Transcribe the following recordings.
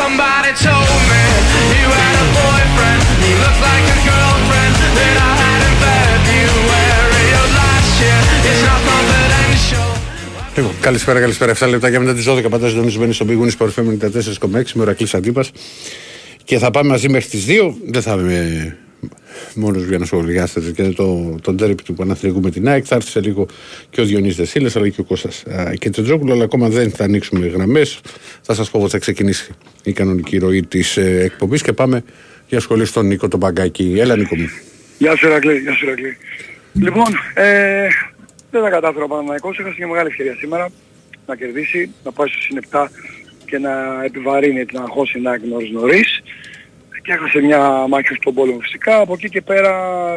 Somebody told me you had a boyfriend who looked like a girlfriend that I had in February of last year. It's not confidential. Λοιπόν, καλησπέρα, καλησπέρα. 7 λεπτάκια μετά τις 12 πάντα συντονισμένοι στον πηγούνι Sport FM 94,6 με ορακλή αντίπας. Και θα πάμε μαζί μέχρι τις 2. Δεν θα είμαι μόνο για να σχολιάσετε και το, το ντέρυπ του Παναθηνικού με την ΑΕΚ. Θα έρθει σε λίγο και ο Διονύσης Δεσίλε αλλά και ο Κώστας και Τζόγκλου. Αλλά ακόμα δεν θα ανοίξουμε γραμμές. Θα σας πω πώς θα ξεκινήσει η κανονική ροή της ε, εκπομπής και πάμε για σχολή στον Νίκο τον Παγκάκη. Έλα, Νίκο μου. Γεια σου Ρακλή, γεια σου Ρακλή. Λοιπόν, ε, δεν τα κατάφερα ο Παναθηναϊκός, έχασε μια μεγάλη ευκαιρία σήμερα να κερδίσει, να πάει στο συν 7 και να επιβαρύνει την αγχώση να νωρίς νωρίς και έχασε μια μάχη στον πόλεμο φυσικά. Από εκεί και πέρα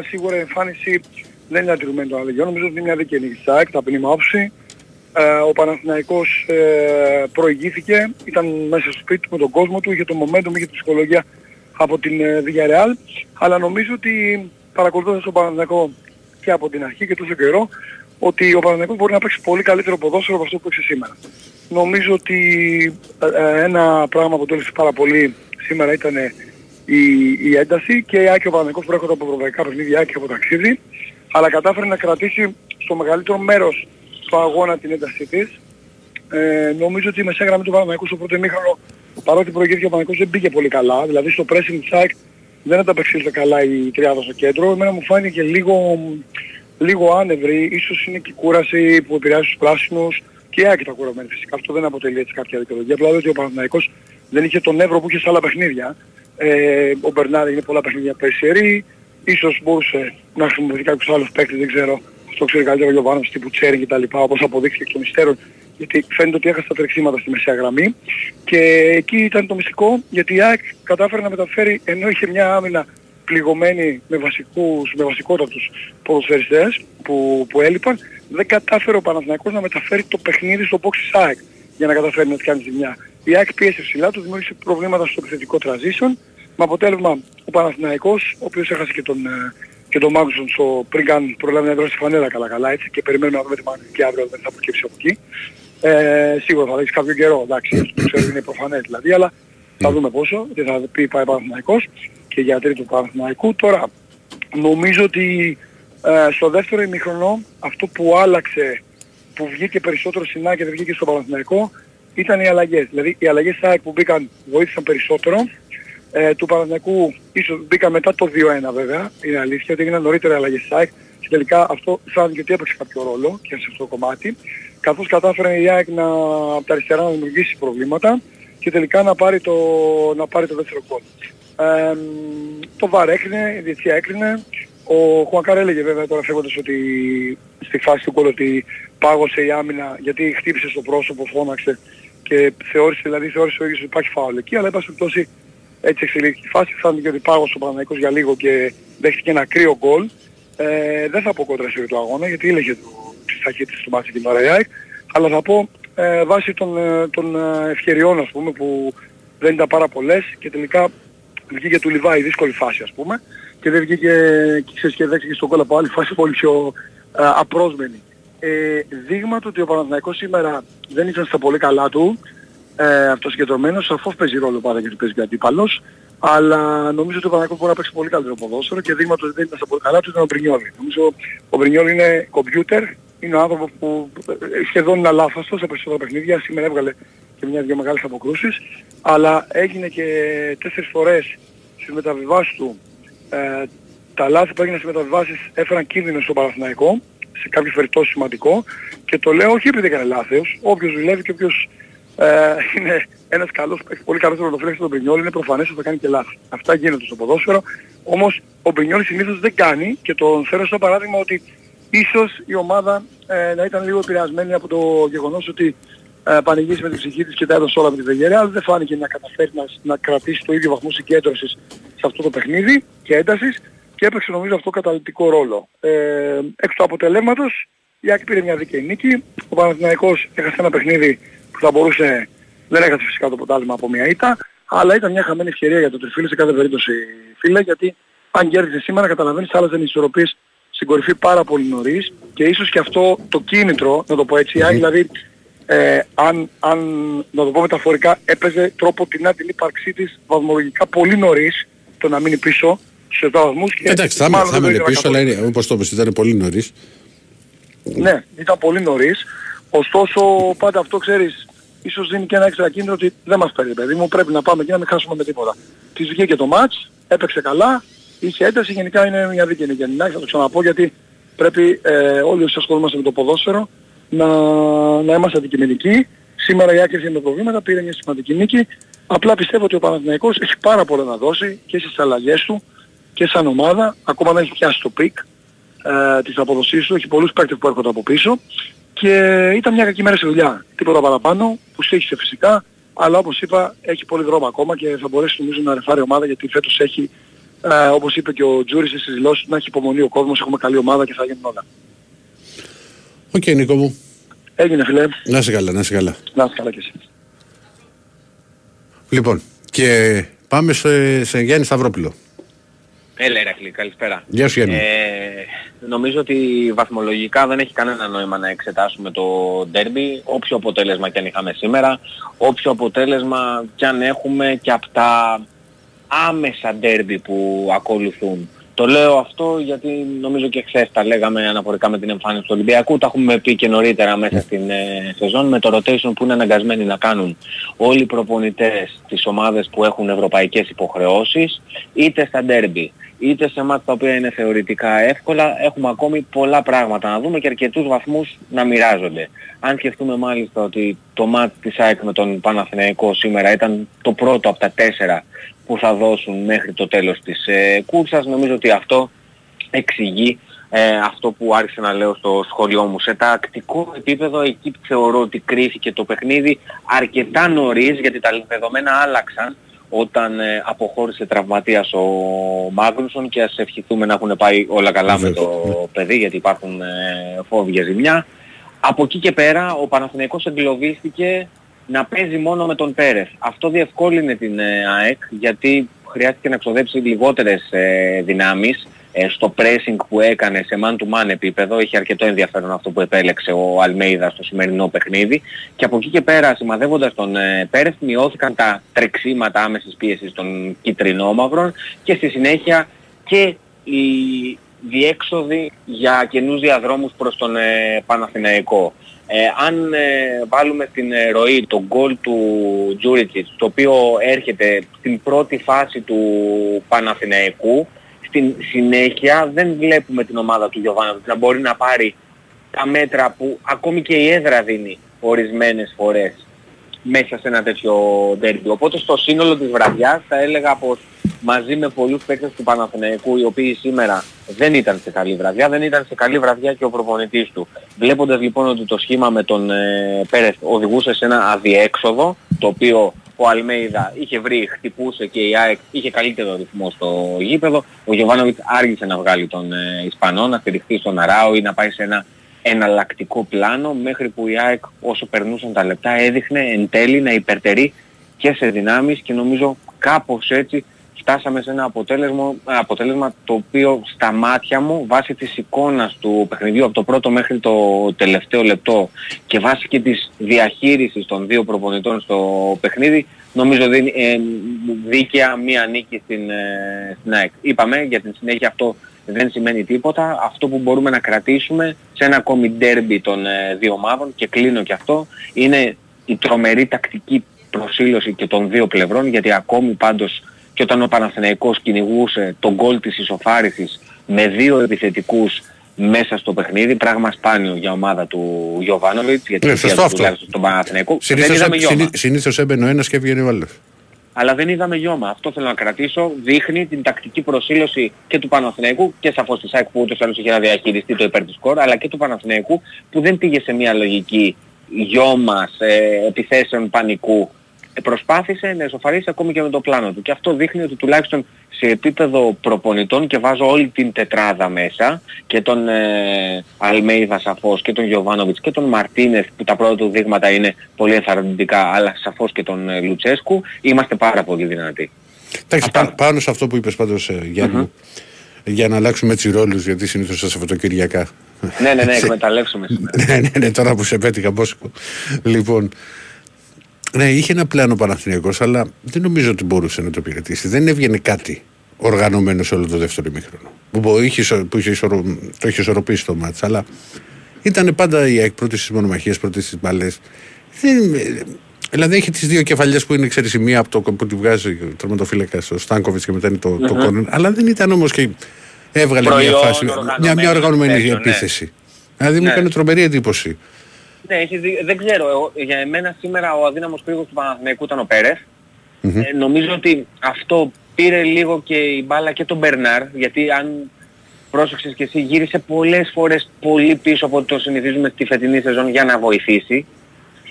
σίγουρα η εμφάνιση δεν είναι αντιρρουμένη των αλληλεγιών, νομίζω ότι είναι μια δίκαιη νίκη της ΑΕΚ, ταπεινή μου άποψη. Ε, ο Παναθηναϊκός ε, προηγήθηκε, ήταν μέσα στο σπίτι του με τον κόσμο του, είχε το momentum, είχε τη ψυχολογία από την ε, Villarreal, αλλά νομίζω ότι παρακολουθώντας τον Παναθηναϊκό και από την αρχή και τόσο καιρό, ότι ο Παναθηναϊκός μπορεί να παίξει πολύ καλύτερο ποδόσφαιρο από αυτό που παίξει σήμερα. Νομίζω ότι ε, ε, ένα πράγμα που τέλειωσε πάρα πολύ σήμερα ήταν η, η ένταση και η Άκη ο Παναθηναϊκός προέρχονται από ευρωπαϊκά παιχνίδια και από ταξίδι, αλλά κατάφερε να κρατήσει στο μεγαλύτερο μέρος του αγώνα την έντασή της. Ε, νομίζω ότι η μεσαία γραμμή του Παναθηναϊκού στο πρώτο ημίχρονο, παρότι προηγήθηκε ο Παναθηναϊκός δεν πήγε πολύ καλά, δηλαδή στο pressing της ΑΕΚ δεν ανταπεξήλθε καλά η τριάδα στο κέντρο. Εμένα μου φάνηκε λίγο, λίγο άνευρη, ίσως είναι και η κούραση που επηρεάζει τους πράσινους και η ΑΕΚ ήταν κουρασμένη φυσικά. Αυτό δεν αποτελεί έτσι κάποια δικαιολογία. Απλά ότι ο Παναθηναϊκός δεν είχε τον νεύρο που είχε σε άλλα παιχνίδια. Ε, ο Μπερνάρ είναι πολλά παιχνίδια περσιερή, ίσως μπορούσε να χρησιμοποιηθεί κάποιος άλλος παίκτης, δεν ξέρω. Αυτό ξέρει καλύτερο ο Γιωβάνος τύπου Τσέρι και τα λοιπά, όπως αποδείχθηκε εκ των υστέρων, γιατί φαίνεται ότι έχασε τα τρεξίματα στη μεσαία γραμμή. Και εκεί ήταν το μυστικό, γιατί η ΑΕΚ κατάφερε να μεταφέρει, ενώ είχε μια άμυνα πληγωμένη με, βασικούς, με βασικότατους ποδοσφαιριστές που, που έλειπαν, δεν κατάφερε ο Παναθηναϊκός να μεταφέρει το παιχνίδι στο box της ΑΕΚ για να καταφέρει να τη κάνει ζημιά. Η ΑΕΚ πίεσε ψηλά του, δημιούργησε προβλήματα στο επιθετικό transition, με αποτέλεσμα ο Παναθηναϊκός, ο οποίος έχασε και τον, ε, και τον Μάγνουσον στο πριν καν προλάβει να δώσει φανέλα καλά καλά έτσι και περιμένουμε να δούμε τη Μαγνητική αύριο δεν θα προκύψει από εκεί. Ε, σίγουρα θα δείξει κάποιο καιρό, εντάξει, αυτό ξέρω είναι προφανές δηλαδή, αλλά θα δούμε πόσο και θα πει πάει Παναθηναϊκός και για τρίτο Παναθηναϊκού. Τώρα νομίζω ότι ε, στο δεύτερο ημιχρονό αυτό που άλλαξε, που βγήκε περισσότερο στην ΑΕΚ και δεν βγήκε στο Παναθηναϊκό ήταν οι αλλαγές. Δηλαδή οι αλλαγές της ΑΕΚ που μπήκαν βοήθησαν περισσότερο. Ε, του Παναθηναϊκού ίσως μπήκαν μετά το 2-1 βέβαια, είναι αλήθεια, ότι έγιναν νωρίτερα αλλαγές της ΑΕΚ και τελικά αυτό φάνηκε ότι έπαιξε κάποιο ρόλο και σε αυτό το κομμάτι. Καθώς κατάφερε η ΑΕΚ να από τα αριστερά να δημιουργήσει προβλήματα και τελικά να πάρει το, να πάρει το δεύτερο γκολ. Ε, το ΒΑΡ έκρινε, η Διεθνή έκρινε. Ο Χουακάρ έλεγε βέβαια τώρα φεύγοντας ότι στη φάση του γκολ ότι πάγωσε η άμυνα γιατί χτύπησε στο πρόσωπο, φώναξε και θεώρησε, δηλαδή θεώρησε ο ίδιος ότι υπάρχει φάουλ εκεί, αλλά έπασε πάση έτσι εξελίχθηκε η φάση, φάνηκε ότι πάγωσε ο Παναγικός για λίγο και δέχτηκε ένα κρύο γκολ. Ε, δεν θα πω κόντρα σε του αγώνα γιατί έλεγε το, τις ταχύτητες του μάτια και την ώρα αλλά θα πω ε, βάσει των, ε, των ε, ευκαιριών ας πούμε που δεν ήταν πάρα πολλές και τελικά βγήκε του Λιβάη δύσκολη φάση ας πούμε και δεν βγήκε και ξέρεις και δέχτηκε στον κόλλο από άλλη φάση πολύ πιο ε, απρόσμενη. Ε, δείγμα του ότι ο Παναθηναϊκός σήμερα δεν ήταν στα πολύ καλά του, ε, αυτοσυγκεντρωμένος, σαφώς παίζει ρόλο πάντα και του παίζει και αντίπαλος, αλλά νομίζω ότι ο Παναθηναϊκός μπορεί να παίξει πολύ καλύτερο ποδόσφαιρο και δείγμα του ότι δεν ήταν στα πολύ καλά του ήταν ο Μπρινιόλη. Νομίζω ο Μπρινιόλη είναι κομπιούτερ, είναι ο άνθρωπος που ε, σχεδόν είναι αλάθαστος σε περισσότερα παιχνίδια, σήμερα έβγαλε και μια-δυο μεγάλες αποκρούσεις, αλλά έγινε και τέσσερις φορές στις μεταβιβάσεις του ε, τα λάθη που έγιναν στις μεταβιβάσεις έφεραν κίνδυνο στο Παναθηναϊκό, σε κάποιες περιπτώσεις σημαντικό. Και το λέω όχι επειδή έκανε λάθος, όποιος δουλεύει και όποιος ε, είναι ένας καλός, έχει πολύ καλός ρολοφλέξης στον Μπρινιόλ, είναι προφανές ότι θα κάνει και λάθη. Αυτά γίνονται στο ποδόσφαιρο, όμως ο Μπρινιόλ συνήθως δεν κάνει και τον φέρω στο παράδειγμα ότι ίσως η ομάδα ε, να ήταν λίγο επηρεασμένη από το γεγονός ότι ε, πανηγύρισε με την ψυχή της και τα έδωσε όλα με τη Βεγγέρια, αλλά δεν φάνηκε να καταφέρει να, να κρατήσει το ίδιο βαθμό συγκέντρωσης σε αυτό το παιχνίδι και έντασης και έπαιξε νομίζω αυτό καταλητικό ρόλο. Ε, έξω του αποτελέσματος η Άκη πήρε μια δίκαιη νίκη, ο Παναθηναϊκός έχασε ένα παιχνίδι που θα μπορούσε, δεν έχασε φυσικά το ποτάλημα από μια ήττα, αλλά ήταν μια χαμένη ευκαιρία για το τριφύλι σε κάθε περίπτωση φίλε, γιατί αν κέρδισε σήμερα καταλαβαίνεις άλλαζαν οι ισορροπίες στην κορυφή πάρα πολύ νωρίς και ίσως και αυτό το κίνητρο, να το πω έτσι, δηλαδή ε, αν, αν, να το πω μεταφορικά, έπαιζε τρόπο την την ύπαρξή της βαθμολογικά πολύ νωρίς το να μείνει πίσω σε 7 βαθμούς. Και Εντάξει, θα, θα, θα μείνει πίσω, αλλά είναι, όπως το είπες, ήταν πολύ νωρίς. Ναι, ήταν πολύ νωρίς. Ωστόσο, πάντα αυτό ξέρεις, ίσως δίνει και ένα έξτρα κίνητρο ότι δεν μας παίρνει παιδί μου, πρέπει να πάμε και να μην χάσουμε με τίποτα. Της βγήκε το μάτς, έπαιξε καλά, είχε ένταση, γενικά είναι μια δίκαιη γενικά, θα το ξαναπώ γιατί πρέπει ε, όλοι όσοι ασχολούμαστε με το ποδόσφαιρο να, να είμαστε αντικειμενικοί. Σήμερα η Άκρη με προβλήματα, πήρε μια σημαντική νίκη. Απλά πιστεύω ότι ο Παναθηναϊκός έχει πάρα πολλά να δώσει και στις αλλαγές του και σαν ομάδα. Ακόμα δεν έχει πιάσει το peak ε, της απόδοσής του. Έχει πολλούς παίκτες που έρχονται από πίσω. Και ήταν μια κακή μέρα στη δουλειά. Τίποτα παραπάνω που στοίχισε φυσικά. Αλλά όπως είπα έχει πολύ δρόμο ακόμα και θα μπορέσει νομίζω να ρεφάρει ομάδα γιατί φέτος έχει ε, όπως είπε και ο Τζούρισιτς στις δηλώσεις να έχει υπομονή ο κόσμος, έχουμε καλή ομάδα και θα γίνουν όλα. OK, okay, Νίκο μου. Έγινε φίλε. Να είσαι καλά, να είσαι καλά. Να είσαι καλά και εσύ. Λοιπόν, και πάμε σε, σε Γιάννη Σταυρόπουλο. Έλα Ηρακλή, καλησπέρα. Γεια σου Γιάννη. Ε, νομίζω ότι βαθμολογικά δεν έχει κανένα νόημα να εξετάσουμε το ντέρμπι, όποιο αποτέλεσμα και αν είχαμε σήμερα, όποιο αποτέλεσμα και αν έχουμε και από τα άμεσα ντέρμπι που ακολουθούν. Το λέω αυτό γιατί νομίζω και χθες τα λέγαμε αναφορικά με την εμφάνιση του Ολυμπιακού. Τα έχουμε πει και νωρίτερα μέσα στην ε, σεζόν με το rotation που είναι αναγκασμένοι να κάνουν όλοι οι προπονητές τις ομάδες που έχουν ευρωπαϊκές υποχρεώσεις είτε στα ντέρμπι είτε σε μάτια τα οποία είναι θεωρητικά εύκολα, έχουμε ακόμη πολλά πράγματα να δούμε και αρκετούς βαθμούς να μοιράζονται. Αν σκεφτούμε μάλιστα ότι το μάτς της ΑΕΚ με τον Παναθηναϊκό σήμερα ήταν το πρώτο από τα τέσσερα που θα δώσουν μέχρι το τέλος της ε, κούρσας, νομίζω ότι αυτό εξηγεί ε, αυτό που άρχισε να λέω στο σχολείο μου. Σε τακτικό επίπεδο εκεί θεωρώ ότι κρίθηκε το παιχνίδι αρκετά νωρίς γιατί τα δεδομένα άλλαξαν όταν ε, αποχώρησε τραυματίας ο Μάγνουσον και ας ευχηθούμε να έχουν πάει όλα καλά με το παιδί γιατί υπάρχουν ε, φόβοι για ζημιά. Από εκεί και πέρα ο Παναθηναϊκός εγκλωβίστηκε να παίζει μόνο με τον Πέρεθ. Αυτό διευκόλυνε την ε, ΑΕΚ γιατί χρειάστηκε να εξοδέψει λιγότερες ε, δυνάμεις ε, στο pressing που έκανε σε man to man επίπεδο. Είχε αρκετό ενδιαφέρον αυτό που επέλεξε ο Αλμέιδα στο σημερινό παιχνίδι. Και από εκεί και πέρα, σημαδεύοντας τον ε, Πέρεθ, μειώθηκαν τα τρεξίματα άμεσης πίεσης των κυτρινόμαυρων και στη συνέχεια και η διέξοδοι για καινούς διαδρόμους προς τον ε, Παναθηναϊκό. Ε, αν ε, βάλουμε στην ε, ροή το γκολ του Τζούριτσιτς, το οποίο έρχεται στην πρώτη φάση του Παναθηναϊκού, στην συνέχεια δεν βλέπουμε την ομάδα του Γιωβάνοβιτς να μπορεί να πάρει τα μέτρα που ακόμη και η έδρα δίνει ορισμένες φορές μέσα σε ένα τέτοιο ντέρμπι. Οπότε στο σύνολο της βραδιάς θα έλεγα πως μαζί με πολλούς παίκτες του Παναθηναϊκού οι οποίοι σήμερα δεν ήταν σε καλή βραδιά, δεν ήταν σε καλή βραδιά και ο προπονητής του. Βλέποντας λοιπόν ότι το σχήμα με τον ε, Πέρεθ οδηγούσε σε ένα αδιέξοδο, το οποίο ο Αλμέιδα είχε βρει, χτυπούσε και η ΑΕΚ είχε καλύτερο ρυθμό στο γήπεδο, ο Γιωβάνοβιτς άργησε να βγάλει τον ε, Ισπανό, να στηριχθεί στον Αράο ή να πάει σε ένα εναλλακτικό πλάνο μέχρι που η ΑΕΚ όσο περνούσαν τα λεπτά έδειχνε εν τέλει να υπερτερεί και σε δυνάμεις και νομίζω κάπως έτσι φτάσαμε σε ένα αποτέλεσμα, αποτέλεσμα το οποίο στα μάτια μου βάσει της εικόνας του παιχνιδιού από το πρώτο μέχρι το τελευταίο λεπτό και βάσει και της διαχείρισης των δύο προπονητών στο παιχνίδι νομίζω δίνει ε, δίκαια μία νίκη στην, ε, στην ΑΕΚ. Είπαμε για την συνέχεια αυτό δεν σημαίνει τίποτα. Αυτό που μπορούμε να κρατήσουμε σε ένα ακόμη ντέρμπι των ε, δύο ομάδων και κλείνω και αυτό είναι η τρομερή τακτική προσήλωση και των δύο πλευρών γιατί ακόμη πάντως και όταν ο Παναθηναϊκός κυνηγούσε τον γκολ της ισοφάρισης με δύο επιθετικούς μέσα στο παιχνίδι, πράγμα σπάνιο για ομάδα του Γιωβάνοβιτς, γιατί Ναι, σωστό αυτό. στον Παναθηναϊκό. δεν Συνήθως, είδαμε γιώμα. συνή- συνήθως έμπαινε ο ένας και έβγαινε ο άλλος. Αλλά δεν είδαμε γιώμα. Αυτό θέλω να κρατήσω. Δείχνει την τακτική προσήλωση και του Παναθηναϊκού και σαφώς της ΑΕΚ που ούτως ή άλλως είχε να διαχειριστεί το υπέρ της σκορ, αλλά και του Παναθηναϊκού που δεν πήγε σε μια λογική γιώμας, ε, επιθέσεων πανικού. Ε, προσπάθησε να εσωφαρίσει ακόμη και με το πλάνο του. Και αυτό δείχνει ότι τουλάχιστον σε επίπεδο προπονητών και βάζω όλη την τετράδα μέσα και τον ε, Αλμέιδα σαφώς και τον Γιωβάνοβιτς και τον Μαρτίνεθ που τα πρώτα του δείγματα είναι πολύ ενθαρρυντικά αλλά σαφώς και τον ε, Λουτσέσκου είμαστε πάρα πολύ δυνατοί. Εντάξει, Αυτά. πά- πάνω σε αυτό που είπες πάντως ε, Γιάννη μου, για να αλλάξουμε έτσι ρόλους γιατί συνήθως τα Σαββατοκυριακά. ναι, ναι, ναι, Σε- εκμεταλλεύσουμε σήμερα. ναι, ναι, ναι, τώρα που σε πέτυχα Μπόσκο. Λοιπόν, ναι, είχε ένα πλάνο Παναθηναϊκός, αλλά δεν νομίζω ότι μπορούσε να το υπηρετήσει. Δεν έβγαινε κάτι οργανωμένο σε όλο το δεύτερο ημίχρονο. Που, μπο- είχε, ισο- που είχε ισορο, το είχε ισορροπήσει το μάτς, αλλά ήταν πάντα η ΑΕΚ πρώτη στις μονομαχίες, πρώτη στις μπαλές. Δεν, δηλαδή έχει τις δύο κεφαλιές που είναι ξέρεις, η μία από το, που τη βγάζει ο τερματοφύλακας ο Στάνκοβιτς και μετά είναι το, το κόρνερ, αλλά δεν ήταν όμως και έβγαλε μια Προϊόν φάση, μια, μια οργανωμένης οργανωμένη επιθέσεων, ναι. επίθεση. Δηλαδή μου Ναι. έκανε τρομερή εντύπωση. Ναι, έχεις δει- δεν ξέρω. Εγώ, για εμένα σήμερα ο αδύναμος κρίκος του Παναθηναϊκού ήταν ο περεθ Ε, νομίζω ότι αυτό πήρε λίγο και η μπάλα και τον Μπερνάρ, γιατί αν πρόσεξες και εσύ γύρισε πολλές φορές πολύ πίσω από ό,τι το συνηθίζουμε στη φετινή σεζόν για να βοηθήσει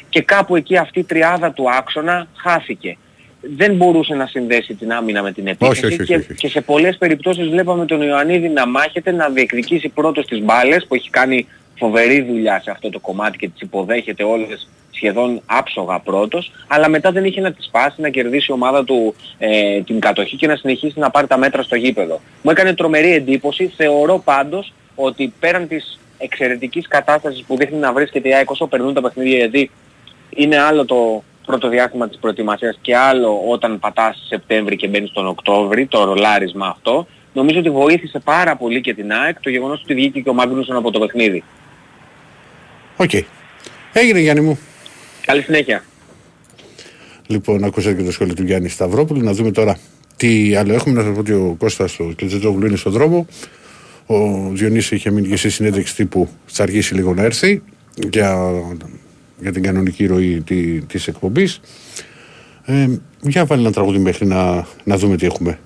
και κάπου εκεί αυτή η τριάδα του άξονα χάθηκε. Δεν μπορούσε να συνδέσει την άμυνα με την επίθεση Όχι, όχι, όχι, και, όχι. και σε πολλές περιπτώσεις βλέπαμε τον Ιωαννίδη να μάχεται, να διεκδικήσει πρώτος τις μπάλες που έχει κάνει φοβερή δουλειά σε αυτό το κομμάτι και τις υποδέχεται όλες σχεδόν άψογα πρώτος, αλλά μετά δεν είχε να τις σπάσει, να κερδίσει η ομάδα του ε, την κατοχή και να συνεχίσει να πάρει τα μέτρα στο γήπεδο. Μου έκανε τρομερή εντύπωση, θεωρώ πάντως ότι πέραν της εξαιρετικής κατάστασης που δείχνει να βρίσκεται η ΑΕΚ όσο περνούν τα παιχνίδια γιατί είναι άλλο το πρώτο διάστημα της προετοιμασίας και άλλο όταν πατάς Σεπτέμβρη και μπαίνεις τον Οκτώβρη, το ρολάρισμα αυτό. Νομίζω ότι βοήθησε πάρα πολύ και την ΑΕΚ το γεγονός ότι βγήκε και ο Μάγνουσον από το παιχνίδι. Οκ. Έγινε Γιάννη μου. Καλή συνέχεια. Λοιπόν, ακούσατε και το σχόλιο του Γιάννη Σταυρόπουλου. Να δούμε τώρα τι άλλο έχουμε. Να σας πω ότι ο Κώστας ο Κλετζετζόγλου είναι στον δρόμο. Ο Διονύσης είχε μείνει και σε συνέντευξη τύπου. Θα αργήσει λίγο να έρθει για, για την κανονική ροή τη της εκπομπής. Ε, για βάλει ένα τραγούδι μέχρι να, να δούμε τι έχουμε.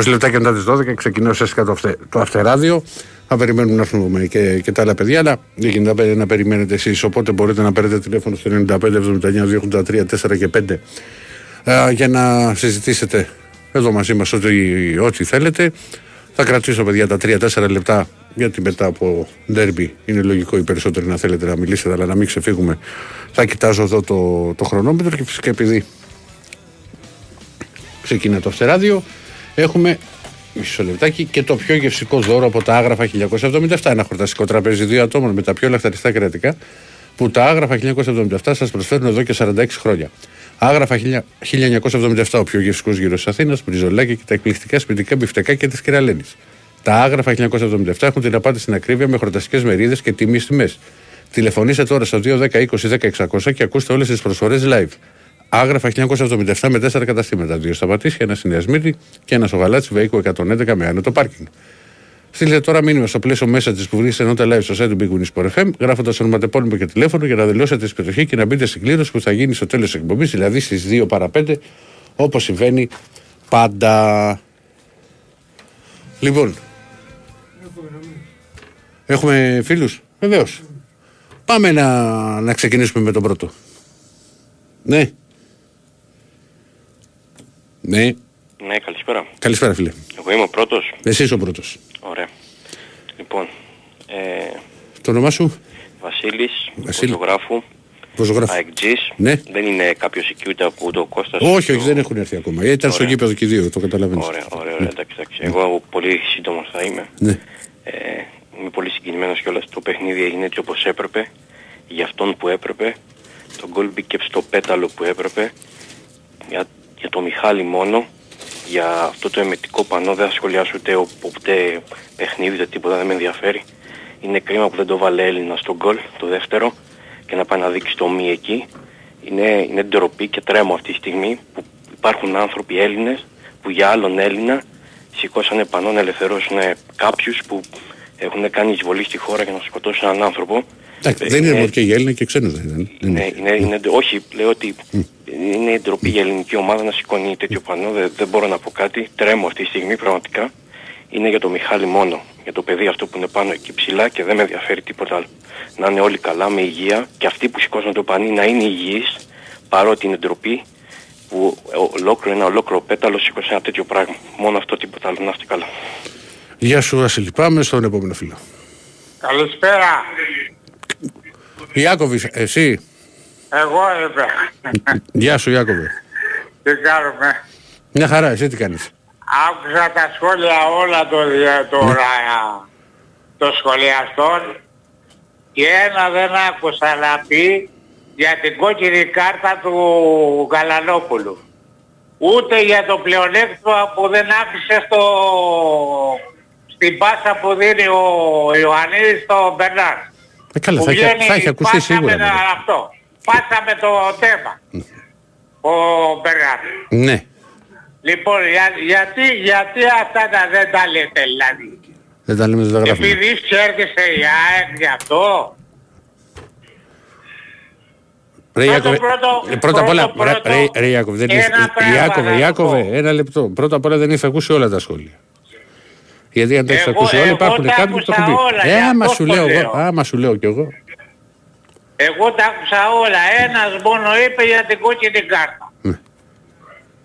20 λεπτά και μετά τις 12 ξεκινάει ουσιαστικά το, αυτε, το αυτεράδιο. Θα περιμένουμε να έρθουν και, και τα άλλα παιδιά, αλλά δεν γίνεται να περιμένετε εσείς. Οπότε μπορείτε να παίρνετε τηλέφωνο στο 95 79 283 4 και 5 ε, για να συζητήσετε εδώ μαζί μας ό,τι, ό,τι θέλετε. Θα κρατήσω, παιδιά, τα 3-4 λεπτά γιατί μετά από ντέρμπι είναι λογικό οι περισσότεροι να θέλετε να μιλήσετε, αλλά να μην ξεφύγουμε. Θα κοιτάζω εδώ το, το χρονόμετρο και φυσικά επειδή ξεκινά το αυτεράδιο, έχουμε μισό λεπτάκι και το πιο γευσικό δώρο από τα άγραφα 1977. Ένα χορταστικό τραπέζι δύο ατόμων με τα πιο λαχταριστά κρατικά που τα άγραφα 1977 σα προσφέρουν εδώ και 46 χρόνια. Άγραφα 1977, ο πιο γευστικό γύρο τη Αθήνα, μπριζολάκια και τα εκπληκτικά σπιτικά μπιφτεκά και τη Κυραλένη. Τα άγραφα 1977 έχουν την απάντηση στην ακρίβεια με χορταστικέ μερίδε και τιμή τιμέ. Τηλεφωνήστε τώρα στο 210-20-10-600 και ακούστε όλε τι προσφορέ live. Άγραφα 1977 με 4 καταστήματα. Δύο στα Πατήσια, ένα στη Νέα Σμύρνη και ένα στο Γαλάτσι Βέικο 111 με άνετο πάρκινγκ. Στείλτε τώρα μήνυμα στο πλαίσιο μέσα τη που βρίσκεται ενότητα live στο site του Big Wings FM, γράφοντας ονοματεπώνυμο και τηλέφωνο για να δηλώσετε τη συμμετοχή και να μπείτε στην κλήρωση που θα γίνει στο τέλος της εκπομπής, δηλαδή στις 2 παρα 5, όπως συμβαίνει πάντα. Λοιπόν. Έχουμε φίλους, βεβαίως. Πάμε να, να ξεκινήσουμε με τον πρώτο. Ναι. Ναι. Ναι, καλησπέρα. Καλησπέρα, φίλε. Εγώ είμαι ο πρώτος. Εσύ είσαι ο πρώτος. Ωραία. Λοιπόν, ε, Το όνομά σου, Βασίλης, Βασίλη. φωτογράφου, Ζωγράφο. αεκτζής. Ναι. Δεν είναι κάποιος εκεί ούτε από ούτε ο Κώστας. Όχι, όχι, Ο- δεν έχουν έρθει ακόμα. Ήταν στο Ωραία. γήπεδο και οι δύο, το καταλαβαίνεις. Ωραία, ωραία, ωραία, εντάξει, εντάξει. Εγώ πολύ σύντομος θα είμαι. Ναι. Ε, είμαι πολύ συγκινημένος κιόλας. Το παιχνίδι έγινε έτσι όπως έπρεπε, για αυτόν που έπρεπε. Το γκολ μπήκε στο πέταλο που έπρεπε. Για, για το Μιχάλη μόνο. Για αυτό το εμετικό πανό δεν θα σχολιάσω ούτε, ο- ούτε παιχνίδι, ούτε τίποτα, δεν με ενδιαφέρει. Είναι κρίμα που δεν το βάλε Έλληνα στο γκολ, το δεύτερο, και να πάει να δείξει το μη εκεί. Είναι, είναι ντροπή και τρέμω αυτή τη στιγμή που υπάρχουν άνθρωποι Έλληνες που για άλλον Έλληνα σηκώσανε πανό να ελευθερώσουν κάποιους που έχουν κάνει εισβολή στη χώρα για να σκοτώσουν έναν άνθρωπο. Εντάξει, Ε, δεν είναι είναι- μόνο και οι Έλληνες και οι ξένοι δεν είναι. είναι, είναι, είναι, όχι, λέω ότι είναι ντροπή για ελληνική ομάδα να σηκώνει τέτοιο πανό. Δεν, δεν μπορώ να πω κάτι. Τρέμω αυτή τη στιγμή πραγματικά. Είναι για το Μιχάλη μόνο. Για το παιδί αυτό που είναι πάνω εκεί ψηλά και δεν με ενδιαφέρει τίποτα άλλο. Να είναι όλοι καλά με υγεία και αυτοί που σηκώσαν το πανί να είναι υγιείς παρότι είναι ντροπή που ολόκληρο ένα ολόκληρο πέταλο σήκωσε ένα τέτοιο πράγμα. Μόνο αυτό τίποτα άλλο. Να είστε καλά. Γεια σου Βασίλη, πάμε στον επόμενο φίλο. Καλησπέρα. Ιάκωβη, εσύ; Εγώ είμαι. Γεια σου Ιάκωβη. Τι κάνουμε; Μια χαρά, εσύ τι κάνεις; Άκουσα τα σχόλια όλα το, τώρα το σχολιαστών και ένα δεν άκουσα να πει για την κόκκινη κάρτα του Γαλανόπουλου. Ούτε για το πλεονέκτημα που δεν άφησε στο... στην πάσα που δίνει ο Ιωαννίδης στο Μπερνάρ. Ε, καλά, Που θα, έχει, βγαίνει θα έχει ακουστεί πάσα σίγουρα. με τα- βέβαια. αυτό. Πάσα με το θέμα. Ο Μπερνάρ. Ναι. Λοιπόν, για, γιατί, γιατί αυτά τα δεν τα λέτε δηλαδή; Δεν τα λέμε, δεν τα γράφουμε. Επειδή κέρδισε η ΑΕΚ γι' αυτό. Ρε Πρώτο, Ιάκωβε, πρώτο, ε, πρώτα απ' όλα, πρώτο, ρε- πρώτο, ρε- ρε Ιάκωβε, δεν ένα έχεις- πράγμα Ιάκωβε, να σου Ιάκωβε, πω. ένα λεπτό. Πρώτα απ' όλα δεν έχεις ακούσει όλα τα σχόλια. Γιατί αν τα έχεις Εγώ- ακούσει όλα εγώ υπάρχουν τα κάποιοι που το άκουσα έχουν πει. όλα, Ε, γι' άμα αυτό σου το λέω εγώ, λέω. άμα σου λέω κι εγώ. Εγώ τα άκουσα όλα. Ένας μόνο είπε για την κόκκινη κάρτα. Ναι.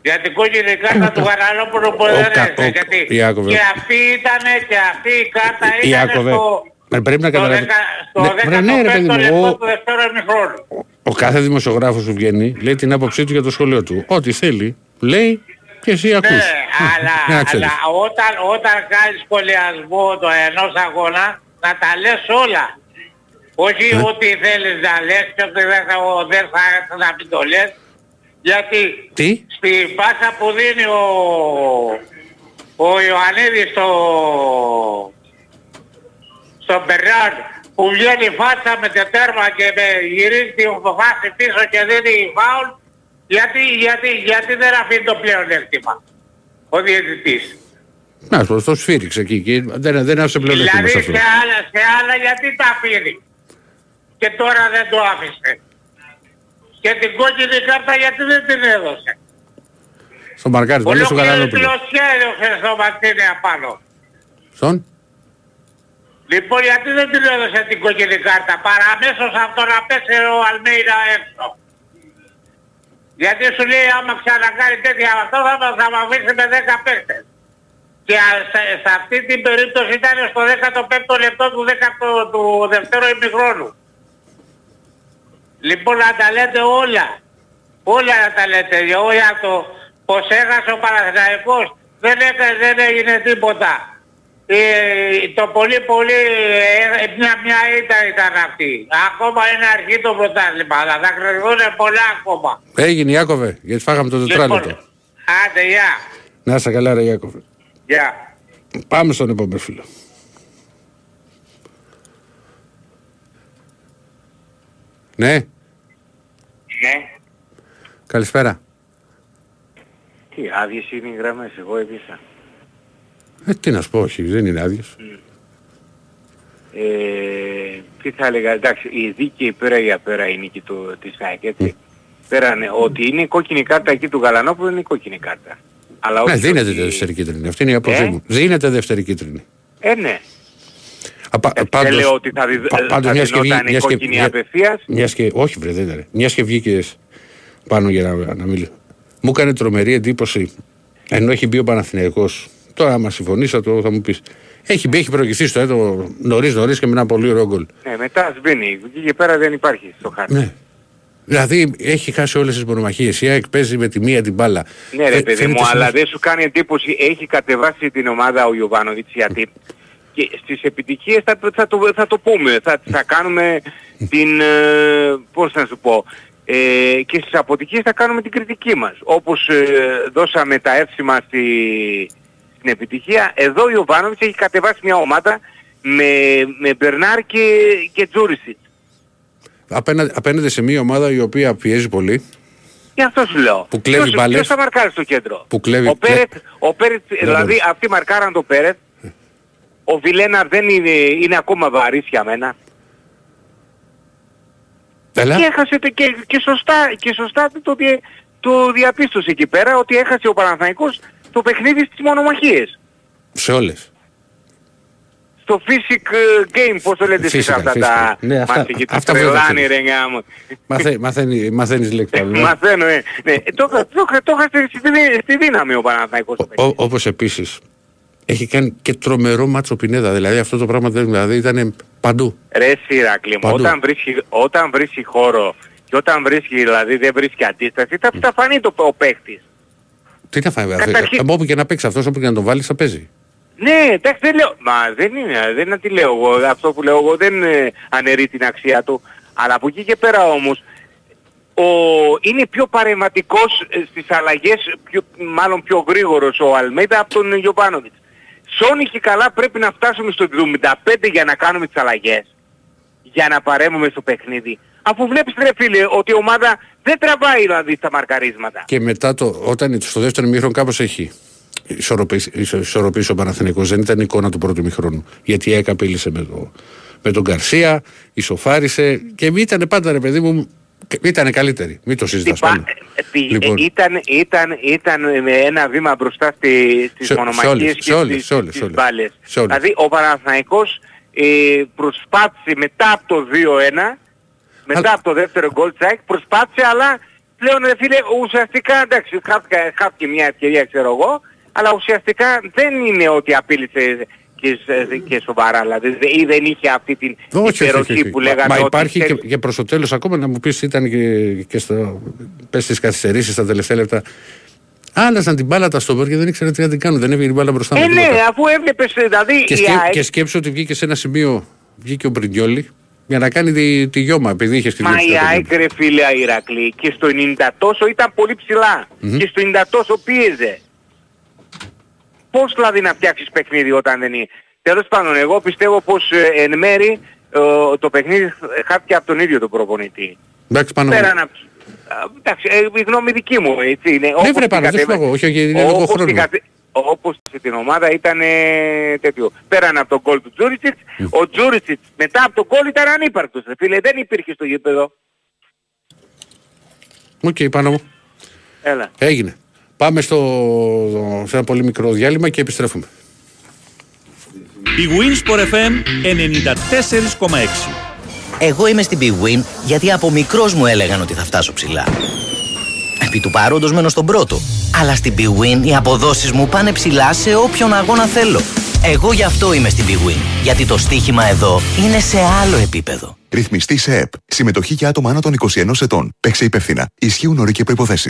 Για την κόκκινη κάρτα του Γαραλόπουλου που δεν κα- έδωσε. ο- Γιατί Ιάκωβε. και αυτή ήταν και αυτή η κάρτα ήταν Ιάκωβε, στο... ε, πρέπει να στο καταλάβεις. δεκα- Στο Ναι, ρε, ναι, ρε, παιδί 15ο μου, λεπτό ο- του δεύτερου ημιχρόνου. Ο κάθε δημοσιογράφος που βγαίνει λέει την άποψή του για το σχολείο του. Ό,τι θέλει, λέει και εσύ ακούς. Ναι, Να αλλά, ξέρεις. αλλά όταν, όταν κάνεις σχολιασμό το ενός αγώνα, να τα λες όλα. Όχι Ναι. ό,τι θέλεις να λες και ότι δεν θα, δεν θα έρθει να μην το λες. Γιατί Τι; στην πάσα που δίνει ο, ο Ιωαννίδης στο, στον Μπερνάρ που βγαίνει φάτσα με τετέρμα και με γυρίζει την φάση πίσω και δίνει φάουλ γιατί, γιατί, γιατί δεν αφήνει το πλέον έκτημα ο διαιτητής. Να σου πω, το σφύριξε εκεί. και Δεν, δεν άφησε πλέον Δηλαδή σε αυτό. σε άλλα, σε άλλα γιατί τα αφήνει; Και τώρα δεν το άφησε. Και την κόκκινη κάρτα γιατί δεν την έδωσε. Στο μαρκάρισμα, λες ο Ολόκληρο Γαλανόπουλο. τηλοσχέδιο στο Μαρτίνε απάνω. Στον. Λοιπόν, γιατί δεν του έδωσε την κόκκινη κάρτα, παρά αμέσως αυτό να πέσει ο Αλμέιδα έξω. Γιατί σου λέει άμα ξανακάνει τέτοια αυτό θα, μας- θα με αφήσει με 10 παίκτες. Και α, σε, σε αυτή την περίπτωση ήταν στο 15ο λεπτό του, 10, του δευτέρου ημιχρόνου. Λοιπόν να τα λέτε όλα. Όλα να τα λέτε. Για το πως έχασε ο Παναθηναϊκός δεν, έκανε, δεν έγινε τίποτα. Ε, το πολύ πολύ ε, μια, μια ήττα ήταν αυτή. Ακόμα είναι αρχή το πρωτάθλημα, αλλά θα κρυβούν πολλά ακόμα. Έγινε Ιάκωβε, γιατί φάγαμε το τετράλεπτο. Λοιπόν, άντε, γεια. Να είσαι καλά ρε Ιάκωβε. Γεια. Πάμε στον επόμενο φίλο. Ναι, Ναι. καλησπέρα. Τι άδειες είναι οι γραμμές, εγώ έπιασα. Ε, τι να σου πω, όχι, δεν είναι άδειος. Ε, τι θα έλεγα, εντάξει, η δίκαιη πέρα ή απέρα η νίκη του, της ΑΕΚ, έτσι. Πέρανε ότι είναι η κόκκινη κάρτα εκεί του Γαλανόπουλου είναι η κόκκινη κάρτα. Αλλά Ναι, όχι δίνεται ότι- δεύτερη κίτρινη. Αυτή είναι η άποψή Ε; μου. Δίνεται δεύτερη κίτρινη. Ε, ναι. Απα, Ε, πάντως- δεν λέω ότι θα, δι... πα- θα πάντως, μιας και βγει- δινόταν η μιας και- κόκκινη μια- απευθείας. Μιας και, όχι βρε, δεν ήταν. Μιας και βγήκες πάνω για να, να μιλήσω. Μου έκανε τρομερή εντύπωση, ενώ έχει μπει ο Παναθηναϊκός. Τώρα, άμα συμφωνείς, θα, το, θα μου πεις. Έχει μπει, έχει προηγηθεί στο έτο νωρίς νωρίς και με ένα πολύ ωραίο γκολ. Ναι, μετά σβήνει. Εκεί και πέρα δεν υπάρχει στο χάρτη. Ναι. Δηλαδή έχει χάσει όλες τις μονομαχίες. Η ΑΕΚ παίζει με τη μία την μπάλα. Ναι ρε Φαι- παιδί φαίνεται μου, σαν- αλλά δεν σου κάνει εντύπωση, έχει κατεβάσει την ομάδα ο Ιωβάνοβιτς γιατί και στις επιτυχίες θα, θα, το, θα το πούμε, θα, θα κάνουμε την, ε, πώς να σου πω, ε, και στις αποτυχίες θα κάνουμε την κριτική μας. Όπως ε, δώσαμε τα εύσημα στη, στην επιτυχία, εδώ ο Ιωβάνοβιτς έχει κατεβάσει μια ομάδα με, με Μπερνάρ και, και Τζούρισιτς. Απέναντι, απέναντι σε μια ομάδα η οποία πιέζει πολύ. Γι' αυτό σου λέω. Που κλέβει Ποιος- μπάλες. Ποιος θα μαρκάρει στο κέντρο; Που κλέβει- Ο Πέρετ, ο Πέρετ δηλαδή μπορεί. αυτοί μαρκάραν το Πέρετ. Ο Βιλένα δεν είναι, είναι ακόμα βαρύς για μένα. Έλα. Και έχασε το- και, και σωστά, και σωστά το, δι- το διαπίστωσε εκεί πέρα ότι έχασε ο Παναθηναϊκός το παιχνίδι στις μονομαχίες. Σε όλες. Στο physic ε, game, πώς το λέτε εσείς Physical, αυτά physical. τα Ναι, αυτά- μάτια και τα αυτά βέβαια τρελάνε ξέρεις. ρε γάμο. Μαθε, μαθαίνει, μαθαίνεις λέξη. πάνω, ναι. Μαθαίνω, ε. Ναι, το, είχα- το, είχα- το είχα στη, δι- στη δύναμη ο Παναθηναϊκός. το Ο- παιχνίδι. ο- όπως επίσης έχει κάνει και τρομερό μάτσο Πινέδα. Δηλαδή αυτό το πράγμα δεν, δηλαδή ήταν παντού. Ρε Σιράκλη μου, Παντού. όταν βρίσκει, όταν βρίσκει χώρο και όταν βρίσκει, δηλαδή δεν βρίσκει αντίσταση, θα, θα φανεί το, ο παίκτης. Τι να φάει, Καταρχήν- Καταρχήν... όπου και να παίξει αυτός, όπου και να τον βάλεις θα παίζει. Ναι, εντάξει δεν λέω, μα δεν είναι, δεν είναι τι λέω εγώ, αυτό που λέω εγώ δεν ε, αναιρεί την αξία του. Αλλά από εκεί και πέρα όμως, ο, είναι πιο παρεμβατικός ε, στις αλλαγές, πιο, μάλλον πιο γρήγορος ο Αλμέιδα από τον Γιωβάνοβιτς. Σόνι και καλά πρέπει να φτάσουμε στο 75 για να κάνουμε τις αλλαγές. Για να παρέμβουμε στο παιχνίδι. Αφού βλέπεις ρε φίλε ότι η ομάδα δεν τραβάει δηλαδή στα μαρκαρίσματα. Και μετά το, όταν στο δεύτερο μήχρονο κάπως έχει ισορροπήσει, ισο- ισορροπήσει ο Παναθηναϊκός. Δεν ήταν εικόνα του πρώτου μήχρονου. Γιατί η ΑΕΚ απείλησε με, το, με τον Καρσία, ισοφάρισε και ήταν πάντα ρε παιδί μου, ήταν καλύτερη. Μην το συζητάς Είπα, πάνω. ε, τι- Λοιπόν. ε, ήταν, ήταν, ήταν με ένα βήμα μπροστά στη, στις Σε- σε μονομαχίες όλες, και σε όλες, στις, σε όλες, στις σε όλες. μπάλες. Σε όλες. Δηλαδή ο Παναθηναϊκός ε, προσπάθησε μετά από το 2-1, μετά Αλλά- από το δεύτερο γκολ τσάκ, προσπάθησε αλλά πλέον ρε φίλε ουσιαστικά εντάξει χάθηκε, χάθηκε μια ευκαιρία ξέρω εγώ, αλλά ουσιαστικά δεν είναι ότι απείλησε και, σ- και σοβαρά, δηλαδή δε- ή δεν είχε αυτή την Όχι, όχι, υπεροχή όχι, όχι. που Μα- λέγανε Μα ότι υπάρχει και, ξέρεις, και προς το τέλος ακόμα να μου πεις ήταν και, και στο, πες στις καθυστερήσεις στα τελευταία λεπτά. Άλλαζαν την μπάλα τα στόπερ και δεν ήξεραν τι να την κάνουν. Δεν έβγαινε η μπάλα μπροστά Ε, με ναι, τίποτα. αφού έβλεπες δηλαδή Και, η σκέ, ΑΕΚ και σκέψου ότι βγήκε σε ένα σημείο, βγήκε ο Μπριγκιόλη για να κάνει τη, τη γιώμα επειδή είχε Μα σκεφτεί. η ΑΕΚ ρε φίλε Ηρακλή και στο 90 τόσο ήταν πολύ ψηλά και στο 90 τόσο πίεζε. Πώς δηλαδή να φτιάξεις παιχνίδι όταν δεν είναι. Τέλος πάντων εγώ πιστεύω πως ε, εν μέρη ε, το παιχνίδι χάθηκε από τον ίδιο τον προπονητή. Εντάξει, πάνω. Πέραν από... Α, Εντάξει, ε, η γνώμη δική μου έτσι είναι. Ναι, βρε, την πάνω, δεν σου κατεβα- λέω εγώ, όχι, όχι, είναι λόγω όπως την χρόνου. κατε- Όπως σε την ομάδα ήταν ε, τέτοιο. Πέραν από τον γκολ του Τζούρισιτς, ο Τζούρισιτς μετά από τον γκολ ήταν ανύπαρκτος. ρε Φίλε, δεν υπήρχε στο γήπεδο. Οκ, πάνω μου. Έλα. Έγινε. Πάμε στο, σε ένα πολύ μικρό διάλειμμα και επιστρέφουμε. Η Winsport FM 94,6 Εγώ είμαι στην Big Win γιατί από μικρός μου έλεγαν ότι θα φτάσω ψηλά. Επί του παρόντος μένω στον πρώτο. Αλλά στην Big Win οι αποδόσεις μου πάνε ψηλά σε όποιον αγώνα θέλω. Εγώ γι' αυτό είμαι στην Big Win. Γιατί το στοίχημα εδώ είναι σε άλλο επίπεδο. Ρυθμιστή σε ΕΠ. Συμμετοχή για άτομα άνω των 21 ετών. Παίξε υπεύθυνα. Ισχύουν όροι και προποθέσει.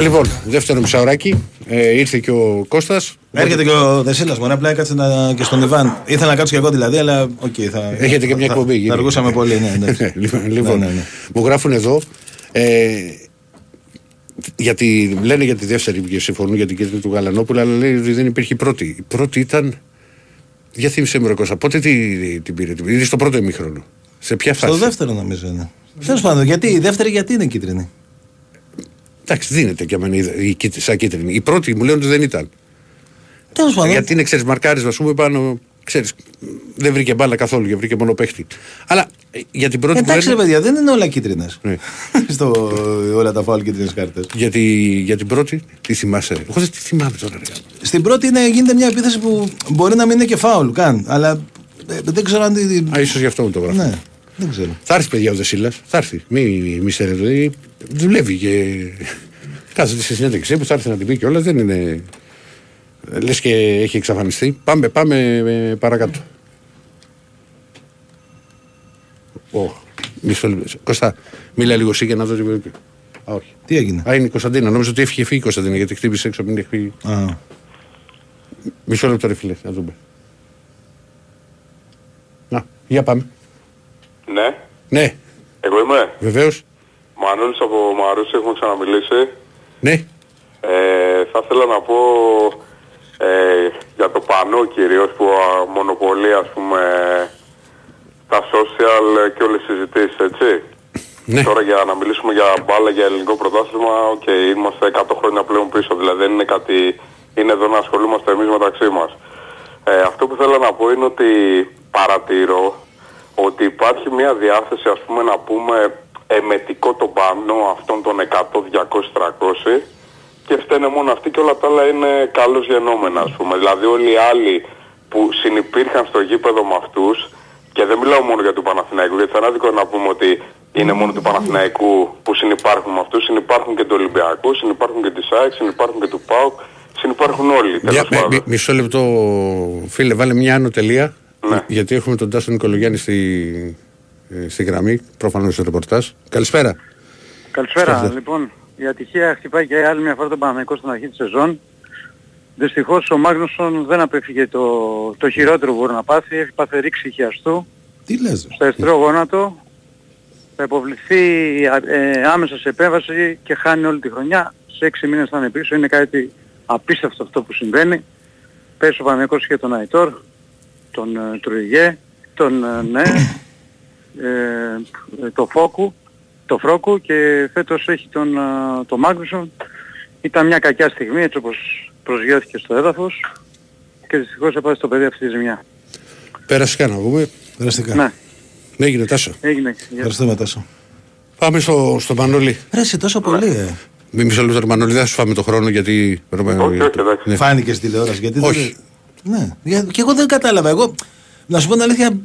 Λοιπόν, δεύτερο μισάωράκι. Ε, ήρθε και ο Κώστας. Έρχεται και ο Δεσίλας μου, απλά κάτσε να... και στον Ιβάν. Ήθελα να κάτσω και εγώ δηλαδή, αλλά οκ. θα... Έχετε και μια θα- εκπομπή, Θα γίνει. αργούσαμε πολύ, ναι. ναι. λοιπόν, λοιπόν, Ναι, ναι, ναι. μου γράφουν εδώ. Ε, γιατί, λένε για τη δεύτερη και συμφωνούν για την κίτρινη του Γαλανόπουλου, αλλά λέει ότι δεν υπήρχε η πρώτη. Η πρώτη ήταν. Για θύμισε μου, ρε Κώστα, πότε τι- την πήρε, την πήρε στο πρώτο ημίχρονο. Σε ποια φάση; Στο δεύτερο νομίζω είναι. Τέλος πάντων, γιατί η δεύτερη γιατί είναι κίτρινη; Εντάξει, δίνεται και αμένα η, η, κίτρι- σαν κίτρινη. Η πρώτη μου λένε ότι δεν ήταν. Τέλος πάντων. Γιατί είναι, ξέρεις, μαρκάρισμα, ας πούμε, πάνω. Ξέρεις, δεν βρήκε μπάλα καθόλου και βρήκε μόνο παίχτη. Αλλά ε, για την πρώτη Εντάξει, ρε που λένε, παιδιά, δεν είναι όλα κίτρινες. Ναι. Στο όλα τα φάουλ κίτρινες κάρτες. για, τη, για την πρώτη, τι θυμάσαι; ρε. Εγώ δεν τη θυμάμαι τώρα. Ρε. Στην πρώτη είναι, γίνεται μια επίθεση που μπορεί να μην είναι και φάουλ καν. Αλλά ε, δεν ξέρω αν. τη- Α, ίσως γι' αυτό μου το γράφω. Ναι, δεν ξέρω. Θα έρθει παιδιά ο Δεσίλας. Θα έρθει. Μη, μη σε δηλαδή, Δουλεύει και. Κάθεται στη συνέντευξή που θα έρθει να την πει κιόλας. Δεν είναι. Λες και έχει εξαφανιστεί. Πάμε, πάμε ε, παρακάτω. Ω, μισό λεπτό. Κώστα, μίλα λίγο εσύ για να δω τι πρέπει. Α, όχι. Τι έγινε; Α, είναι η Κωνσταντίνα. Νόμιζα ότι έφυγε φύγει η Κωνσταντίνα γιατί χτύπησε έξω από την έχει φύγει. Α, Μισό λεπτό, ρε φίλε, να δούμε. Να, για πάμε. Ναι, Ναι, εγώ είμαι. βεβαίως. Μανώλης από Μαρούσι, έχουμε ξαναμιλήσει. Ναι, Ε, θα ήθελα να πω ε, για το πανό κυρίως που α, μονοπωλεί ας πούμε τα social και όλες τις συζητήσεις, έτσι. ναι. Τώρα για να μιλήσουμε για μπάλα, για ελληνικό πρωτάθλημα, οκ, είμαστε 100 χρόνια πλέον πίσω, δηλαδή δεν είναι κάτι, είναι εδώ να ασχολούμαστε εμείς μεταξύ μας. Ε, αυτό που θέλω να πω είναι ότι παρατηρώ ότι υπάρχει μια διάθεση ας πούμε να πούμε εμετικό τον πανό αυτών των 100, 200, 300 και φταίνε μόνο αυτοί και όλα τα άλλα είναι καλώς γεννόμενα ας πούμε. Δηλαδή όλοι οι άλλοι που συνυπήρχαν στο γήπεδο με αυτούς και δεν μιλάω μόνο για του Παναθηναϊκού γιατί θα είναι άδικο να πούμε ότι είναι μόνο του Παναθηναϊκού που συνυπάρχουν με αυτούς, συνυπάρχουν και του Ολυμπιακού, συνυπάρχουν και της ΑΕΚ, συνυπάρχουν και του ΠΑΟΚ, συνυπάρχουν όλοι τέλος Για, πάντων. μι- μισό λεπτό, φίλε, βάλε μια άνω τελεία. Ναι. Γιατί έχουμε τον Τάσο Νικολογιάννη στη, ε, στη γραμμή, προφανώς στο ρεπορτάζ. Καλησπέρα. Καλησπέρα. Ευχαριστώ. Λοιπόν, η ατυχία χτυπάει και άλλη μια φορά τον Παναγικό στην αρχή της σεζόν. Δυστυχώς ο Μάγνουσον δεν απέφυγε το, το χειρότερο που μπορεί να πάθει. Έχει πάθει ρήξη χιαστού τι λες. στο αριστερό γόνατο. Θα υποβληθεί ε, άμεσα σε επέμβαση και χάνει όλη τη χρονιά. Σε έξι μήνες θα είναι πίσω. Είναι κάτι απίστευτο αυτό που συμβαίνει. Πέσει ο Παναγικός και τον Αϊτόρ, τον ε, Τρουιγέ, τον ε, ναι, ε, το Φόκου, το Φρόκου και φέτος έχει τον, ε, το Μάγνουσον. Ήταν μια κακιά στιγμή έτσι όπως προσγειώθηκε στο έδαφος και δυστυχώς έπαθε στο παιδί αυτή τη ζημιά. Πέρασε και να πούμε. Περαστικά. Ναι, Ναι, έγινε Τάσο. έγινε. Γεια. Ευχαριστούμε, Τάσο. Πάμε στο, στο Μανώλη. Ρε, εσύ τόσο πολύ, ε. Μη μισό λεπτό, ρε Μανώλη, δεν θα σου φάμε το χρόνο γιατί. Όχι, όχι, εντάξει. Ναι. Φάνηκες στη τηλεόραση. Γιατί Όχι. Δεν... Ναι, Για- και εγώ δεν κατάλαβα. Εγώ Να σου πω την αλήθεια.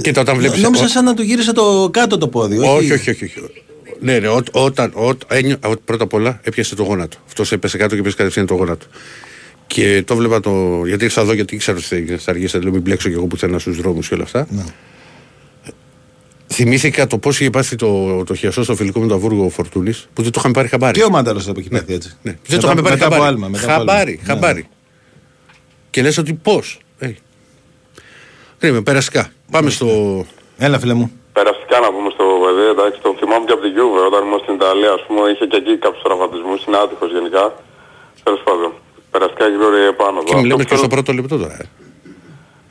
Κοίτα, όταν βλέπεις- Νόμιζα ο- σαν να του γύρισε το κάτω το πόδι. Όχι, όχι, όχι. όχι. Ναι, ναι, ό, όταν, ό, ένιω- ό, πρώτα απ' όλα έπιασε το γόνατο. Αυτός έπεσε κάτω και έπεσε κατευθείαν το γόνατο. Και το βλέπα το. Γιατί ήρθα εδώ, γιατί ήξερα ότι θα αργήσει, λέω μην μπλέξω κι εγώ πουθενά στους δρόμους και όλα αυτά. Ναι. Θυμήθηκα το πώς είχε πάθει το, το χιαστό στο φιλικό με το Αβούργο Φορτούνης, που δεν το είχαμε πάρει χαμπάρι. Τι ομάδα άλλο έχει πάθει έτσι; Ναι, δεν το είχαμε πάρει μετά από χαμπάρι. άλμα. μετά από άλμα. χαμπάρι, Ναι. χαμπάρι. Και λες ότι πώς. Ε. Κρίμα, περαστικά. Πάμε στο. Έλα, φίλε μου. Περαστικά να πούμε στο παιδί, εντάξει, τον θυμάμαι και από την Juve όταν ήμουν στην Ιταλία, ας πούμε, είχε και εκεί κάποιους τραυματισμούς, είναι άτυχος γενικά. Τέλος πάντων, περαστικά γύρω επάνω εδώ. Και μιλάμε Αυτό και που στο θέλω- πρώτο λεπτό τώρα. ε.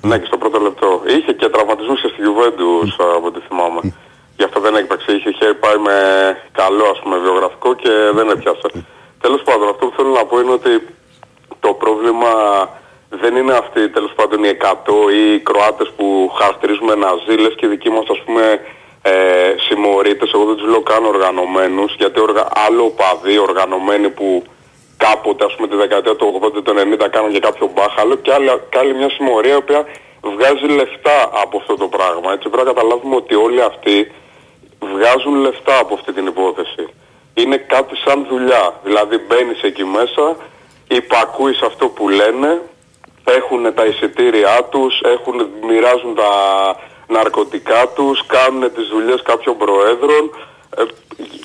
Ναι, και στο πρώτο λεπτό. Είχε και τραυματισμούς και στη Juventus από ό,τι θυμάμαι. Γι' αυτό δεν έπαιξε. Είχε, είχε πάει με καλό ας πούμε βιογραφικό και δεν έπιασε. Τέλος πάντων, αυτό που θέλω να πω είναι ότι το πρόβλημα δεν είναι αυτοί τέλος πάντων οι 100 ή οι Κροάτες που χαρακτηρίζουμε ναζί, λες και οι δικοί μας ας πούμε ε, συμμορίτες, εγώ δεν τους λέω καν οργανωμένους, γιατί οργα... άλλο παδί οργανωμένοι που κάποτε ας πούμε τη δεκαετία του 80 του 90 κάνουν και κάποιο μπάχαλο και άλλη, και άλλη μια συμμορία η οποία βγάζει λεφτά από αυτό το πράγμα. Έτσι πρέπει να καταλάβουμε ότι όλοι αυτοί βγάζουν λεφτά από αυτή την υπόθεση. Είναι κάτι σαν δουλειά. Δηλαδή μπαίνεις εκεί μέσα, υπακούεις αυτό που λένε, έχουν τα εισιτήριά τους, έχουν, μοιράζουν τα ναρκωτικά τους, κάνουν τις δουλειές κάποιων προέδρων ε,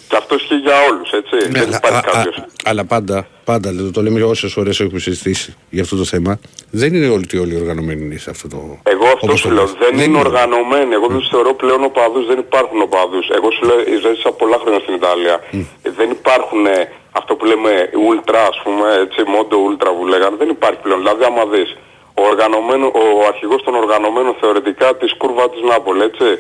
και αυτό ισχύει για όλους, έτσι. Ναι, δεν αλλά, υπάρχει α- κάποιος. α- αλλά πάντα, πάντα λέω, το λέμε όσες φορέ έχουμε συζητήσει για αυτό το θέμα. Δεν είναι όλοι, όλοι οργανωμένοι είναι σε αυτό το. Εγώ αυτό όπως σου το λέω. λες. Δεν, είναι οργανωμένοι. Εγώ δεν τους θεωρώ πλέον οπαδούς. Δεν υπάρχουν οπαδούς. Εγώ σου λέω, ζέστησα πολλά χρόνια στην Ιταλία. Ε, Δεν υπάρχουν ε, αυτό που λέμε ultra, ας πούμε, έτσι, mondo ultra που λέγανε. Δεν υπάρχει πλέον. Δηλαδή, άμα δεις, ο, οργανωμένο, ο αρχηγός των οργανωμένων θεωρητικά της κούρβα της Νάπολη, έτσι,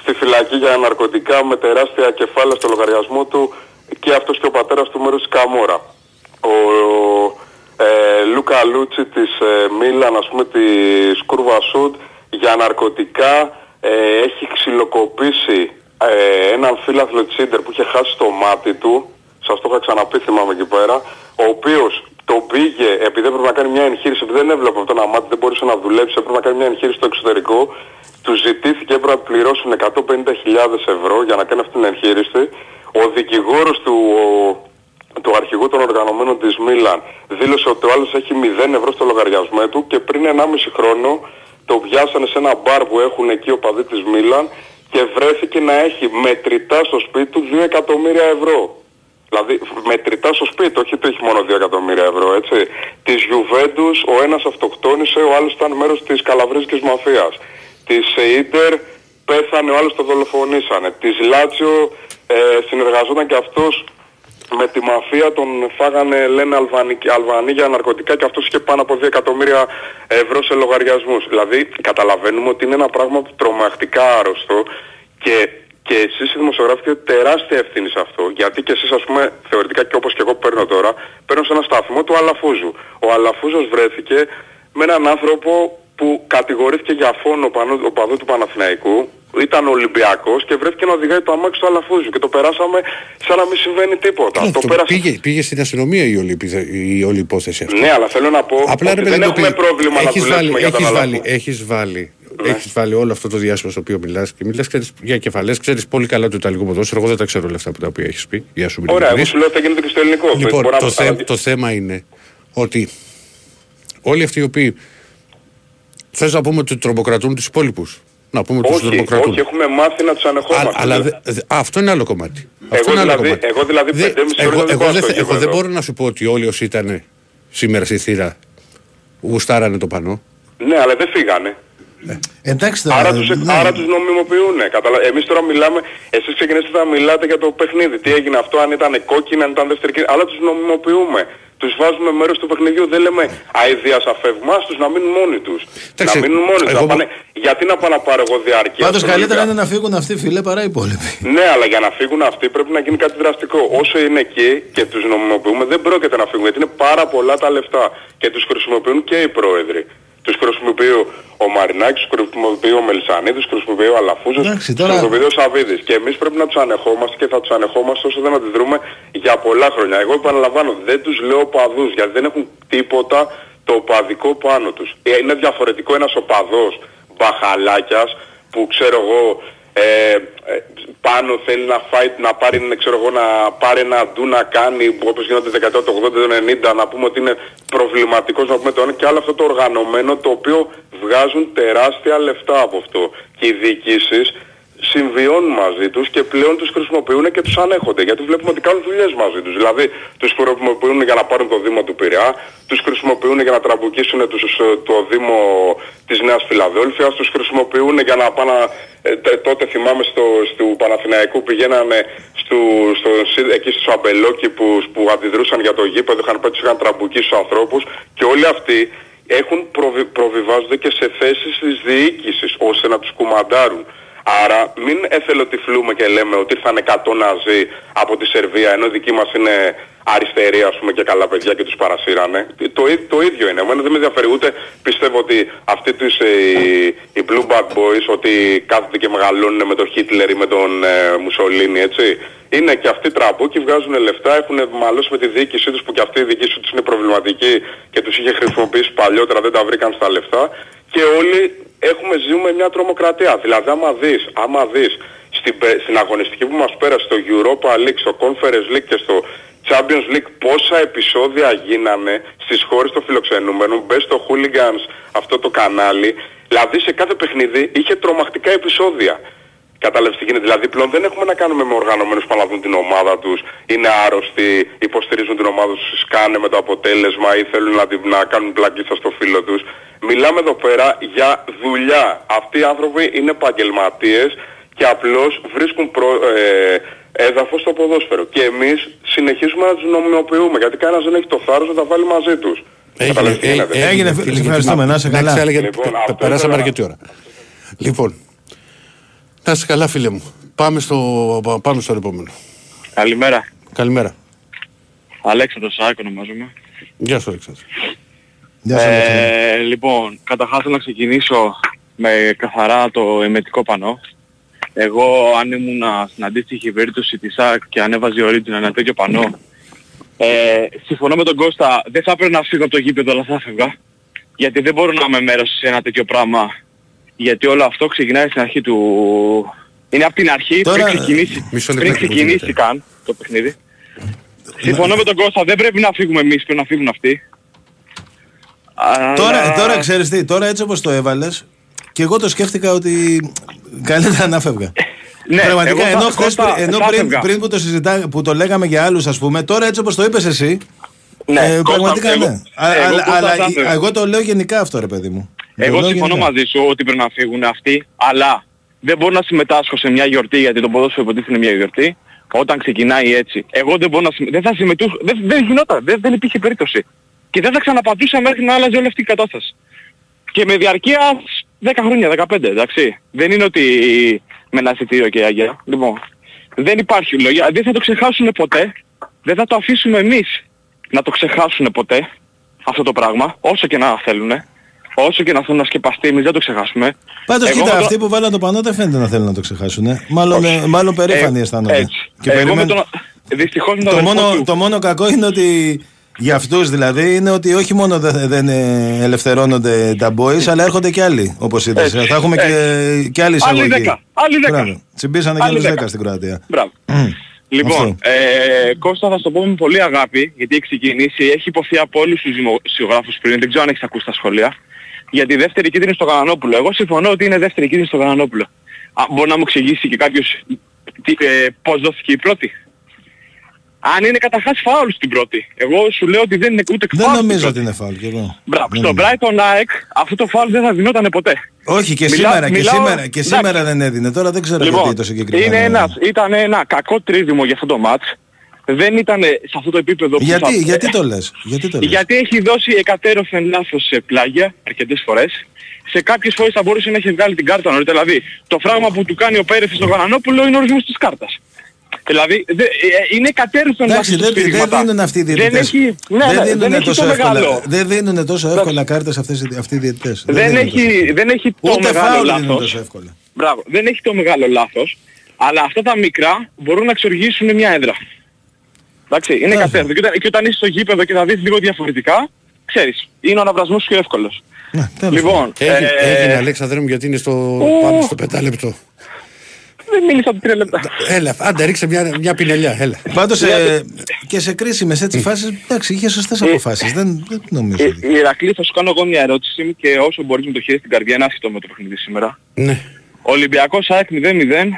στη φυλακή για ναρκωτικά με τεράστια κεφάλαια στο λογαριασμό του και αυτός και ο πατέρας του μέρους της Καμόρα. Ο, ε, Λούκα Λούτσι της ε, Μίλαν, ας πούμε της Κούρβα Σούντ για ναρκωτικά ε, έχει ξυλοκοπήσει ε, έναν φίλαθλο της Ίντερ που είχε χάσει το μάτι του σας το είχα ξαναπεί θυμάμαι εκεί πέρα ο οποίος τον πήγε επειδή έπρεπε να κάνει μια εγχείρηση επειδή δεν έβλεπε αυτό ένα μάτι δεν μπορούσε να δουλέψει έπρεπε να κάνει μια εγχείρηση στο εξωτερικό του ζητήθηκε έπρεπε να πληρώσουν 150.000 ευρώ για να κάνει αυτή την εγχείρηση ο δικηγόρος του ο, του αρχηγού των οργανωμένων της Μίλαν δήλωσε ότι ο άλλος έχει 0 ευρώ στο λογαριασμό του και πριν 1,5 χρόνο το πιάσανε σε ένα μπαρ που έχουν εκεί ο παδί της Μίλαν και βρέθηκε να έχει μετρητά στο σπίτι του 2 εκατομμύρια ευρώ. Δηλαδή μετρητά στο σπίτι, όχι το έχει μόνο 2 εκατομμύρια ευρώ, έτσι. Της Juventus ο ένας αυτοκτόνησε, ο άλλος ήταν μέρος της καλαβρίσκης μαφίας. Της Ίντερ πέθανε, ο άλλος το δολοφονήσανε. Της Λάτσιο ε, συνεργαζόταν και αυτός με τη μαφία τον φάγανε λένε Αλβανοί, Αλβανοί για ναρκωτικά και αυτός είχε πάνω από 2 εκατομμύρια ευρώ σε λογαριασμούς. Δηλαδή καταλαβαίνουμε ότι είναι ένα πράγμα που τρομακτικά άρρωστο και, και εσείς οι δημοσιογράφοι έχετε τεράστια ευθύνη σε αυτό γιατί και εσείς ας πούμε θεωρητικά και όπως και εγώ που παίρνω τώρα παίρνω σε ένα σταθμό του Αλαφούζου. Ο Αλαφούζος βρέθηκε με έναν άνθρωπο που κατηγορήθηκε για φόνο πανού- οπαδού του Παναθηναϊκού ήταν Ολυμπιακός και βρέθηκε να οδηγάει το αμάξι του Αλαφούζου και το περάσαμε σαν να μην συμβαίνει τίποτα. Ναι, το το πέρασε... πήγε, πήγε στην αστυνομία η όλη, επιθε- η όλη υπόθεση αυτή. Ναι, αλλά θέλω να πω Απλά ότι ρε δεν παιδί έχουμε πρόβλημα να έχεις δουλέψουμε βάλει, για τον έχεις Αλαφούζο. βάλει, έχεις βάλει, έχεις βάλει όλο αυτό το διάστημα στο οποίο μιλάς και μιλάς ξέρεις, για κεφαλές, ξέρεις πολύ καλά το Ιταλικό ποδόσφαιρο, εγώ δεν τα ξέρω όλα αυτά που τα οποία έχεις πει. Γεια σου, Ωραία, εγώ ειλικρινής. σου λέω ότι γίνεται και στο ελληνικό. Λοιπόν, Μπορεί να- το, θε- αλλά- το θέμα είναι ότι όλοι αυτοί οι οποίοι θες να πούμε ότι τρομοκρατούν τους υπόλοιπους; Να πούμε ότι τους όχι, τρομοκρατούν. όχι, έχουμε μάθει να τους Α, ανεχόμαστε. αλλά δε- δε- α, αυτό είναι άλλο κομμάτι. Αυτό εγώ, είναι άλλο δηλαδή, κομμάτι. εγώ δηλαδή Δε- 5,5 εγώ, χρόνια δεν εγώ, πάω δεν, στο θε- εγώ δεν γήπεδο. μπορώ να σου πω ότι όλοι όσοι ήταν σήμερα στη θύρα γουστάρανε το πανό. Ναι, αλλά δεν φύγανε. Εντάξει τώρα. Άρα τους, ναι. άρα τους νομιμοποιούνε. Καταλα... Εμείς τώρα μιλάμε, εσείς ξεκινήσατε να μιλάτε για το παιχνίδι. Τι έγινε αυτό, αν ήταν κόκκινη, αν ήταν δεύτερη κίνηση. Αλλά τους νομιμοποιούμε. Τους βάζουμε μέρος του παιχνιδιού. Δεν λέμε αηδίας αφεύγμα, τους να μείνουν μόνοι τους. Εντάξει, να μείνουν μόνοι τους. εγώ- Να πάνε... Γιατί να πάω να πάρω εγώ διάρκεια. Πάντως στον καλύτερα Ολυμπιακό. είναι να φύγουν αυτοί φίλε παρά οι υπόλοιποι. Ναι, αλλά για να φύγουν αυτοί πρέπει να γίνει κάτι δραστικό. Όσο είναι εκεί και τους νομιμοποιούμε δεν πρόκειται να φύγουν γιατί είναι πάρα πολλά τα λεφτά και τους χρησιμοποιούν και οι πρόεδροι. Τους χρησιμοποιεί ο Μαρινάκης, τους χρησιμοποιεί ο Μελισανίδης, τους χρησιμοποιεί ο Αλαφούζος, Εντάξει, τους τώρα- χρησιμοποιεί ο Σαββίδης. Και εμείς πρέπει να τους ανεχόμαστε και θα τους ανεχόμαστε όσο δεν αντιδρούμε για πολλά χρόνια. Εγώ επαναλαμβάνω, δεν τους λέω παδούς γιατί δεν έχουν τίποτα το οπαδικό πάνω τους. Ε, Είναι διαφορετικό ένας οπαδός μπαχαλάκιας που ξέρω εγώ ε, ε, πάνω θέλει να φάει, να πάρει, ναι, ξέρω εγώ, να πάρει ένα ντου να κάνει όπως γίνονται δεκαετία του 80, του 90, να πούμε ότι είναι προβληματικός, να πούμε το ένα και άλλο αυτό το οργανωμένο το οποίο βγάζουν τεράστια λεφτά από αυτό. Και οι διοικήσεις συμβιώνουν μαζί τους και πλέον τους χρησιμοποιούν και τους ανέχονται γιατί βλέπουμε ότι κάνουν δουλειές μαζί τους. Δηλαδή τους χρησιμοποιούν για να πάρουν το Δήμο του Πειραιά, τους χρησιμοποιούν για να τραμπουκίσουν τους, ε, το Δήμο της Νέας Φιλαδέλφειας, τους χρησιμοποιούν για να πάνε, ε, τε- τότε θυμάμαι στο, στο Παναθηναϊκού πηγαίνανε στο, στο, σι- εκεί στους αμπελόκηπους που αντιδρούσαν για το γήπεδο, είχαν πάει τους είχαν τραμπουκίσει τους ανθρώπους και όλοι αυτοί έχουν προβι, προβιβάζονται και σε θέσεις της διοίκησης ώστε να τους κουμαντάρουν. Άρα μην εθελοτυφλούμε και λέμε ότι ήρθαν 100 Ναζί από τη Σερβία ενώ οι δικοί μας είναι αριστεροί ας πούμε και καλά παιδιά και τους παρασύρανε. Το, ί- το ίδιο είναι. Εμένα δεν με ενδιαφέρει ούτε πιστεύω ότι αυτοί τους ε, οι, οι Blue Bad Boys ότι κάθονται και μεγαλώνουν με τον Χίτλερ ή με τον ε, Μουσολίνη έτσι. Είναι και αυτοί τραμπούκι, βγάζουν λεφτά, έχουν μαλώσει με τη διοίκησή τους που και αυτή η διοίκησή τους είναι προβληματική και τους είχε χρησιμοποιήσει παλιότερα, δεν τα βρήκαν στα λεφτά και όλοι έχουμε ζούμε μια τρομοκρατία. Δηλαδή άμα δεις, άμα δεις στην, πε- στην αγωνιστική που μας πέρασε στο Europa League, στο Conference League και στο Champions League πόσα επεισόδια γίνανε στις χώρες των φιλοξενούμενων, μπες στο Hooligans αυτό το κανάλι, δηλαδή σε κάθε παιχνίδι είχε τρομακτικά επεισόδια. Κατάλαβες τι γίνεται. Δηλαδή πλέον δεν έχουμε να κάνουμε με οργανωμένους που αναλάβουν την ομάδα τους, είναι άρρωστοι, υποστηρίζουν την ομάδα τους, σκάνε με το αποτέλεσμα ή θέλουν να, την- να κάνουν πλακίτσα στο φίλο τους. Μιλάμε εδώ πέρα για δουλειά. Αυτοί οι άνθρωποι είναι επαγγελματίες και απλώς βρίσκουν προ, ε, έδαφος στο ποδόσφαιρο. Και εμείς συνεχίζουμε να τους νομιμοποιούμε γιατί κανένας δεν έχει το θάρρος να τα βάλει μαζί τους. Κατάλαβες τι γίνεται. Έγινε, φίλε, σε ευχαριστούμε. Να να είσαι καλά φίλε μου. Πάμε στο, πάμε στο επόμενο. Καλημέρα. Καλημέρα. Αλέξανδρος Σάκο ονομάζομαι. Γεια σου Αλέξανδρο. Ε, λοιπόν, καταρχάς θέλω να ξεκινήσω με καθαρά το εμετικό πανό. Εγώ αν ήμουν στην αντίστοιχη περίπτωση της ΣΑΚ και ανέβαζε ο Ρίτσιν ένα τέτοιο πανό, ε, συμφωνώ με τον Κώστα, δεν θα έπρεπε να φύγω από το γήπεδο αλλά θα έφευγα. Γιατί δεν μπορώ να είμαι μέρος σε ένα τέτοιο πράγμα. Γιατί όλο αυτό ξεκινάει στην αρχή του... Είναι από την αρχή Τώρα- πριν ξεκινήσει, Μισό πριν λεπτάκι, ξεκινήσει μου καν το παιχνίδι. Συμφωνώ με τον Κώστα, δεν πρέπει να φύγουμε εμείς, πρέπει να φύγουν αυτοί. Τώρα, Αλλά- τώρα ξέρεις τι, τώρα έτσι όπως το έβαλες και εγώ το σκέφτηκα ότι καλύτερα να φεύγα. Ναι, Πραγματικά, εγώ θα- ενώ, χθες, Κώστα, πριν- ενώ θα πριν, έφευγα. πριν που, το συζητά, που το λέγαμε για άλλους ας πούμε, τώρα έτσι όπως το είπες εσύ, Ναι, ε, Κώστα, πραγματικά εγώ- ναι. Α- εγώ, αλλά Κώστα, αλλά θα έφευγα. εγώ το λέω γενικά αυτό ρε παιδί μου. Το Εγώ λέω συμφωνώ γενικά. μαζί σου ότι πρέπει να φύγουν αυτοί, αλλά δεν μπορώ να συμμετάσχω σε μια γιορτή γιατί το ποδόσφαιρο υποτίθεται είναι μια γιορτή. Όταν ξεκινάει έτσι. Εγώ δεν μπορώ να συμμε... δεν θα συμμετούχα. Δεν, δεν γινόταν. Δεν, δεν υπήρχε περίπτωση. Και δεν θα ξαναπατούσα μέχρι να άλλαζε όλη αυτή η κατάσταση. Και με διαρκεία 10 χρόνια, 15, εντάξει. Δεν είναι ότι με ένα εισιτήριο και αγία. Λοιπόν, δεν υπάρχει λόγια. Δεν θα το ξεχάσουν ποτέ. Δεν θα το αφήσουμε εμείς να το ξεχάσουν ποτέ αυτό το πράγμα, όσο και να θέλουν. Όσο και να θέλουν να σκεπαστεί, εμείς δεν το ξεχάσουμε. Πάντως Εγώ κοίτα, με το- αυτοί που βάλαν το πανό δεν φαίνεται να θέλουν να το ξεχάσουν. ε. Μάλλον, ε, μάλλον περήφανοι Ε, αισθάνονται. έτσι. Και Εγώ με περιμένουν- τον... Δυστυχώς με τον το, αδερφό μόνο, του- το μόνο κακό είναι ότι για αυτούς δηλαδή είναι ότι όχι μόνο δεν, δεν ε, ελευθερώνονται τα boys, αλλά έρχονται και άλλοι όπως είδες. Έτσι, Θα έχουμε και, και άλλη Άλλοι εισαγωγή. δέκα, άλλοι δέκα. Μπράβο. Τσιμπήσανε και Άλλοι άλλους δέκα. 10 στην Κροατία. Μπράβο. Λοιπόν, ε, Κώστα θα σου το πω με πολύ αγάπη, γιατί έχει ξεκινήσει, έχει υποθεί από όλους τους δημοσιογράφους πριν, δεν ξέρω αν έχεις ακούσει τα σχόλια, για τη δεύτερη κίτρινη στο Γαλανόπουλο. Εγώ συμφωνώ ότι είναι δεύτερη κίτρινη στο Γαλανόπουλο. Α, μπορεί να μου εξηγήσει και κάποιος τι, ε, πώς δόθηκε η πρώτη; Αν είναι καταρχάς φάουλ στην πρώτη. Εγώ σου λέω ότι δεν είναι ούτε Δεν φάουλ στην νομίζω πρώτη. ότι είναι φάουλ κι εγώ. Μπράβο. Δεν Στο νομίζω. Brighton ΑΕΚ αυτό το φάουλ δεν θα δινόταν ποτέ. Όχι και Μιλάω- σήμερα, και μιλάω- σήμερα, και εντάξει. σήμερα δεν έδινε. Τώρα δεν ξέρω γιατί το συγκεκριμένο. είναι ένας, ήταν ένα κακό τρίδημο για αυτό το μάτς. Δεν ήταν σε αυτό το επίπεδο που Γιατί, θα... γιατί το λες; Γιατί το λες; Γιατί έχει δώσει εκατέρωθεν λάθος σε πλάγια αρκετές φορές. Σε κάποιες φορές θα μπορούσε να έχει βγάλει την κάρτα νωρίτερα. Δηλαδή το φράγμα που του κάνει ο Πέρεθης στο Γαλανόπουλο είναι ορισμός της κάρτας. Δηλαδή δε, ε, ε, είναι εκατέρωθεν Εντάξει, λάθος δεν, δεν σφύριγματα. δίνουν αυτοί οι Δεν διαιτητές. έχει, ναι, δεν ναι, δίνουν δεν έχει τόσο το εύκολα, μεγάλο. δεν δίνουν τόσο εύκολα κάρτες αυτές, οι- αυτοί οι διαιτητές. Δεν, δίνουν έχει, δεν έχει το Ούτε μεγάλο φάουλ δίνουν λάθος. τόσο εύκολα. Μπράβο. Δεν έχει το μεγάλο λάθος. Αλλά αυτά τα μικρά μπορούν να εξοργήσουν μια έδρα. Εντάξει, είναι κατέρδο. Και όταν, και όταν είσαι στο γήπεδο και θα δεις λίγο διαφορετικά, ξέρεις, είναι ο αναβρασμός πιο εύκολος. τέλος λοιπόν, Έγινε, ε, έγινε Αλέξανδρε μου γιατί είναι στο, Ου. πάμε στο πεντάλεπτο. δεν μίλησα από τρία λεπτά. Έλα, άντε ρίξε μια, μια πινελιά, έλα. Πάντως ε, και σε κρίσιμες έτσι φάσεις, εντάξει, είχες σωστές αποφάσεις. Δεν, δεν νομίζω. Ε, Ηρακλή, θα σου κάνω εγώ μια ερώτηση και όσο μπορείς με το χέρι στην καρδιά, είναι άσχετο με το παιχνίδι σήμερα. Ναι. Ο Ολυμπιακός ΑΕΚ 0-0,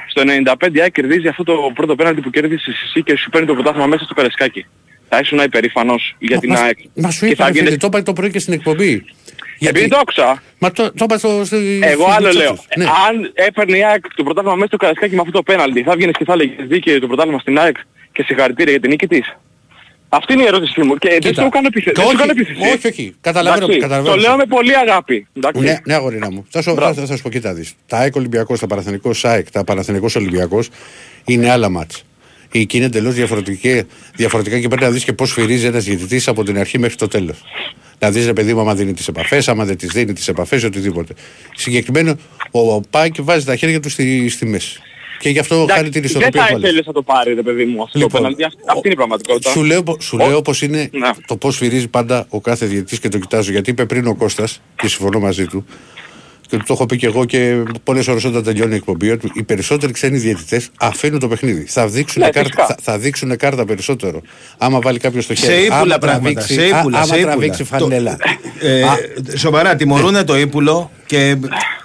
στο 95 ΑΕΚ κερδίζει αυτό το πρώτο πέναλτι που κέρδισε εσύ και σου παίρνει το πρωτάθλημα μέσα στο Καρεσκάκι. Θα ήσουν υπερήφανος για την Μα- ΑΕΚ. Μα σου Και είπα, θα ρε φίλε, γίνες- το είπα το πρωί και στην εκπομπή. Επειδή το άκουσα, Μα το, το είπα στο, στο, εγώ στους άλλο Μητσότσους. λέω. Ναι. Αν έπαιρνε η ΑΕΚ το πρωτάθλημα μέσα στο Καρεσκάκι με αυτό το πέναλτι, θα βγαίνεις και θα έλεγες δίκαιο το πρωτάθλημα στην ΑΕΚ και συγχαρητήρια για την νίκη της. Αυτή είναι η ερώτησή μου και δεν Κοίτα. σου κάνω επίθεση. Και Δεν σου όχι, κάνω επίθεση. όχι, όχι. Καταλαβαίνω, Εντάξει, καταλαβαίνω. Το λέω με πολύ αγάπη. Εντάξει. Ναι, ναι, αγορίνα μου. Θα σου, θα, θα σου πω, κοίτα δεις. Τα ΑΕΚ Ολυμπιακός, τα Παναθηνικό ΣΑΕΚ, τα Παναθηνικός Ολυμπιακός είναι άλλα μάτς. Εκεί είναι εντελώς διαφορετικά, διαφορετικά και πρέπει να δεις και πώς φυρίζει ένας διαιτητής από την αρχή μέχρι το τέλος. Να δεις, ρε παιδί μου, άμα δίνει τις επαφές, άμα δεν τις δίνει τις επαφές, οτιδήποτε. Συγκεκριμένο, ο Πάικ βάζει τα χέρια του στη, στη μέση. Και γι' αυτό Εντάξει, χάνει την δεν ισορροπία θα που βάλε. ήθελες να το πάρει, ρε παιδί μου, αυτό Λοιπόν, το πέναλτι. Αυτή αυτή είναι η πραγματικότητα. Σου λέω, πο- σου Ο- λέω πως είναι Ναι. το πώς φυρίζει πάντα ο κάθε διαιτητής και το κοιτάζω. Γιατί είπε πριν ο Κώστας και συμφωνώ μαζί του και το έχω πει και εγώ και πολλές ώρες όταν τελειώνει η εκπομπή ότι οι περισσότεροι ξένοι διαιτητές αφήνουν το παιχνίδι. Θα δείξουν, Ναι, κάρτα, φυσικά. θα, θα δείξουν κάρτα περισσότερο. Άμα βάλει κάποιος το Σε χέρι. ύπουλα άμα πράγματα. τραβήξει, Σε ύπουλα, α- άμα σε ύπουλα. τραβήξει Το- φανέλα. Ε, σοβαρά, τιμωρούν το ύπουλο και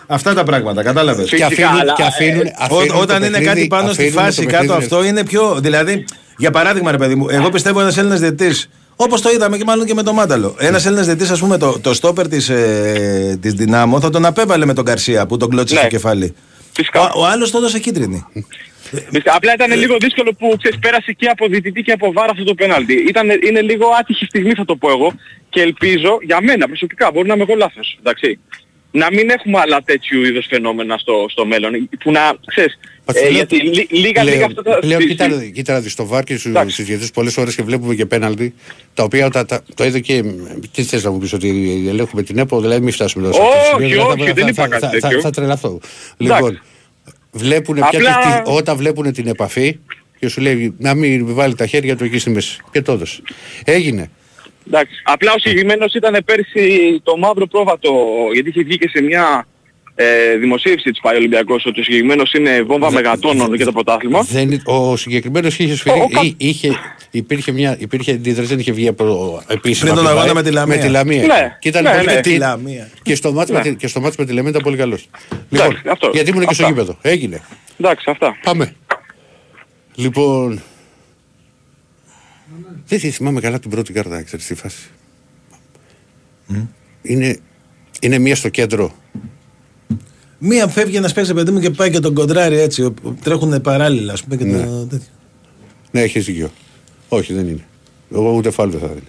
αυτά τα πράγματα, κατάλαβες. Και αφήνουν- και αφήνουν- αφήνουν το όταν είναι παιχνίδι- κάτι πάνω στη αφήνουν το φάση παιχνίδι κάτω να- αυτό είναι πιο. Δηλαδή, για παράδειγμα, ρε παιδί μου, εγώ πιστεύω ένας Έλληνας διαιτητής. Όπως το είδαμε και μάλλον και με το Μάνταλο. Ένας Έλληνας διαιτητής, ας πούμε, το, το στόπερ της ε, της Δυνάμω θα τον απέβαλε με τον Καρσία που τον κλώτσε Ναι. στο κεφάλι. Φυσικά. Ο, ο άλλος το έδωσε κίτρινη. Φυσικά. Απλά ήταν λίγο δύσκολο που ξέρεις, πέρασε και από διαιτητή και από βάρα αυτό το πέναλτι. Ήταν, είναι λίγο άτυχη στιγμή θα το πω εγώ και ελπίζω για μένα προσωπικά, μπορεί να είμαι εγώ λάθος, εντάξει. Να μην έχουμε άλλα τέτοιου είδους φαινόμενα στο, στο μέλλον. Που να, ξέρεις, Μα σου ε, λέω- γιατί λί- λίγα Λέω- λίγα αυτά τα... Λέω, στη- κοίτα, στη- κοίτα να δεις, στο βάρ και στου- στους διαιτητές πολλές ώρες και βλέπουμε και πέναλτι, τα οποία τα, τα, το είδε και. Τι θες να μου πεις, ότι ελέγχουμε την ΕΠΟ, δηλαδή μην φτάσουμε εδώ. σε αυτό το Όχι, σημείο, όχι, θα- δεν θα- είπα θα- κάτι θα- θα- τέτοιο. Θα τρελαθώ. Εντάξει. Λοιπόν, βλέπουν Απλά- όταν βλέπουν την επαφή και σου λέει να μην βάλει τα χέρια του εκεί στη μέση. Και το έδωσε. Έγινε. Εντάξει. Απλά ο συγκεκριμένος ήταν πέρσι το μαύρο πρόβατο, γιατί είχε βγει και σε μια ε, δημοσίευση της ΠΑΗ Ολυμπιακός ότι ο συγκεκριμένος είναι βόμβα μεγατόνων για το πρωτάθλημα. Δεν, ο συγκεκριμένος είχε σφυρί. Ο- ο κα- εί- είχε, υπήρχε μια υπήρχε αντίδραση, δεν είχε βγει από επίσημα. Πριν τον από την αγώνα ΠΑΕ, με τη Λαμία. Με τη Λαμία. Ναι, Και ήταν ναι, πολύ ναι. και- Τη Λαμία. Και στο μάτς Ναι. με, τη- και στο μάτς με τη Λαμία ήταν πολύ καλός. Λοιπόν, Εντάξει, αυτό. γιατί ήμουν και στο Αυτά. γήπεδο. Έγινε. Εντάξει, αυτά. Πάμε. Λοιπόν. Δεν τη θυμάμαι καλά την πρώτη κάρτα, ξέρεις τη φάση. Είναι, είναι μία στο κέντρο. Μία φεύγει ένας παίξει παιδί μου και πάει και τον κοντράρι έτσι. Τρέχουν παράλληλα, ας πούμε. Και Ναι. το, τέτοιο. Ναι, έχεις δίκιο. Όχι, δεν είναι. Εγώ ούτε φάλ δεν θα δίνει.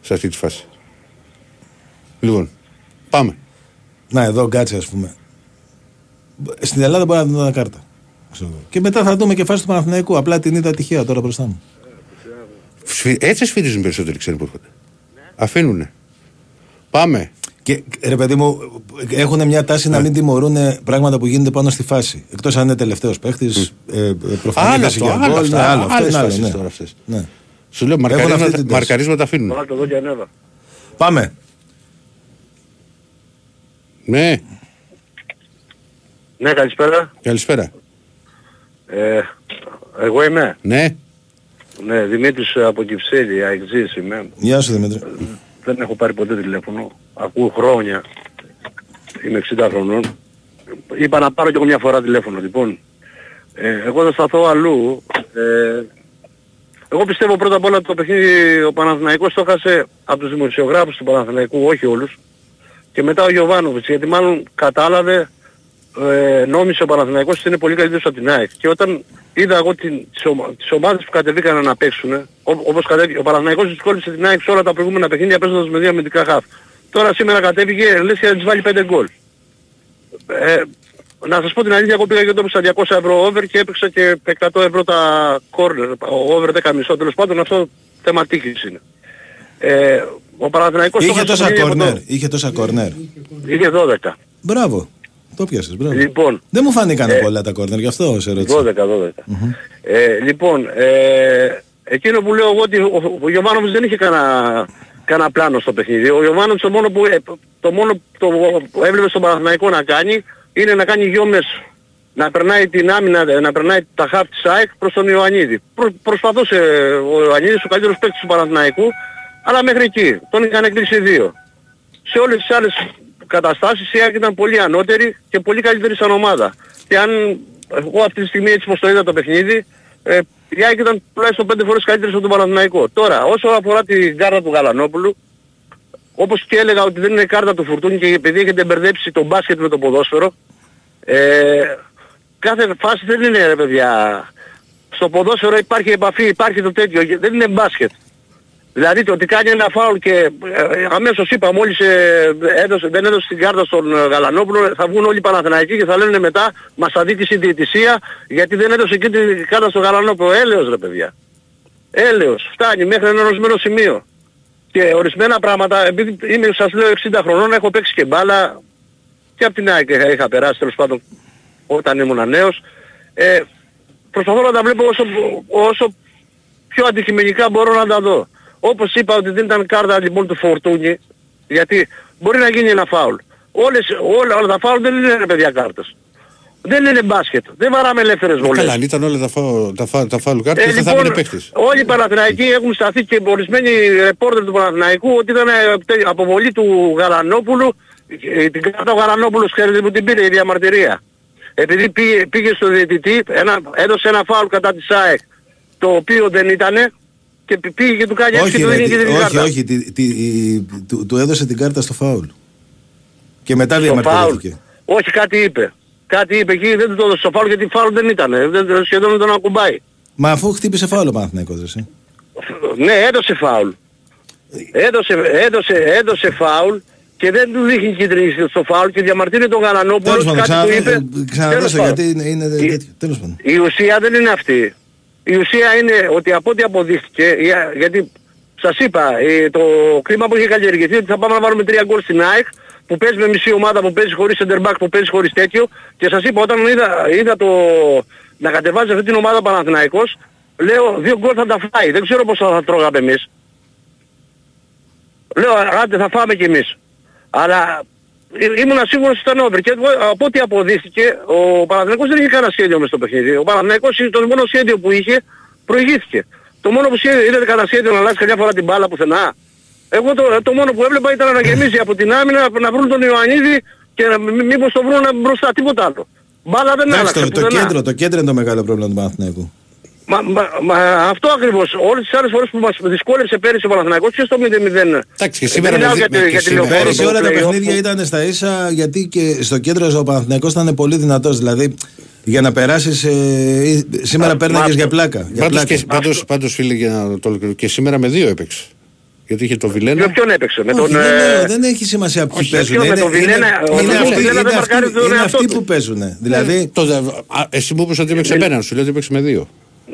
Σε αυτή τη φάση. Λοιπόν, πάμε. Να, εδώ κάτσε, ας πούμε. Στην Ελλάδα μπορεί να δούμε ένα κάρτα. Ξέρω εγώ. Και μετά θα δούμε και φάση του Παναθηναϊκού. Απλά την είδα τυχαία τώρα μπροστά μου. Σφυ- Έτσι σφυρίζουν περισσότεροι ξένοι που έρχονται. Αφήνουνε. Πάμε. Και ρε παιδί μου, έχουν μια τάση Ναι. να μην τιμωρούν πράγματα που γίνονται πάνω στη φάση. Εκτός αν είναι τελευταίος παίχτης, ε, προφανή Άλλο θέση αυτό, για άλλο γκολ. αυτά, Ναι, άλλο. Αυτό άλλες είναι άλλο. φάσεις Ναι. τώρα αυτές. Ναι. Σου λέω Έχουν αυτή μαρκαρίσματα, την τάση. μαρκαρίσματα αφήνουν. Βάλτε εδώ και ανέβα. Πάμε. Ναι, Ναι, καλησπέρα. καλησπέρα. Ε, εγώ είμαι. Ναι, Ναι, Δημήτρης από Κυψέλη, αεξής είμαι. Γεια σου Δημήτρη. Δεν έχω πάρει ποτέ τηλέφωνο. Ακούω χρόνια. Είμαι 60 χρονών. Είπα να πάρω κι εγώ μια φορά τηλέφωνο. Λοιπόν, ε, εγώ θα σταθώ αλλού. Ε, εγώ πιστεύω πρώτα απ' όλα ότι το παιχνίδι ο Παναθηναϊκός το έχασε από τους δημοσιογράφους του Παναθηναϊκού, όχι όλους. Και μετά ο Γιωβάνοβιτς, γιατί μάλλον κατάλαβε, ε, νόμισε ο Παναθηναϊκός ότι είναι πολύ καλύτερος από την ΑΕΚ. Και όταν είδα εγώ την, τις, ομα, τις ομάδες που κατεβήκαν να παίξουν, ό, όπως κατέβηκε, ο Παναθηναϊκός δυσκόλυψε την ΑΕΚ σε όλα τα προηγούμενα παιχνίδια παίζοντας με δύο αμυντικά χαφ. Τώρα σήμερα κατέβηκε, λες και να της βάλει 5 γκολ. Ε, να σας πω την αλήθεια, εγώ πήγα και το έπαιξα 200 ευρώ over και έπαιξα και 100 ευρώ τα corner, ο over 10 μισό. Τέλος πάντων αυτό θέμα τύχης είναι. Ε, ο Παναθηναϊκός το Είχε έχασε τόσα το παιχνίδι από κορνέρ. το- Είχε τόσα κορνέρ. Είχε 12. Μπράβο. Το πιάσες, μπράβο. Λοιπόν, Δεν μου φάνηκαν Ε, πολλά τα κορνέρ, γι' αυτό σε ρώτησα. 12, 12. Ε, λοιπόν, ε, εκείνο που λέω εγώ ότι ο, ο Γιωβάνοβης δεν είχε κανένα κανένα πλάνο στο παιχνίδι. Ο Ιωβάνοβιτς το μόνο που, ε, το μόνο το που έβλεπε στον Παναθηναϊκό να κάνει είναι να κάνει γιόμες να περνάει την άμυνα, να περνάει τα χαφ της ΑΕΚ προς τον Ιωαννίδη. Προ, προσπαθούσε ο Ιωαννίδης, ο καλύτερος παίκτης του Παναθηναϊκού, αλλά μέχρι εκεί. Τον είχαν κλείσει δύο. Σε όλες τις άλλες καταστάσεις η ΑΕΚ ήταν πολύ ανώτερη και πολύ καλύτερη σαν ομάδα. Και αν εγώ αυτή τη στιγμή έτσι πως το είδα το παιχνίδι, ε, η ΑΕΚ ήταν τουλάχιστον πέντε φορές καλύτερη από τον Παναθηναϊκό. Τώρα, όσο αφορά την κάρτα του Γαλανόπουλου, όπως και έλεγα ότι δεν είναι κάρτα του Φουρτούνη και επειδή έχετε μπερδέψει το μπάσκετ με το ποδόσφαιρο, ε, κάθε φάση δεν είναι ρε παιδιά. Στο ποδόσφαιρο υπάρχει επαφή, υπάρχει το τέτοιο, δεν είναι μπάσκετ. Δηλαδή το ότι κάνει ένα φάουλ και ε, αμέσως είπα μόλις ε, έδωσε, δεν έδωσε την κάρτα στον ε, Γαλανόπουλο θα βγουν όλοι οι Παναθηναϊκοί και θα λένε μετά μας θα δει τη συντηρητησία γιατί δεν έδωσε εκεί την κάρτα στον Γαλανόπουλο. Έλεος ρε παιδιά. Έλεος. Φτάνει μέχρι ένα ορισμένο σημείο. Και ορισμένα πράγματα, επειδή είμαι σας λέω 60 χρονών, έχω παίξει και μπάλα και από την ΑΕΚ είχα, είχα περάσει τέλος πάντων όταν ήμουν νέος. Ε, προσπαθώ να τα βλέπω όσο, όσο πιο αντικειμενικά μπορώ να τα δω. Όπως είπα ότι δεν ήταν κάρτα λοιπόν του Φορτούνη, γιατί μπορεί να γίνει ένα φάουλ. Όλες, όλα, όλα τα φάουλ δεν είναι ρε παιδιά κάρτες. Δεν είναι μπάσκετ. Δεν βαράμε ελεύθερες βολές. Καλά, αν ήταν όλα τα, φάου, τα, φάου, τα φάουλ κάρτα Ε, δεν θα λοιπόν, έμεινε παίχτης. όλοι οι Παναθηναϊκοί έχουν σταθεί και ορισμένοι ρεπόρτερ του Παναθηναϊκού ότι ήταν ε, τε- αποβολή του Γαλανόπουλου, ε, την κάρτα ο Γαλανόπουλος ξέρετε που την πήρε η διαμαρτυρία. Επειδή πήγε, πήγε στο διαιτητή, ένα, έδωσε ένα φάουλ κατά της ΑΕΚ, το οποίο δεν ήτανε, και πη- πήγε και του κάνει έτσι και Όχι, του ρε, δίνει και τι- την όχι, κάρτα. όχι, τι- τι- του, του έδωσε την κάρτα στο φάουλ. Και μετά Στο φάουλ. διαμαρτυρήθηκε. Όχι, κάτι είπε. Κάτι είπε εκεί, δεν του το έδωσε στο φάουλ γιατί φάουλ δεν ήταν. Δεν, σχεδόν δεν τον ακουμπάει. Μα αφού χτύπησε φάουλ ο Παναθηναϊκός, εσύ. Ναι, έδωσε φάουλ. Έδωσε, έδωσε, έδωσε φάουλ και δεν του δείχνει κίτρινη στο φάουλ και διαμαρτύρει τον Γαλανόπουλος Τέλος πάντων, κάτι ξανα, του είπε. ε, Τέλος ξαναδώσε πάντων. γιατί είναι, είναι Η- τέτοιο. Τέλος πάντων. Η ουσία δεν είναι αυτή. Η ουσία είναι ότι από ό,τι αποδείχθηκε, για- γιατί σας είπα, ε, το κλίμα που είχε καλλιεργηθεί ότι θα πάμε να βάλουμε τρία γκολ στην ΑΕΚ, που παίζει με μισή ομάδα, που παίζει χωρίς center back, που παίζει χωρίς τέτοιο, και σας είπα όταν είδα, είδα το, να κατεβάζει αυτή την ομάδα ο Παναθηναϊκός, λέω δύο γκολ θα τα φάει, δεν ξέρω πώς θα, θα τρώγαμε εμείς. Λέω άντε θα φάμε κι εμείς. Αλλά Ή- Ήμουν σίγουρος ότι ήταν over και εγώ, από ό,τι αποδείχθηκε ο Παναθηναϊκός δεν είχε κανένα σχέδιο μες στο παιχνίδι. Ο Παναθηναϊκός το μόνο σχέδιο που είχε προηγήθηκε. Το μόνο που σχέδιο, είδατε κανένα σχέδιο να αλλάξει καμιά φορά την μπάλα πουθενά; Εγώ το, το μόνο που έβλεπα ήταν να γεμίσει από την άμυνα, να βρουν τον Ιωαννίδη και να, μη- μήπως το βρουν μπροστά τίποτα άλλο. Μπάλα δεν Εντάξει, άλλαξε το, το, πουθενά. κέντρο, το κέντρο είναι το μεγάλο πρόβλημα του Παναθηναϊκού. Μα, μα, μα, αυτό ακριβώς. Όλες τις άλλες φορές που μας δυσκόλεψε πέρυσι ο Παναθηναϊκός και στο 0-0. Εντάξει, και σήμερα μιλάω με- για, τη- με- για και τη λεωφόρο, Πέρυσι το όλα τα play-off παιχνίδια που- ήταν στα ίσα γιατί και στο κέντρο ο Παναθηναϊκός ήταν πολύ δυνατός. Δηλαδή για να περάσεις ε, σήμερα πέρναγες για πλάκα. Για Πάντως, πλάκα. και, πάντως, πάντως φίλε για να το ολοκληρώσω, και σήμερα με δύο έπαιξε. Γιατί είχε το Βιλένα. Με ποιον έπαιξε, με Όχι, τον... δεν, ε, λέω, δεν έχει σημασία ποιοι όχι, παίζουν. με Είναι, τον Βιλένα, είναι, ο είναι Βιλένα αυτοί, δεν είναι παρκάρει αυτοί, τον είναι εαυτό αυτοί του. που παίζουν. Δηλαδή, Το, α, εσύ μου είπες ότι έπαιξε πέναν, σου λέω ότι έπαιξε με δύο.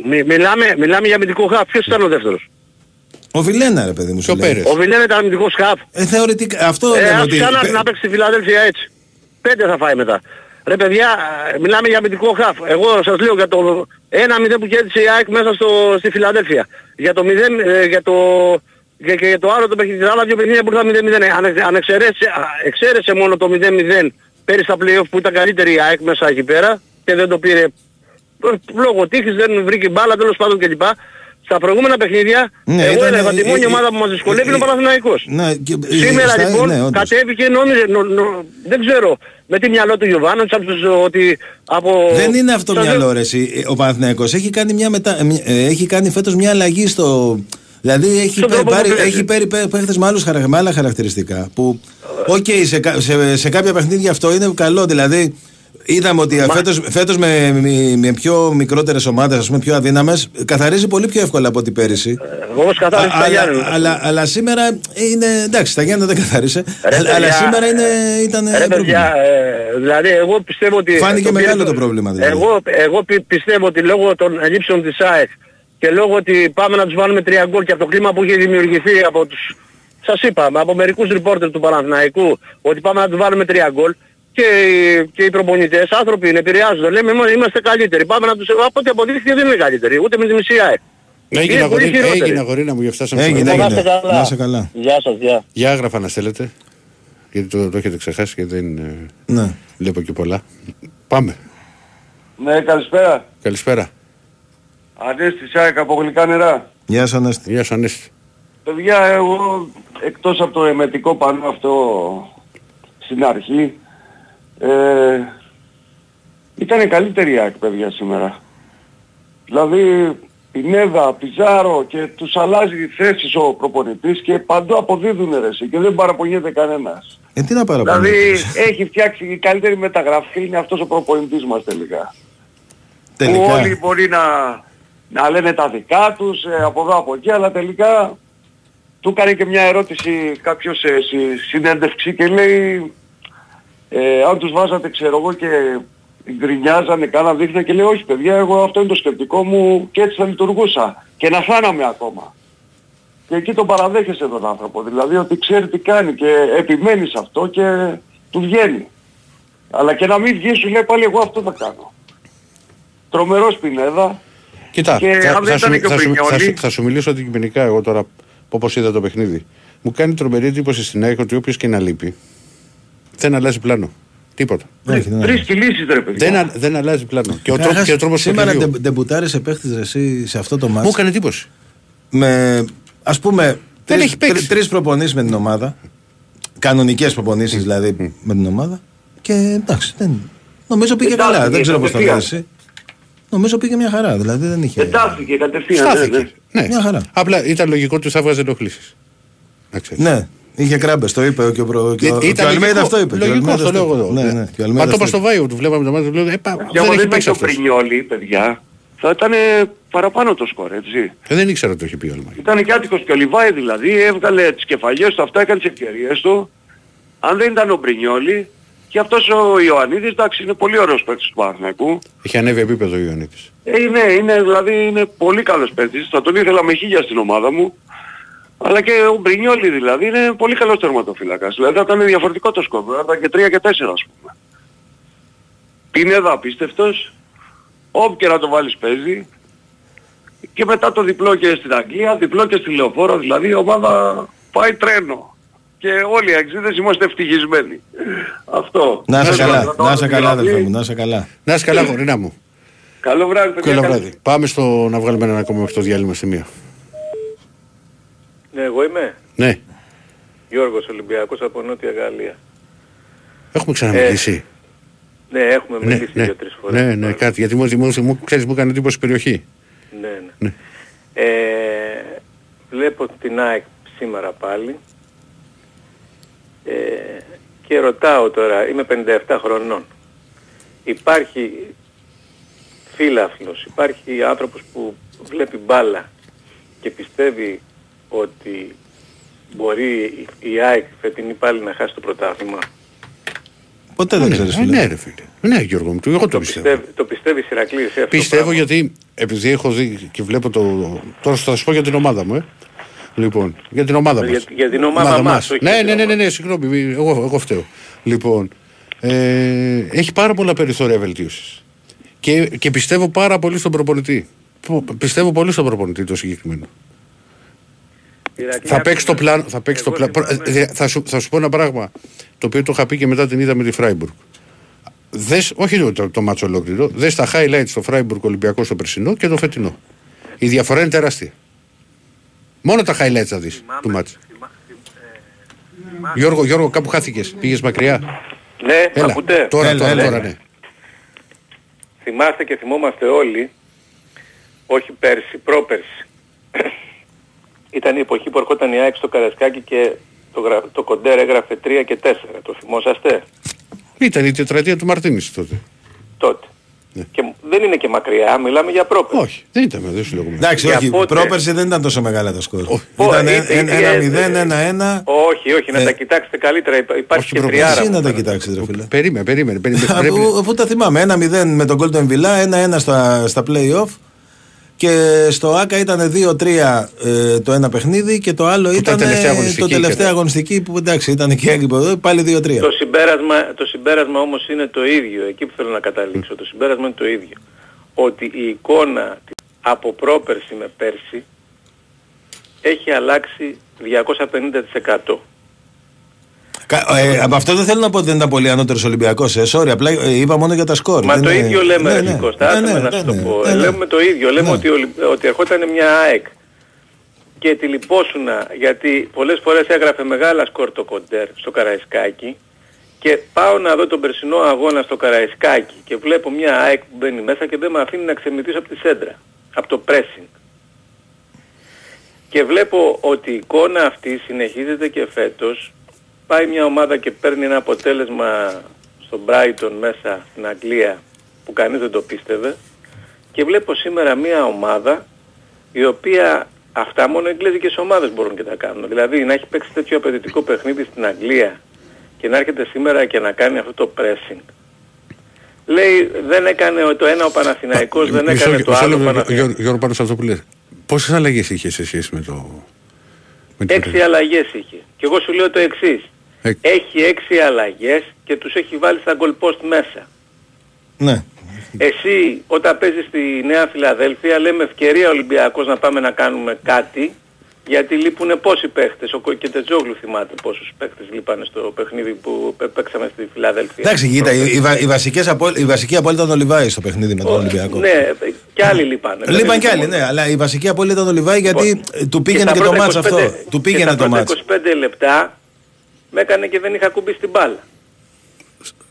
Μι- μιλάμε, μιλάμε για αμυντικό χαφ. Ποιος ήταν ο δεύτερος; ο Βιλένα ρε παιδί μου Και σου ο λέει. Πέρες. Ο Βιλένα ήταν αμυντικός χαφ. Ε, θεωρητικά, αυτό Ε, λέμε ας ότι... ξανά πε- να παίξει στη Φιλαδέλφια έτσι. Πέντε θα φάει μετά. Ρε παιδιά, ε, μιλάμε για αμυντικό χαφ. Εγώ σας λέω για το 1-0 που κέρδισε η ΑΕΚ μέσα στο, στη Φιλαδέλφια. Για το 0, ε, για το... Και, και για το άλλο το παιχνίδι, τα άλλα δύο παιχνίδια που ήταν 0-0. Ε, Αν, εξ- αν εξαιρέσει, α, εξαίρεσε μόνο το 0-0 πέρυσι στα play-off που ήταν καλύτερη η ΑΕΚ μέσα εκεί πέρα και δεν το πήρε ε, λόγω τύχης, δεν βρήκε μπάλα τέλος πάντων κλπ. Στα προηγούμενα παιχνίδια, Ναι, εγώ ήταν- έλεγα ότι η ε, μόνη ε, ομάδα που μας δυσκολεύει είναι ο ε, Παναθηναϊκός. Ναι, και, ε, Σήμερα στα- λοιπόν ναι, όντως. κατέβηκε νόμιζε, νο, νο- δεν ξέρω, με τι μυαλό του Γιωβάνοβιτς από τους, ότι από... Δεν είναι αυτό σας μυαλό λέω- ρε εσύ. Ο Παναθηναϊκός έχει κάνει, μια μετα... ε, μια- ε, έχει κάνει φέτος μια αλλαγή στο... Δηλαδή έχει, Στον πέ- τρόπο που πάρει, παίζει. έχει πάρει πέ- παίχτες με, άλλους, χαρα- με άλλα χαρακτηριστικά που οκ σε, κα- σε, σε κάποια παιχνίδια αυτό είναι καλό δηλαδή είδαμε ότι φέτος, φέτος με, με, με πιο μικρότερες ομάδες ας πούμε πιο αδύναμες καθαρίζει πολύ πιο εύκολα από ό,τι πέρυσι Όπως κατάλαβες Α- τα αλλά, Γιάννενα. αλλά, αλλά σήμερα είναι εντάξει τα Γιάννενα δεν καθάρισε Ρε αλλά, αλλά παιδιά, σήμερα είναι, ήταν Ρε πρόβλημα. παιδιά, ε, δηλαδή εγώ πιστεύω ότι... Φάνηκε το μεγάλο πήρε- το πρόβλημα, δηλαδή. Εγώ, εγώ πι- πιστεύω ότι λόγω των ελλείψεων της ΑΕΚ και λόγω ότι πάμε να τους βάλουμε τρία γκολ και από το κλίμα που είχε δημιουργηθεί από τους... Σας είπα, από μερικούς ρεπόρτερ του Παναθηναϊκού ότι πάμε να τους βάλουμε τρία γκολ και, οι- και οι προπονητές άνθρωποι είναι, επηρεάζονται. Λέμε "Μα είμαστε καλύτεροι. Πάμε να τους... Από ό,τι αποδείχθηκε δεν είναι καλύτεροι. Ούτε με τη μισή ΑΕΚ. Έγινε Είναι πολύ αγορίνα, χειρότερη. έγινε αγορίνα μου, για φτάσαμε Έγινε, στο- Να έγινε. είστε καλά. Να είσαι καλά. Γεια σας, γεια. Για άγραφα να στέλνετε. Γιατί το, το έχετε ξεχάσει και δεν ε, Ναι. βλέπω και πολλά. Πάμε. Ναι, καλησπέρα. Καλησπέρα. Ανέστη Σάικ από γλυκά νερά. Γεια σου Ανέστη. Γεια σου Ανέστη. Παιδιά, εγώ εκτός από το εμετικό πανό αυτό στην αρχή, ε, ήταν καλύτερη η ΑΕΚ παιδιά σήμερα. Δηλαδή Πινέδα, Πιζάρο και τους αλλάζει θέσεις ο προπονητής και παντού αποδίδουν ρε εσύ, και δεν παραπονιέται κανένας. Ε, τι να παραπάνω. Δηλαδή έχει φτιάξει η καλύτερη μεταγραφή είναι αυτός ο προπονητής μας τελικά. Που Τελικά. όλοι μπορεί να, να λένε τα δικά τους ε, από εδώ από εκεί, αλλά τελικά του έκανε και μια ερώτηση κάποιος ε, στη συνέντευξη και λέει ε, αν τους βάζατε ξέρω εγώ και γκρινιάζανε, κάναν δείχνα και λέει όχι παιδιά εγώ αυτό είναι το σκεπτικό μου και έτσι θα λειτουργούσα και να φάναμε ακόμα. Και εκεί τον παραδέχεσαι τον άνθρωπο, δηλαδή ότι ξέρει τι κάνει και επιμένει σε αυτό και του βγαίνει. Αλλά και να μην βγει σου λέει πάλι εγώ αυτό θα κάνω. Τρομερός Πινέδα. Κοιτά, Και θα, αν δεν θα, ήταν σου, και ο θα, σου, θα, Πρινιόλι- σου, θα σου μιλήσω αντικειμενικά εγώ τώρα, όπως είδα το παιχνίδι. Μου κάνει τρομερή εντύπωση στην ΑΕΚ ότι όποιος και να λείπει, δεν αλλάζει πλάνο. Τίποτα. Όχι, δεν Τρεις κυλήσεις ρε παιδιά. Δεν, α- δεν αλλάζει πλάνο. Και ο, Καταρχάς, τρόπο, και ο τρόπος Σήμερα παιχνιδιού. ντε, ντεμπουτάρισε παίχτης ρε εσύ σε αυτό το μάτς. Μου έκανε εντύπωση. με ας πούμε Δεν τρεις, έχει παίξει. τρεις, τρεις προπονήσεις με την ομάδα κανονικές προπονήσεις δηλαδή με την ομάδα και εντάξει δεν, νομίζω πήγε Εντάχθηκε, καλά δεν ξέρω πώς θα κατευθείαν. βγάλει νομίζω πήγε μια χαρά δηλαδή δεν είχε Εντάχθηκε κατευθείαν. ναι, ναι. Στάθηκε. Ναι. Μια χαρά. Απλά ήταν λογικό ότι θα βγάζει ενοχλήσεις. Να ξέρεις. ναι είχε κράμπες το είπε και ο, προ, και ο, Ε, και ο Αλμέιδας λογικό- αυτό είπε και ο Λογικός, Αλμέιδας το λέω αυτό εγώ. είπε. ναι, ναι, και ο Αλμέιδας Μα το αυτό είπα στο Βάιο, του βλέπαμε το μάτι, του λέω, ε, πα, Και δεν άμα έχει δεν παίξει ήταν ο αυτός. Πρινιόλι, παιδιά, θα ήταν παραπάνω το σκορ, έτσι. Ε, Δεν ήξερα ότι το είχε πει ο Αλμάι. Ήταν και άτυχος και ο Λιβάη δηλαδή, έβγαλε τις κεφαλιές του, αυτά έκανε τις ευκαιρίες του. Αν δεν ήταν ο Πρινιόλι, και αυτός ο Ιωαννίδης, εντάξει, είναι πολύ ωραίος παίκτης του Παναθηναϊκού. Έχει ανέβει επίπεδο ο Ιωαννίτης. Ε, είναι, είναι, δηλαδή είναι πολύ καλός παίκτης. Θα τον ήθελα με χίλια στην ομάδα μου. Αλλά και ο Μπρινιόλι δηλαδή είναι πολύ καλός τερματοφύλακας. Δηλαδή θα ήταν διαφορετικό το σκοπό. Θα ήταν και 3 και 4 ας πούμε. Πινέδα απίστευτος. Όπου και να το βάλεις παίζει. Και μετά το διπλό και στην Αγγλία, διπλό και στη Λεωφόρο. Δηλαδή η ομάδα πάει τρένο. Και όλοι οι αξίδες είμαστε ευτυχισμένοι. Αυτό. να είσαι Θέλω καλά το να είσαι άλλο καλά δηλαδή. αδελφέ μου να είσαι καλά Να είσαι καλά, γορίνα μου. Καλό βράδυ, παιδιά. Καλό Καλή- βράδυ. Πάμε στο να βγάλουμε ένα ακόμα μέχρι το διάλειμμα στη μία. Ναι, εγώ είμαι. Ναι, Γιώργος Ολυμπιακός από Νότια Γαλλία. έχουμε ξαναμιλήσει. Ναι, έχουμε ναι, μιλήσει ναι, δύο-τρεις φορές. ναι, ναι, κάτι. Γιατί μου, μου, μου, ξέρεις, μου έκανε εντύπωση η περιοχή. Ναι, ναι. Ε, βλέπω την ΑΕΚ σήμερα πάλι ε, και ρωτάω τώρα, είμαι 57 χρονών. Υπάρχει φίλαθλος, υπάρχει άνθρωπος που βλέπει μπάλα και πιστεύει ότι μπορεί η η ΑΕΚ φετινή πάλι να χάσει το πρωτάθλημα. ποτέ δεν ναι, ξέρεις ε, φίλε ναι, ρε φίλε. Ναι, Γιώργο μου, του- εγώ το πιστεύω. Πιστεύει, το πιστεύεις Ηρακλής, ε, αυτό Πιστεύω πράγμα. γιατί επειδή έχω δει και βλέπω το. Τώρα θα σου πω για την ομάδα μου, ε. Λοιπόν, για την ομάδα Για- μας. για την ομάδα μας, όχι Ναι, για ναι, την ναι, ναι, ναι, συγγνώμη, μη- εγώ, εγώ φταίω. Λοιπόν, ε, έχει πάρα πολλά περιθώρια βελτίωσης. Και, και πιστεύω πάρα πολύ στον προπονητή. Που- Πιστεύω πολύ στον προπονητή το συγκεκριμένο. Ηρακλή, Θα παίξει το άκουμε. πλάνο. Θα, παίξει το Εγώ πλάνο. θυμάμαι- θα, σου, θα σου πω ένα πράγμα το οποίο το είχα πει και μετά την είδα με τη Φράιμπουργκ. Δες, όχι το, το, το μάτσο ολόκληρο, δες τα highlights στο Φράιμπουργκ Ολυμπιακό στο περσινό και το φετινό. Η διαφορά είναι τεράστια. Μόνο τα highlights θα δεις του μάτσου. Γιώργο, Γιώργο, κάπου χάθηκες. Πήγες μακριά. Ναι, Έλα, ακούτε; τώρα, Έλα, τώρα, έλα. τώρα, ναι. Θυμάστε και θυμόμαστε όλοι, όχι πέρσι, πρόπερσι. Ήταν η εποχή που ερχόταν η ΑΕΚ στο Καρασκάκι και το, γρα... το κοντέρ έγραφε 3 και 4. Το θυμόσαστε; Ήταν η τετραετία του Μαρτίνης τότε. τότε. Και δεν είναι και μακριά, μιλάμε για πρόπερσι. Ναι. Όχι, δεν ήταν, δεν σου λέγω. εντάξει Για όχι πότε; πρόπερση δεν ήταν τόσο μεγάλα τα σκορ Ω, ήταν ε, ε, ε, ε, 1-0 1-1 Όχι, όχι, να Ε, τα κοιτάξετε καλύτερα. Υπά- Υπάρχει όχι και πρόπερσι, τριάρα. εσύ μου να τα φαίνεται. κοιτάξεις ρε φίλε Περίμενε, περίμενε. περίμενε πρέπει, Αφού, αφού τα θυμάμαι, 1-0 με τον Golden Villa, 1-1 στα, στα play-off και στο ΆΚΑ ήταν 2-3 ε, το ένα παιχνίδι και το άλλο ήταν τελευταία ε, αγωνιστική το τελευταία και- αγωνιστική που εντάξει ήταν και έγκυπο εδώ, πάλι 2-3. Το συμπέρασμα, το συμπέρασμα όμως είναι το ίδιο, εκεί που θέλω να καταλήξω. Το συμπέρασμα είναι το ίδιο. Ότι η εικόνα από πρόπερση με πέρσι έχει αλλάξει 250%. Κα- ε, από αυτό δεν θέλω να πω ότι δεν ήταν πολύ ανώτερος Ολυμπιακός. Ε, sorry, απλά ε, είπα μόνο για τα σκορ. Μα Δεν το είναι- ίδιο λέμε, Ναι, ναι, ναι. Κώστα, Ναι, άσε ναι, με να ναι, σου το ναι, πω. ναι, ναι. Λέμε το ίδιο. Λέμε Ναι. ότι, ο Ολυ- ότι ερχόταν μια ΑΕΚ και τη λυπόσουνα γιατί πολλές φορές έγραφε μεγάλα σκορ το κοντέρ στο Καραϊσκάκι και πάω να δω τον περσινό αγώνα στο Καραϊσκάκι και βλέπω μια ΑΕΚ που μπαίνει μέσα και δεν με αφήνει να ξεμητήσω από τη σέντρα, από το pressing. Και βλέπω ότι η εικόνα αυτή συνεχίζεται και φέτος. Πάει μια ομάδα και παίρνει ένα αποτέλεσμα στο Brighton μέσα στην Αγγλία που κανείς δεν το πίστευε. Και βλέπω σήμερα μια ομάδα η οποία αυτά μόνο οι εγγλέζικες ομάδες μπορούν και τα κάνουν. Δηλαδή να έχει παίξει τέτοιο απαιτητικό παιχνίδι στην Αγγλία και να έρχεται σήμερα και να κάνει αυτό το pressing. Λέει δεν έκανε το ένα ο Παναθηναϊκός, δεν Μισό- έκανε το μισό άλλο ο λεπτό, Παναθηναϊκός. Γιώργο, Γιώργο, πάνω σε αυτό που λες. Πόσες αλλαγές είχε σε σχέση με το... με την Έξι αλλαγές είχε. Και εγώ σου λέω το εξής. Ε. Έχει έξι αλλαγές και τους έχει βάλει στα goal post μέσα. Ναι. Εσύ όταν παίζεις στη Νέα Φιλαδέλφια λέμε ευκαιρία Ολυμπιακός να πάμε να κάνουμε κάτι γιατί λείπουν πόσοι παίχτες. Ο Κοκετετζόγλου θυμάται πόσους παίχτες λείπανε στο παιχνίδι που πέ- παίξαμε στη Φιλαδέλφια. Εντάξει, κοίτα, οι, οι, βα- οι βασικές απο- η βασική απόλυτα ήταν ο Λιβάης στο παιχνίδι με τον Ολυμπιακό. Ναι, και άλλοι λείπανε. Δεν Λείπαν είναι κι άλλοι, μόνο. ναι, αλλά η βασική απόλυτα ήταν ο Λιβάη γιατί ε, του πήγαινε στα και, το πρώτα μάτς 25 αυτό. Του πήγαινε και το στα μάτς. πρώτα 25 λεπτά με έκανε και δεν είχα κουμπίσει την μπάλα.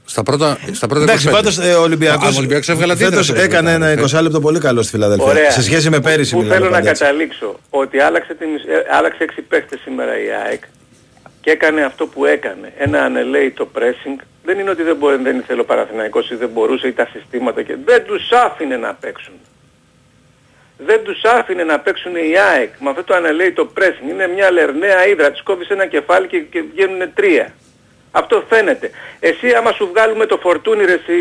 Στα πρώτα, στα πρώτα Εντάξει, 25. πάντως ε, ο Ολυμπιακός, Α, ο Ολυμπιακός έβγαλε αντίδραση φέτος από το έκανε ένα Ολυμπιακό, 20 λεπτό πολύ καλό στη Φιλαδέλφια. Ωραία. Σε σχέση με πέρυσι Που μιλάμε θέλω να πάντα έτσι. καταλήξω ότι άλλαξε, τη, μισ- ε, άλλαξε έξι παίχτες σήμερα η ΑΕΚ και έκανε αυτό που έκανε. Ένα ανελαίητο pressing. Δεν είναι ότι δεν, μπορεί, δεν ήθελε ο Παναθηναϊκός ή δεν μπορούσε ή τα συστήματα και δεν τους άφηνε να παίξουν. Δεν τους άφηνε να παίξουν οι ΑΕΚ με αυτό το ανελαίητο pressing. Είναι μια λερναία ύδρα. Της κόβεις ένα κεφάλι και, και βγαίνουν τρία. Αυτό φαίνεται. Εσύ άμα σου βγάλουμε το φορτούνι ρε εσύ,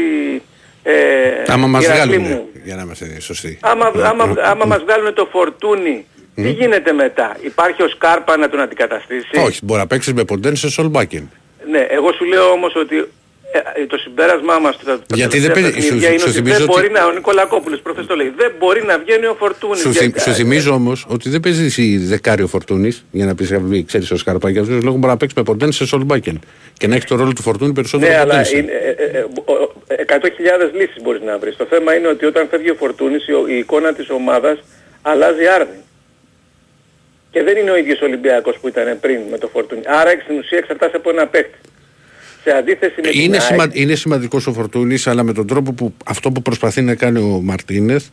ε, Άμα μας Ηρακλή βγάλουν, μου, για να είμαστε σωστοί. Άμα, άμα, άμα μας βγάλουν το φορτούνι, τι γίνεται μετά; Υπάρχει ο Σκάρπα να τον αντικαταστήσει; Όχι, μπορεί να παίξεις με ποντέν σε Σολμπάκιν. Ναι, εγώ σου λέω όμως ότι ε, ε, το συμπέρασμά μας τα τα Γιατί τελευταία δεν παίζει- παιχνίδια σου- είναι σου ότι θυμίζω δεν ότι- μπορεί να, ο Νικολακόπουλος προχθές το λέει, δεν μπορεί να βγαίνει ο Φορτούνης. Σου, Για- θυ- σου θυμίζω όμως ότι δεν παίζει εσύ δεκάριο φορτούνης για να πεις ξέρεις ο Σκαρπάκη. Για αυτόν τον λόγο μπορεί να παίξει με ποντέν σε Σολμπάκεν και να έχει το ρόλο του φορτούνη περισσότερο Ναι, από αλλά ποντέν. είναι, ε, ε, ε, ο- ο- 100.000 λύσεις μπορείς να βρεις. Το θέμα είναι ότι όταν φεύγει ο Φορτούνης η, ο- η εικόνα της ομάδας αλλάζει άρδιν. Και δεν είναι ο ίδιος Ολυμπιακός που ήταν πριν με το Φορτούνη. Άρα στην ουσία εξαρτάται από ένα παίκτη. Σε αντίθεση με την Είναι, ΑΕΚ, σημα, είναι σημαντικός ο Φορτούνης, αλλά με τον τρόπο που αυτό που προσπαθεί να κάνει ο Μαρτίνεθ,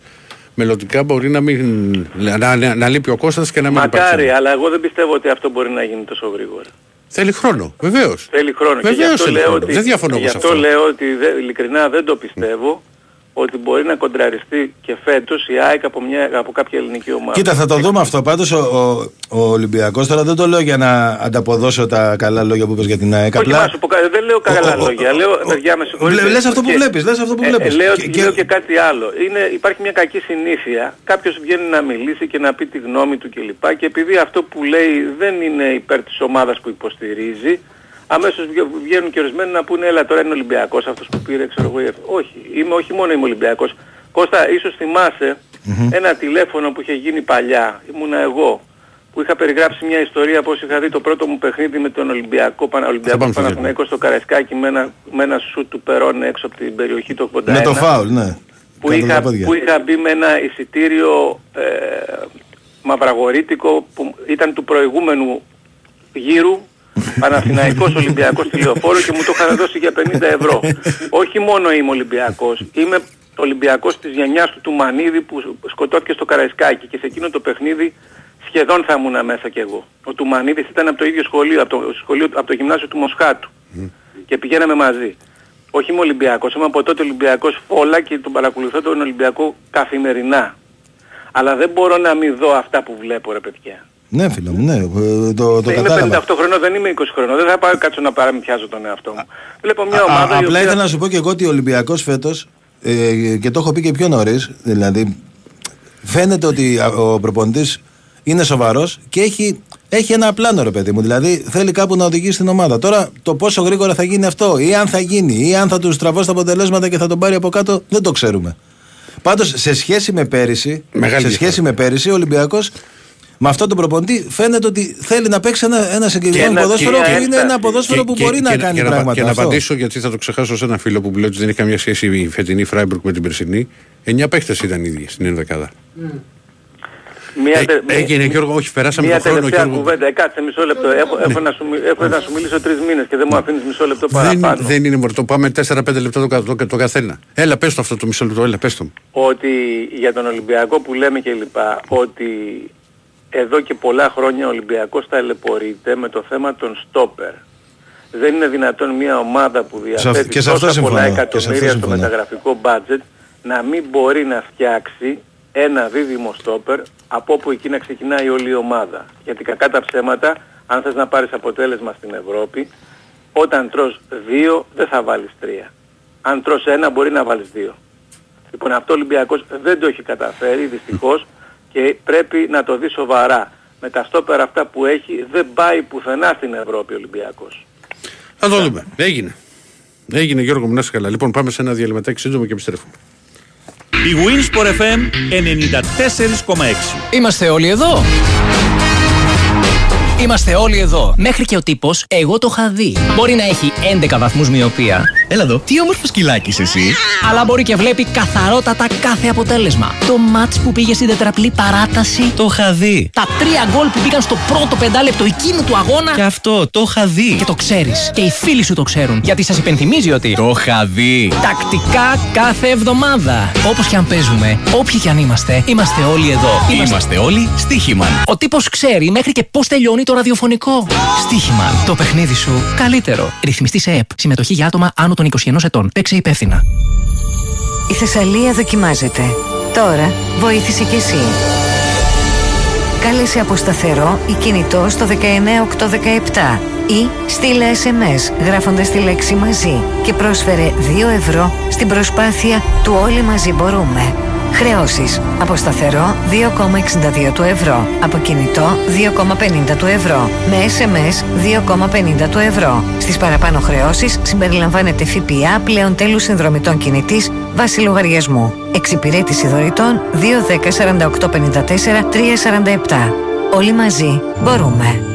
μελλοντικά μπορεί να, μην, να, να, να λείπει ο Κώστας και να μην Μακάρι, υπάρχει. αλλά εγώ δεν πιστεύω ότι αυτό μπορεί να γίνει τόσο γρήγορα. Θέλει χρόνο, βεβαίως. Θέλει χρόνο. και γι' Βεβαίως αυτό θέλει λέω χρόνο. ότι, Δεν διαφωνώ γι' εγώ σε αυτό αυτό. λέω ότι δε, ειλικρινά δεν το πιστεύω ότι μπορεί να κοντραριστεί και φέτος η ΑΕΚ από, μια, από κάποια ελληνική ομάδα. Κοίτα, θα το δούμε αυτό. Πάντως ο, ο, ο Ολυμπιακός τώρα δεν το λέω για να ανταποδώσω τα καλά λόγια που είπες για την ΑΕΚ. Όχι, να σου πω κάτι, δεν λέω καλά ο- ο- λόγια. Λέω, παιδιά, με συγχωρείτε. Λε- λες αυτό που Και- βλέπεις, λες αυτό που ε, βλέπεις. ε, λέω, Και- και, λέω και κάτι άλλο. Είναι, υπάρχει μια κακή συνήθεια. Κάποιος βγαίνει να μιλήσει και να πει τη γνώμη του κλπ. Και επειδή αυτό που λέει δεν είναι υπέρ της ομάδας που υποστηρίζει, αμέσως βγα- βγαίνουν και ορισμένοι να πούνε έλα τώρα είναι Ολυμπιακός αυτός που πήρε ξέρω εγώ. η Εφ». Όχι, είμαι, όχι μόνο είμαι Ολυμπιακός. Κώστα, ίσως θυμάσαι ένα τηλέφωνο που είχε γίνει παλιά, ήμουνα εγώ, που είχα περιγράψει μια ιστορία πώς είχα δει το πρώτο μου παιχνίδι με τον Ολυμπιακό, Πανα, Ολυμπιακό πάμε στο Παναθηναϊκό στο Καραϊσκάκι με ένα, με ένα σουτ του Περόν έξω από την περιοχή του 81 Με το φάουλ, ναι. που Κάτω είχα, τα πόδια. που είχα μπει με ένα εισιτήριο ε, μαυραγορίτικο που ήταν του προηγούμενου γύρου Παναθηναϊκός Ολυμπιακός τηλεοφόρο και μου το είχαν δώσει για 50 ευρώ. Όχι μόνο είμαι Ολυμπιακός, είμαι Ολυμπιακός της γενιάς του Τουμανίδη που σκοτώθηκε στο Καραϊσκάκι και σε εκείνο το παιχνίδι σχεδόν θα ήμουν μέσα κι εγώ. Ο Τουμανίδης ήταν από το ίδιο σχολείο, από το, σχολείο, από το γυμνάσιο του Μοσχάτου και πηγαίναμε μαζί. Όχι είμαι Ολυμπιακός, είμαι από τότε Ολυμπιακός φόλα και τον παρακολουθώ τον Ολυμπιακό καθημερινά. Αλλά δεν μπορώ να μην δω αυτά που βλέπω ρε παιδιά. Ναι, φίλο μου, ναι, ε, το, το είμαι κατάλαβα. 58 χρονών, δεν είμαι 20 χρονών. Δεν θα πάω κάτσω να παραμυθιάζω τον εαυτό μου. Βλέπω μια Α, ομάδα η απλά οποία... ήθελα να σου πω και εγώ ότι ο Ολυμπιακός φέτος ε, και το έχω πει και πιο νωρίς δηλαδή φαίνεται ότι α, ο προπονητής είναι σοβαρός και έχει, έχει ένα πλάνο ρε παιδί μου δηλαδή θέλει κάπου να οδηγήσει την ομάδα τώρα το πόσο γρήγορα θα γίνει αυτό ή αν θα γίνει ή αν θα τους στραβώσει τα αποτελέσματα και θα τον πάρει από κάτω δεν το ξέρουμε Πάντως σε σχέση με πέρυσι, Μεγάλη σε σχέση με πέρυσι, ο Ολυμπιακός με αυτόν τον προπονητή φαίνεται ότι θέλει να παίξει ένα, ένα συγκεκριμένο ένα- ποδόσφαιρο και- που είναι ένα ποδόσφαιρο που μπορεί να κάνει και πράγματα. Και να Αυτό. απαντήσω γιατί θα το ξεχάσω σε ένα φίλο που μου λέει ότι δεν έχει καμία σχέση η φετινή Φράιμπουργκ με την περσινή. Εννιά παίχτες ήταν οι ίδιοι στην ενδεκάδα. Μία, Ε, τε- έγινε, Γιώργο, όχι, περάσαμε μία τον χρόνο, τελευταία Γιώργο. κουβέντα. Ε, κάτσε μισό λεπτό. Έχω, έχω, να, σου, μιλ- έχω να σου μιλήσω τρεις μήνες και δεν μου αφήνεις μισό λεπτό Δεν, παραπάνω. δεν είναι μορτό. Πάμε 4-5 λεπτά το, κα- το, το καθένα. Έλα, πες το αυτό το μισό λεπτό. Έλα, πες το. ότι για τον Ολυμπιακό που λέμε και λοιπά, ότι εδώ και πολλά χρόνια ο Ολυμπιακός ταλαιπωρείται με το θέμα των στόπερ. Δεν είναι δυνατόν μια ομάδα που Σε αυ- διαθέτει και σε αυτό τόσα πολλά συμφωνώ, και σε αυτό εκατομμύρια στο συμφωνώ. μεταγραφικό budget να μην μπορεί να φτιάξει ένα δίδυμο στόπερ από όπου εκεί να ξεκινάει όλη η ομάδα. Γιατί κακά τα ψέματα, αν θες να πάρεις αποτέλεσμα στην Ευρώπη, όταν τρως δύο δεν θα βάλεις τρία. Αν τρως ένα μπορεί να βάλεις δύο. Λοιπόν αυτό ο Ολυμπιακός δεν το έχει καταφέρει δυστυχώς και πρέπει να το δει σοβαρά. Με τα στόπερα αυτά που έχει δεν πάει πουθενά στην Ευρώπη ο Ολυμπιακός. Θα το δούμε. Έγινε. Έγινε, Γιώργο μου, να είσαι καλά. Λοιπόν, πάμε σε ένα διαλυματάκι σύντομο και επιστρέφουμε. Η Winsport FM 94,6. Είμαστε όλοι εδώ. Είμαστε όλοι εδώ. Μέχρι και ο τύπος, εγώ το είχα δει. Μπορεί να έχει 11 βαθμούς μοιοπία. Έλα εδώ. Τι όμορφος σκυλάκι εσύ. Αλλά μπορεί και βλέπει καθαρότατα κάθε αποτέλεσμα. Το ματ που πήγε στην τετραπλή παράταση. Το είχα δει. Τα τρία γκολ που πήγαν στο πρώτο πεντάλεπτο εκείνου του αγώνα. Και αυτό το είχα δει. Και το ξέρεις. Και οι φίλοι σου το ξέρουν. Γιατί σας υπενθυμίζει ότι. Το είχα δει. Τακτικά κάθε εβδομάδα. Όπως και αν παίζουμε, όποιοι και αν είμαστε, είμαστε όλοι εδώ. Είμαστε όλοι στοίχημαν. Ο τύπος ξέρει μέχρι και πώς τελειώνει το ραδιοφωνικό. Στίχημαν. Το παιχνίδι σου καλύτερο. Ρυθμιστή σε ΕΠ. Συμμετοχή για άτομα άνω των 21 ετών. Παίξε υπεύθυνα. Η Θεσσαλία δοκιμάζεται. Τώρα βοήθησε κι εσύ. Κάλεσε από σταθερό ή κινητό στο 19817 ή στείλε SMS γράφοντας τη λέξη μαζί και πρόσφερε 2 ευρώ στην προσπάθεια του Όλοι μαζί μπορούμε. Χρεώσεις από σταθερό 2,62 του ευρώ, από κινητό 2,50 του ευρώ, με SMS 2,50 του ευρώ. Στις παραπάνω χρεώσεις συμπεριλαμβάνεται ΦΠΑ πλέον τέλους συνδρομητών κινητής βάση λογαριασμού. Εξυπηρέτηση δωρητών 210 48 54 347. Όλοι μαζί μπορούμε.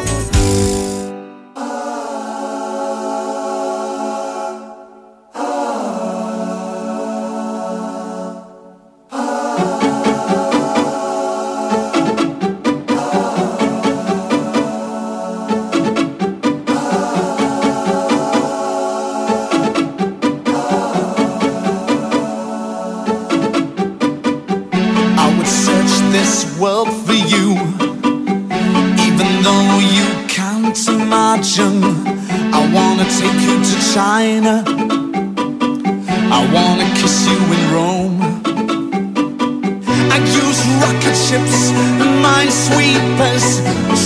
China. I wanna kiss you in Rome. I use rocket ships minesweepers,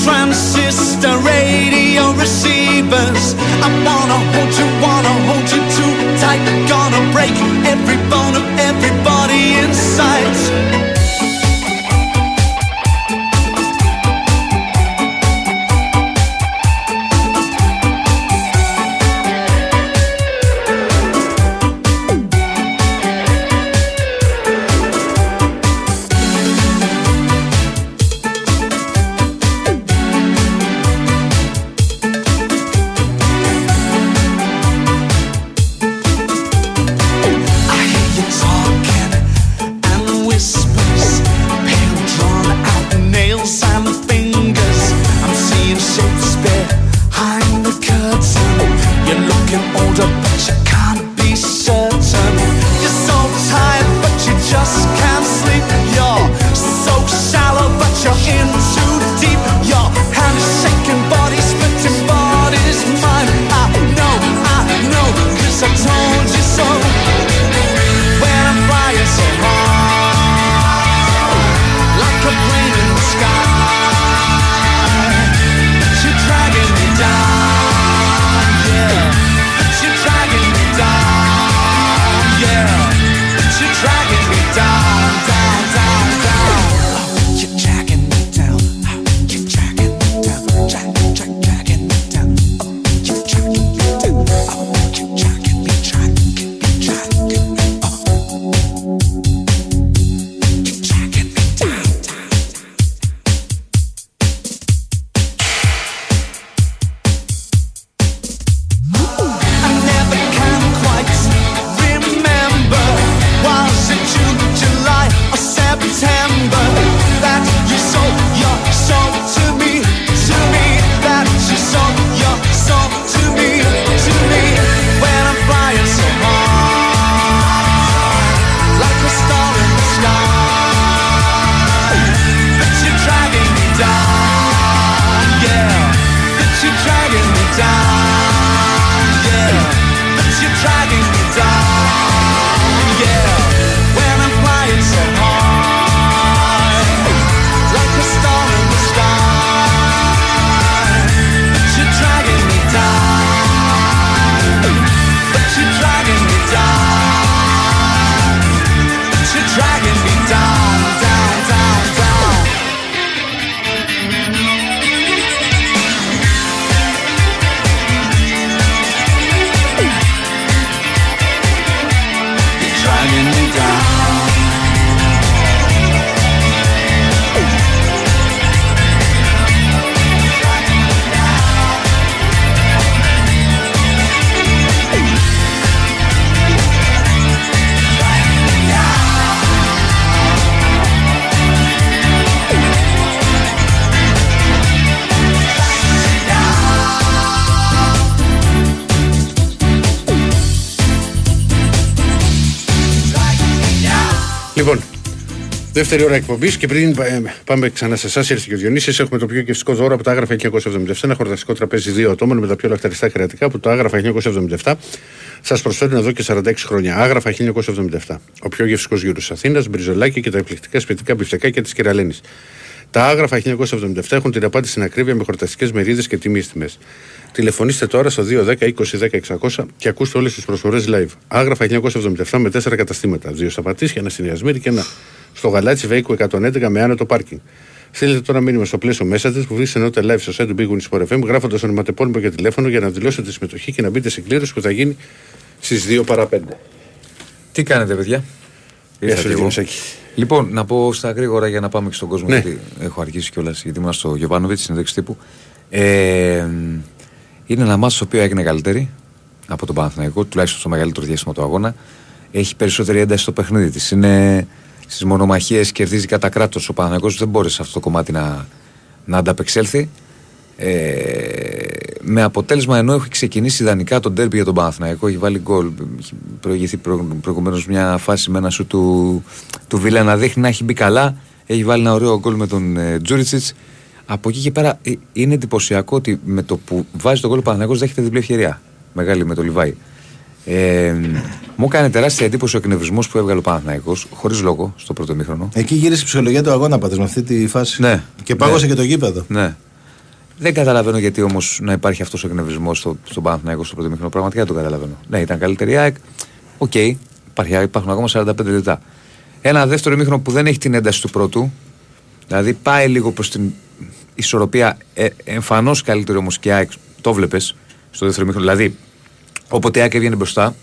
transistor radio receivers. I wanna hold you, wanna hold you too tight. Gonna break every bone of everybody in sight. Λοιπόν, δεύτερη ώρα εκπομπής και πριν ε, πάμε ξανά σε εσάς, ήρθε και ο Διονύσης, έχουμε το πιο γευστικό δώρο από τα άγραφα 1977. Ένα χορταστικό τραπέζι δύο ατόμων με τα πιο λαχταριστά κρεατικά που το άγραφα 1977 σας προσφέρουν εδώ και 46 χρόνια. Άγραφα 1977. Ο πιο γευστικός γύρος της Αθήνας, μπριζολάκι και τα εκπληκτικά σπιτικά μπιφτεκάκια της κυρα-Λένης. Τα άγραφα 1977 έχουν την απάντηση στην ακρίβεια με χορταστικές μερίδες και τίμιες τιμές. Τηλεφωνήστε τώρα στο 210 20 10 600 και ακούστε όλες τις προσφορές live. Άγραφα 1977 με 4 καταστήματα. Δύο στα Πατήσια, ένα στην Νέα Σμύρνη και ένα στο Γαλάτσι Βέικο 111 με άνετο πάρκινγκ. Στείλτε τώρα μήνυμα στο πλαίσιο μέσα της που βρίσκεται ενότητα live στο site του Big Win Sport FM γράφοντας ονοματεπώνυμο και τηλέφωνο για να δηλώσετε συμμετοχή και να μπείτε σε κλήρωση που θα γίνει στις 2 παρα 5. Τι κάνετε, παιδιά; Γεια Ήρθα σου, και εγώ. Δημοσάκη. Λοιπόν, να πω στα γρήγορα για να πάμε και στον κόσμο, Ναι. γιατί έχω αργήσει κιόλας, γιατί ήμουν στο Γιωβάνοβιτς, συνέντευξη τύπου. Ε, είναι ένα μάτσο το οποίο έγινε καλύτερη από τον Παναθηναϊκό, τουλάχιστον στο μεγαλύτερο διάστημα του αγώνα. Έχει περισσότερη ένταση στο παιχνίδι της. Είναι στις μονομαχίες, κερδίζει κατά κράτος. Ο Παναθηναϊκός δεν μπόρεσε σε αυτό το κομμάτι να, να ανταπεξέλθει. Ε, με αποτέλεσμα ενώ έχει ξεκινήσει ιδανικά τον τέρμπι για τον Παναθηναϊκό, έχει βάλει γκολ. Έχει προηγηθεί προ, προηγουμένως μια φάση με ένα σου του, του Βίλα να δείχνει να έχει μπει καλά. Έχει βάλει ένα ωραίο γκολ με τον ε, Τζούριτσιτς. Από εκεί και πέρα ε, είναι εντυπωσιακό ότι με το που βάζει τον γκολ ο Παναθηναϊκός δέχεται διπλή ευκαιρία. Μεγάλη με το Λιβάγια. Ε, μου έκανε τεράστια εντύπωση ο εκνευρισμός που έβγαλε ο Παναθηναϊκός χωρίς λόγο στο πρώτο ημίχρονο. Εκεί γύρισε η ψυχολογία του αγώνα πάντως με αυτή τη φάση. Ναι. Και πάγωσε Ναι. και το γήπεδο. Ναι. Δεν καταλαβαίνω γιατί όμως να υπάρχει αυτός ο εκνευρισμός στο, στον Παναθηναϊκό στο πρώτο ημίχρονο. Πραγματικά δεν το καταλαβαίνω. Ναι, ήταν καλύτερη η ΑΕΚ. Οκ, υπάρχει, υπάρχουν ακόμα 45 λεπτά. Ένα δεύτερο ημίχρονο που δεν έχει την ένταση του πρώτου. Δηλαδή πάει λίγο προς την ισορροπία. Ε, Εμφανώς καλύτερη όμως και η ΑΕΚ. Το βλέπεις στο δεύτερο μήχρονο. Δηλαδή, όποτε η ΑΕΚ έβγαινε μπροστά,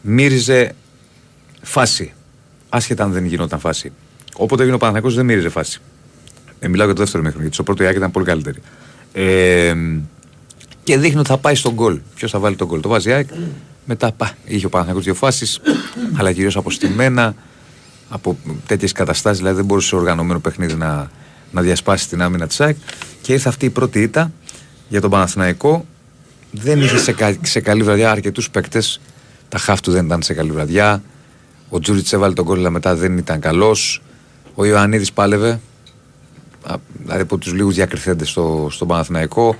μύριζε φάση. Άσχετα αν δεν γινόταν φάση. Όποτε έβγαινε ο Παναθηναϊκός δεν μύριζε φάση. Ε, μιλάω για το δεύτερο μήχρονο, γιατί στο πρώτο η ΑΕΚ ήταν πολύ καλύτερη. Ε, και δείχνει ότι θα πάει στον γκολ. Ποιος θα βάλει τον γκολ. Το βάζει η ΑΕΚ. Μετά πα, είχε ο Παναθηναϊκός δύο φάσεις, αλλά κυρίως αποστημένα από τέτοιες καταστάσεις. Δηλαδή δεν μπορούσε σε οργανωμένο παιχνίδι να, να διασπάσει την άμυνα της ΑΕΚ. Και ήρθε αυτή η πρώτη ήττα για τον Παναθηναϊκό. Δεν είχε σε, κα- σε καλή βραδιά αρκετούς παίκτες. Τα χάφ του δεν ήταν σε καλή βραδιά. Ο Τζούριτ έβαλε τον γκολ, αλλά μετά δεν ήταν καλός. Ο Ιωαννίδης πάλευε. Α, Δηλαδή από τους λίγους διακριθέντε στο, στον Παναθηναϊκό.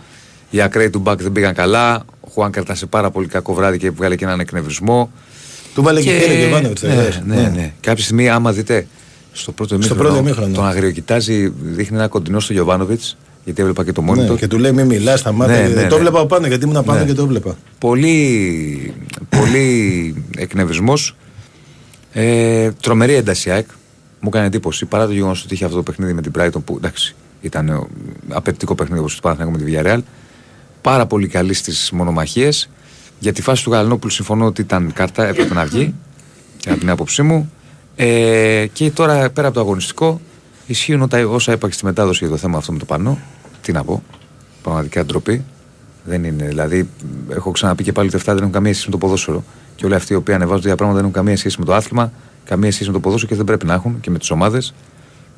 Οι ακραίοι του Μπακ δεν πήγαν καλά. Ο Χουάν κρατάσε πάρα πολύ κακό βράδυ και βγάλε και έναν εκνευρισμό. Του βάλε και χέρι ο Γιωβάνοβιτς, Ναι, βεβαίως. ναι, Ναι. ναι. Κάποια στιγμή, άμα δείτε στο πρώτο Στο ημίχρονο, πρώτο ημίχρονο. τον αγριοκοιτάζει, δείχνει ένα κοντινό στο Γιωβάνοβιτς. Γιατί έβλεπα και το Ναι, monitor. και του λέει μη μιλάς, σταμάτα. Ναι, ναι, το ναι. βλέπα από πάνω γιατί ήμουν πάνω Ναι. και το έβλεπα. Πολύ, πολύ εκνευρισμός. Ε, τρομερή ένταση η ΑΕΚ. Μου έκανε εντύπωση παρά το γεγονός ότι είχε αυτό το παιχνίδι με την Brighton που εντάξει ήταν ε, απαιτητικό παιχνίδι όπως το Παναθηναϊκό με τη Villarreal. Πάρα πολύ καλή στις μονομαχίες. Για τη φάση του Γαλανόπουλου συμφωνώ ότι ήταν κάρτα, έπρεπε να βγει. Και από την άποψή μου. Ε, και τώρα πέρα από το αγωνιστικό ισχύουν ότα- όσα είπα και στη μετάδοση για το θέμα αυτό με το πανό. Τι να πω. Πραγματικά ντροπή. Δεν είναι. Δηλαδή, έχω ξαναπεί και πάλι ότι αυτά δεν έχουν καμία σχέση με το ποδόσφαιρο. Και όλοι αυτοί οι οποίοι ανεβάζουν τέτοια πράγματα δεν έχουν καμία σχέση με το άθλημα, καμία σχέση με το ποδόσφαιρο και δεν πρέπει να έχουν και με τις ομάδες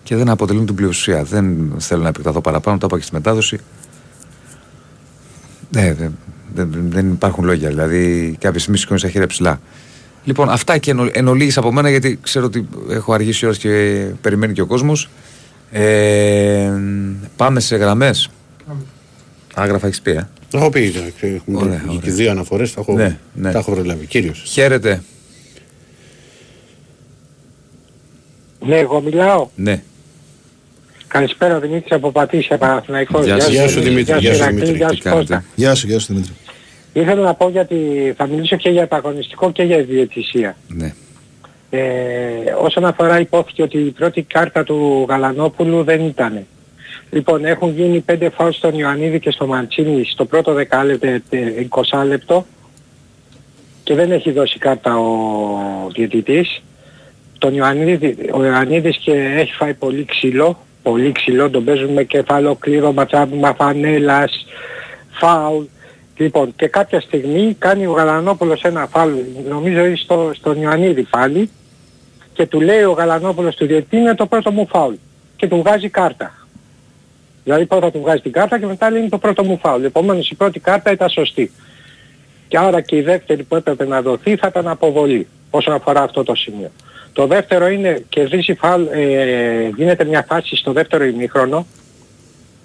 και δεν αποτελούν την πλειοψηφία. Δεν θέλω να επεκταθώ παραπάνω, το είπα και στη μετάδοση. Ναι, δεν, δεν, δεν υπάρχουν λόγια. Δηλαδή, κάποια στιγμή σηκώνεις τα χέρια ψηλά. Λοιπόν, αυτά και εν, εν ολίγης από μένα, γιατί ξέρω ότι έχω αργήσει ώρα και περιμένει και ο κόσμος. Ε, πάμε σε γραμμές. Άγραφα έχεις πει, ε; Το έχω πει. ε, έχουμε Ωραία, και ωραία. δύο αναφορές τα έχω, Ναι, ναι. τα έχω προλάβει. Κύριος. Χαίρετε. Ναι, εγώ μιλάω. Ναι. Καλησπέρα Δημήτρη από Πατήσια Παναθηναϊκός. Γεια σου, Γεια σου Δημήτρη. Γεια σου Ηρακλή, Δημήτρη. Γεια Τι σου Κώστα. κάνετε. Γεια σου, γεια σου Δημήτρη. Ήθελα να πω γιατί θα μιλήσω και για επαγωνιστικό και για διαιτησία. Ναι. Ε, όσον αφορά υπόθηκε ότι η πρώτη κάρτα του Γαλανόπουλου δεν ήταν. Λοιπόν, έχουν γίνει πέντε φάους στον Ιωαννίδη και στο Μαντσίνη στο πρώτο δεκάλεπτο, ε, 20 λεπτό και δεν έχει δώσει κάρτα ο διαιτητής. Τον Ιωαννίδη, ο Ιωαννίδης και έχει φάει πολύ ξύλο, πολύ ξύλο, τον παίζουν με κεφαλοκλήρωμα, τσάμπημα φανέλας, φάουλ. Λοιπόν, και κάποια στιγμή κάνει ο Γαλανόπουλος ένα φάουλ, νομίζω είναι στο, στον Ιωαννίδη πάλι, και του λέει ο Γαλανόπουλος του διαιτητή είναι το πρώτο μου φάουλ. Και του βγάζει κάρτα. Δηλαδή πρώτα του βγάζει την κάρτα και μετά λέει είναι το πρώτο μου φάουλ. Επομένως η πρώτη κάρτα ήταν σωστή. Και άρα και η δεύτερη που έπρεπε να δοθεί θα ήταν αποβολή όσον αφορά αυτό το σημείο. Το δεύτερο είναι κερδίσει φάουλ, ε, γίνεται μια φάση στο δεύτερο ημίχρονο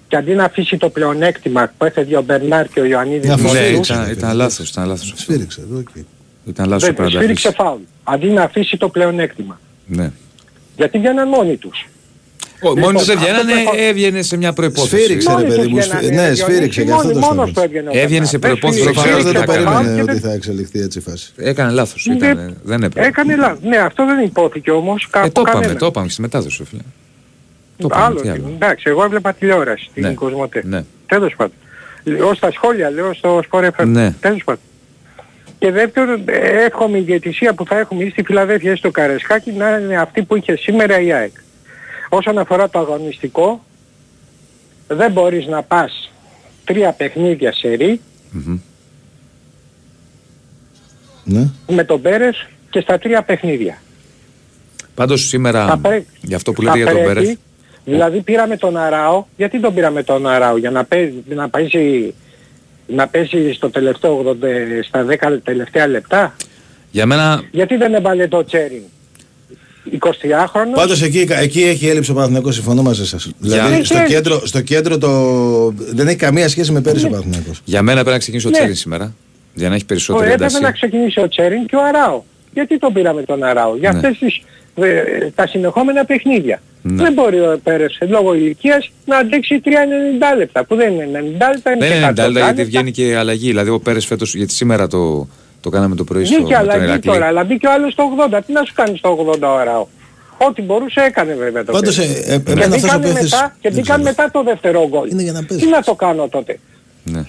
και αντί να αφήσει το πλεονέκτημα που έφεγε ο Μπερνάρ και ο Ιωαννίδης Ναι, μόνοι τους, ήταν, ήταν λάθος, ήταν λάθος. αυτό. Σφύριξε εδώ και. Ήταν λάθος δεν πρέπει να τα σφύριξε αφήσει. φάουλ. Αντί να αφήσει το πλεονέκτημα. Ναι. Γιατί βγαίναν μόνοι τους. Ο, Λοιπόν, μόνοι τους δεν αυτό βγαίνανε, το έχω- έβγαινε σε μια προϋπόθεση. Σφύριξε, ρε Μόνοι παιδί τους μου. βγαίνανε, σφύ- Ναι, Διονύση, σφύριξε γι' αυτό μόνοι- το μόνος σφύριξε. του έβγαινε ο Έβγαινε Μπερνάρ. σε Δεν προπόνηση σφύριξε, Προφανώς δεν το σφύριξε φάουλ περίμενε και ότι δεν- θα εξελιχθεί έτσι η φάση. Έκανε λάθος. Δεν- Ήταν, δεν έπρεπε. Έκανε λάθος. Ναι, αυτό δεν υπόθηκε όμως. Ε, κάπου το είπαμε, κανένα. το είπαμε στη μετάδοση, φίλε. Το είπαμε, Άλλο, τι άλλο. εντάξει, εγώ έβλεπα τηλεόραση στην Ναι. Κοσμοτέ. Ναι. Τέλος πάντων. Λέω στα σχόλια, λέω στο Sport FM. Ναι. Τέλος πάντων. Και δεύτερον, ε, εύχομαι η διαιτησία που θα έχουμε ή στη Φιλαδέλφια ή στο Καρεσχάκι να είναι αυτή που είχε σήμερα η ΑΕΚ. Όσον αφορά το αγωνιστικό, δεν μπορείς να πας τρία παιχνίδια σε ρί Μμμ. Ναι. με τον Πέρες και στα τρία παιχνίδια. Πάντως Θα σήμερα, πρέ- για αυτό που θα λέτε για τον πρέπει- Πέρεθ, Δηλαδή πήραμε τον Αράο. Γιατί τον πήραμε τον Αράο, για να παίζει, να παίζει, να παίζει στο τελευταίο 80, στα 10 τελευταία λεπτά; για μένα Γιατί δεν έβαλε το Τσέριν; 23χρονο. Πάντως εκεί, εκεί έχει έλλειψη ο Παναθηναϊκός, συμφωνώ μαζί σας. Δηλαδή Έχει στο έλλειψη. κέντρο, στο κέντρο το... δεν έχει καμία σχέση με πέρυσι ο Παναθηναϊκός. Για μένα πρέπει να ξεκινήσει ο Ναι. Τσέριν σήμερα. Για να έχει περισσότερη έπρεπε ένταση. να ξεκινήσει ο Τσέριν και ο Αράο. Γιατί τον πήραμε τον Αράο; Για Ναι. αυτές τις, ε, τα συνεχόμενα παιχνίδια. Ναι. Δεν μπορεί ο Πέρες λόγω ηλικίας να αντέξει 3-90 λεπτά. Που δεν είναι 90 λεπτά, είναι Δεν και είναι 90 λεπτά 100 γιατί βγαίνει και αλλαγή. Δηλαδή ο Πέρες φέτος, γιατί σήμερα το, το κάναμε το πρωί στο Βγήκε με τον αλλαγή Ηρακλή. τώρα, αλλά μπήκε ο άλλος στο 80. Τι να σου κάνει στο 80 ο Αράο. Ό,τι μπορούσε έκανε βέβαια το Πάντως, παιδί. ε, ε, και εμένα αυτός ο μπήκανε παίχτης- μετά, και δεν μπήκαν ξέρω. μετά το δεύτερο γκολ. Είναι για να παίζει. Τι να το κάνω τότε; Ναι.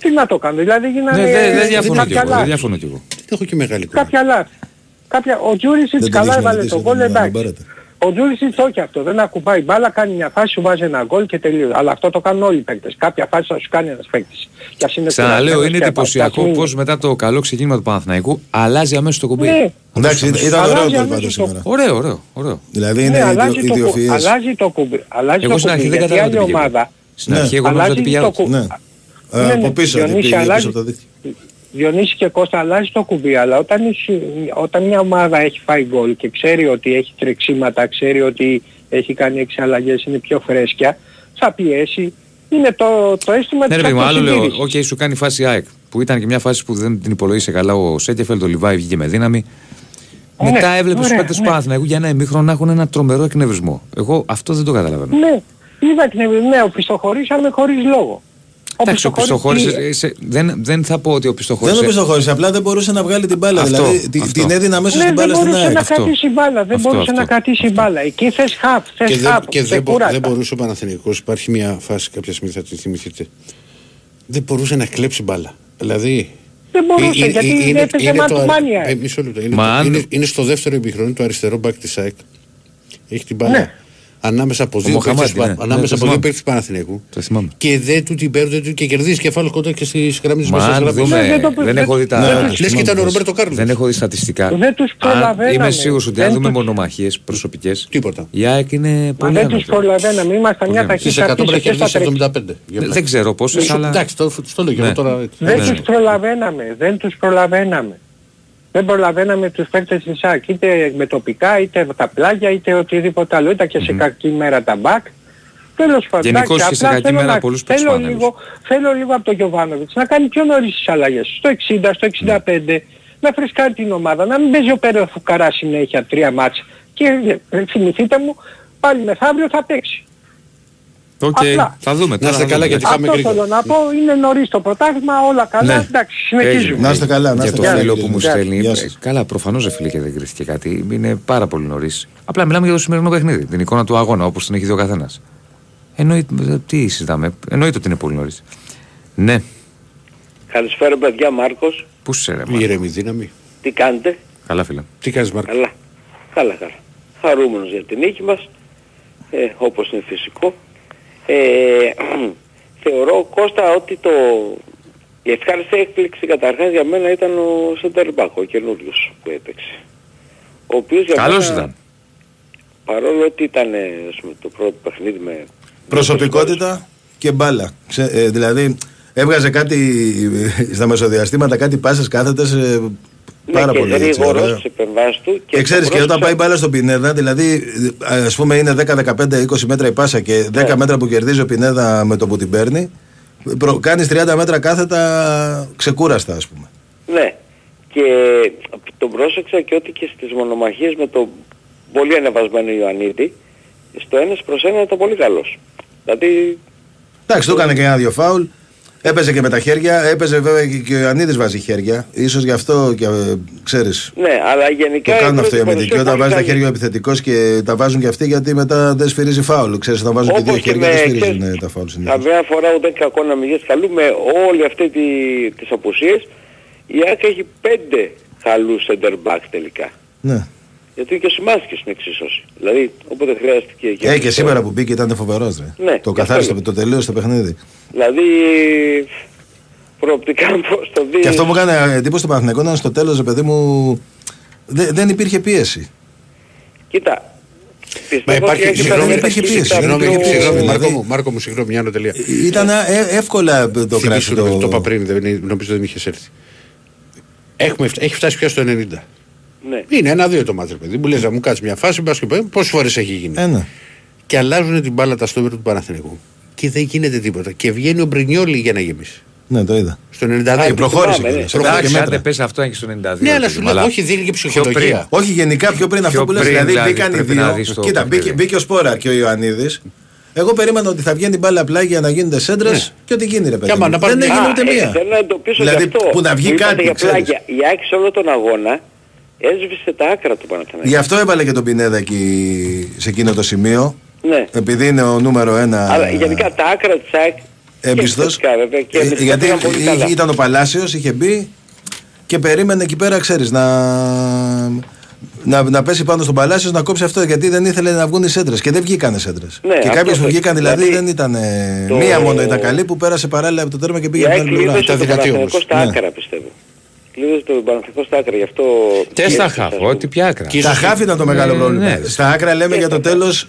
Τι να το κάνω; Δηλαδή γίνανε Ναι, δεν δεν διαφωνώ κι κάποια εγώ. Δεν λάθη. διαφωνώ κι εγώ. Έχω και μεγάλη κουβέντα. Κάποια λάθη. Κάποια... Ο Τζούρισιτς Δεν τον καλά έχεις έβαλε μελετήσει, τον γκολ δεν τον εντάξει. Πάρετε. Ο Τζούρισιτς όχι αυτό. Δεν ακουμπάει μπάλα, κάνει μια φάση, σου βάζει ένα γκολ και τελείωσε. Αλλά αυτό το κάνουν όλοι οι παίκτες. Κάποια φάση θα σου κάνει ένας παίκτης. Και ας είναι Ξαναλέω, κουρασμένος είναι και εντυπωσιακό απ' πώς μετά το καλό ξεκίνημα του Παναθηναϊκού αλλάζει αμέσως το κουμπί. Ναι. Εντάξει, ήταν- ήταν Αλλάζει ωραίο γκολ αμέσως πάντως το- σήμερα. Ωραίο, ωραίο, ωραίο. Δηλαδή Ναι, είναι αλλάζει ιδιο- το, κου- ιδιοφυές. αλλάζει το κουμπί. Αλλάζει Εγώ το στην αρχή κουμπί. δεν Γιατί η κατάλαβα άλλη τι πήγε. ομάδα Στην Ναι. αρχή εγώ νόμιζα ότι αλλάζει πήγε το out. κου- Ναι. Ναι, Ε, ναι, Από πίσω Διονύση, πήγε αλλάζει- πίσω από το δίκτυο. Διονύση και Κώστα αλλάζει το κουμπί, αλλά όταν, είσαι- όταν μια ομάδα έχει φάει γκολ και ξέρει ότι έχει τρεξίματα, ξέρει ότι έχει κάνει έξι αλλαγές, είναι πιο φρέσκια, θα πιέσει. Είναι το, το αίσθημα Ναι, της ρε παιδί μου, άλλο λέω. αυτοσυντήρησης. Οκ, σου κάνει φάση ΑΕΚ. Που ήταν και μια φάση που δεν την υπολόγισε καλά ο Σένκεφελντ, το Λιβάγια βγήκε με δύναμη. Ναι, Μετά έβλεπες τους ωραία, παίκτες του ναι. Παναθηναϊκού για ένα ημίχρονο να έχουν ένα τρομερό εκνευρισμό. Εγώ αυτό δεν το καταλαβαίνω. Ναι, είδα την ναι, οπισθοχωρήσαμε χωρίς λόγο. Εντάξει, οπισθοχώρησ- οπισθοχώρησε. Δεν, δεν θα πω ότι ο Δεν οπισθοχώρησε. οπισθοχώρησε, απλά δεν μπορούσε να βγάλει την μπάλα. Αυτό, δηλαδή τη- αυτό. την έδινε αμέσως Ναι, την δεν μπάλα στην μπορούσε ΑΕΚ. να Αυτό. κρατήσει μπάλα, δεν Αυτό, μπορούσε αυτό. να κρατήσει μπάλα. Εκεί θες χαφ, Και, θες δεν, χαφ, και δεν, μπο- ξεκούρατα. δεν μπορούσε ο Παναθηναϊκός, υπάρχει μια φάση κάποια στιγμή θα τη θυμηθείτε, δεν μπορούσε να κλέψει μπάλα. Δηλαδή, Δεν μπορούσε, ε- ε- γιατί είναι- έπαιζε είναι το μάτ αρι- μάνια. ε, μισό λεπτό. Είναι, Μα το- αν- είναι, είναι στο δεύτερο ημιχρόνιο το αριστερό μπακ της ΑΕΚ. Έχει την μπάλα. Ναι. Ανάμεσα από δύο Μοχαμάτι, παίκτες του- ναι. Ναι, ανάμεσα το από δύο θυμάμαι. παίκτες του Παναθηναϊκού. Το θυμάμαι. Και δεν του την παίρνουν δεν του- και κερδίζει κεφάλαιο κοντά και στις γραμμές της Μα μέσης αν γραμμής. δούμε. Ναι, δεν το- Δεν δεν- έχω δει τα. Ναι, Λες και ήταν ο Ρομπέρτο Κάρλος. Δεν έχω δει στατιστικά. Δεν τους Αν- προλαβαίναμε. Είμαι σίγουρος ότι αν Δεν δούμε τους- μονομαχίες προσωπικές. Τίποτα. Η ΑΕΚ είναι Μα πολύ δεν τους άνετη. προλαβαίναμε, ήμασταν μια Πολύ Στις ταχύτητα 100 πρέπει πίσω να και στα κερδίσει τρεξ- 75. Για Δεν- πλάκα. Δεν ξέρω πόσες, Σου- αλλά. Εντάξει, το, το λέω και εγώ Ναι. τώρα. έτσι. Δεν Ναι. τους προλαβαίναμε, δεν τους προλαβαίναμε. Δεν προλαβαίναμε τους παίκτες της ΑΚ, είτε με τοπικά, είτε τα πλάγια, είτε οτιδήποτε άλλο. Ήταν και σε κακή μέρα τα μπακ. Τέλος πάντων, Γενικώς εντάξει, και σε απλά κακή θέλω μέρα να- πολλούς παίκτες θέλω πάνε, λίγο, θέλω λίγο από τον Γιωβάνοβιτς να κάνει πιο νωρίς τις αλλαγές. Στο 60, στο 65, να φρεσκάρει την ομάδα, να μην παίζει ο Πέρεθ ο φουκαράς συνέχεια τρία ματς. Και ε, θυμηθείτε μου, πάλι μεθαύριο θα παίξει. Οκ, Απλά. θα δούμε. Να τώρα είστε θα καλά, δούμε. γιατί πάμε Αυτό γρήγορα. θέλω να πω, είναι νωρίς το πρωτάθλημα, όλα καλά, Ναι. εντάξει, συνεχίζουμε. Έγινε. Να είστε καλά, να Για είστε το καλά. φίλο Γεια που μου σας. στέλνει. Γεια ε, σας. Καλά, προφανώς δεν φίλε και δεν κρίθηκε κάτι. Είναι πάρα πολύ νωρίς. Απλά μιλάμε για το σημερινό παιχνίδι. Την εικόνα του αγώνα όπως την έχει δει ο καθένας. Εννοείται. Τι συζητάμε. Εννοείται ότι είναι πολύ νωρίς. Ναι, Καλησπέρα παιδιά Μάρκος. πού σε ρε, Μάρκο; Ήρεμη δύναμη. Τι κάνετε; Καλά, φίλε. Τι κάνεις Μάρκο; Καλά. Καλά καλά. Χαρούμενος για την νίκη μας. Ε, όπως είναι φυσικό. Ε, θεωρώ Κώστα ότι το... Η ευχάριστη έκπληξη καταρχάς για μένα ήταν ο Σεντερμπάκ, ο καινούριος που έπαιξε. Ο οποίος για Καλός μένα, ήταν. παρόλο ότι ήταν ε, ας πούμε, το πρώτο παιχνίδι με... Προσωπικότητα και μπάλα. Ξε- ε, δηλαδή έβγαζε κάτι ε, στα μεσοδιαστήματα, κάτι πάσες κάθετες ε, Πάρα και πολύ έτσι, γρήγορος ωραία. στις επεμβάσεις του. Και ξέρεις το και όταν πρόσεξα- πάει μπάλα στον Πινέδα, δηλαδή ας πούμε είναι 10-15-20 μέτρα η πάσα και 10 Ναι. μέτρα που κερδίζει ο Πινέδα με το που την παίρνει, κάνεις 30 μέτρα κάθετα ξεκούραστα, ας πούμε. Ναι. Και τον πρόσεξα και ότι και στις μονομαχίες με το πολύ ανεβασμένο Ιωαννίδη, στο ένας προς ένα ήταν πολύ καλός. Δηλαδή, Εντάξει, του έκανε και ένα-δύο φάουλ. Έπαιζε και με τα χέρια, έπαιζε βέβαια και- και ο Ιωαννίδης βάζει χέρια. Ίσως γι' αυτό και ε, ξέρεις. ναι, αλλά γενικά... Το κάνουν η αυτό οι πρώτη αμυντικοί παρουσία όταν πολύ βάζει τα καλή. χέρια ο επιθετικός και τα βάζουν και αυτοί γιατί μετά δεν σφυρίζει φάουλ. Ξέρεις, όταν βάζουν και δύο Όπως και χέρια δεν με, σφυρίζουν ξέρεις, ε, τα φάουλ συνήθως. Καμιά φορά ούτε κακό να μην γίνεις καλού με όλη αυτή τη, τις απουσίες η ΑΕΚ έχει πέντε καλούς center back τελικά. Ναι. Γιατί και ο Σιμάσκης στην εξίσωση. Δηλαδή όποτε χρειάστηκε και... Ε, και σήμερα που μπήκε ήταν φοβερός ρε. Ναι, το γι' καθάρισε, αυτό το, το τελείωσε το παιχνίδι. Δηλαδή προοπτικά πώς το δεις... Και αυτό μου έκανε εντύπωση στο Παναθηναϊκό ήταν στο τέλος, ρε παιδί μου, δε- δεν υπήρχε πίεση. Κοίτα, Μα πιστεύω ότι υπάρχει. έχει Συγγνώμη, πέρα υπήρχε συγγνώμη, πίεση, συγγνώμη, δεν υπήρχε συγγνώμη, πίεση, Μάρκο δηλαδή. μου, Μάρκο μου, συγγνώμη, μια άλλο τελεία. Ήταν ε, εύκολα το Θυμήσου, κράτησε το... το... το είπα πριν, δεν είναι- νομίζω δεν είχες έρθει. Έχουμε, φτ- έχει φτάσει πια στο 90. Ναι. Είναι ένα-δύο το μάτρε, παιδί. Μου λες να μου κάτσεις μια φάση, μπας και πάει. Πόσες φορές έχει γίνει. Ε, ναι. Και αλλάζουν την μπάλα τα στόπερ του Παναθηνικού. Και δεν γίνεται τίποτα. Και βγαίνει ο Μπρινιόλη για να γεμίσει. Ναι, το είδα. Στο 92. Α, και προχώρησε Θυμάμαι, κιόλας. ναι. Έβαλε και Εντάξει, μέτρα. άντε πες αυτό είναι και στο 92. Ναι, αλλά ρε, σου αλλά λέω, όχι, δίνει και πιο ψυχολογία. πριν. Όχι, γενικά πιο πριν αυτό Πιο που λες, πριν, δηλαδή δηλαδή, μπήκαν οι πρέπει να δύο. δεις το Κοίτα, παιχνίδι. μπήκε, μπήκε ο Σπόρα και ο Ιωαννίδης. Εγώ περίμενα ότι θα βγαίνει μπάλα απλά για να γίνονται σέντρε Ναι. και ό,τι γίνει ρε παιδί. άμα μου. να πάρουν Δεν μια- έγινε Α, ούτε ε, μία. Θέλω να εντοπίσω Δηλαδή, γι' αυτό. που να βγει είπατε κάτι, για ξέρεις. πλάγια. Η ΑΕΚ σε όλο τον αγώνα έσβησε τα άκρα του Παναθηναϊκού. Γι' αυτό έβαλε και τον Πινέδα εκεί σε εκείνο το σημείο. Ναι. Επειδή είναι ο νούμερο ένα Αλλά γενικά τα άκρα της ΑΕΚ έμπιστος. και θετικά, βέβαια, και αμυντικά Γιατί πήγαν πολύ καλά. ήταν ο Παλάσιος, είχε μπει και περίμενε εκεί πέρα, ξέρεις, να, να, να πέσει πάνω στον Παλάσιος να κόψει αυτό γιατί δεν ήθελε να βγουν οι σέντρες. Και δεν βγήκαν οι σέντρες. Ναι, και αυτός κάποιε που το- βγήκαν δηλαδή, δηλαδή, δεν ήταν. ε, το- Μία μόνο ήταν καλή που πέρασε παράλληλα από το τέρμα και πήγε Η από την ΑΕΚ άλλη πλευρά. κλείδωσε τον Παναθηναϊκό στα Ναι. άκρα πιστεύω. Κλείδωσε τον Παναθηναϊκό στα άκρα, γι' αυτό... Και στα έτσι, χαφ, ας πούμε. ό,τι πια άκρα. Τα χάφη ήταν το μεγάλο Ε, πρόβλημα. ναι. Στα άκρα λέμε για το τέλος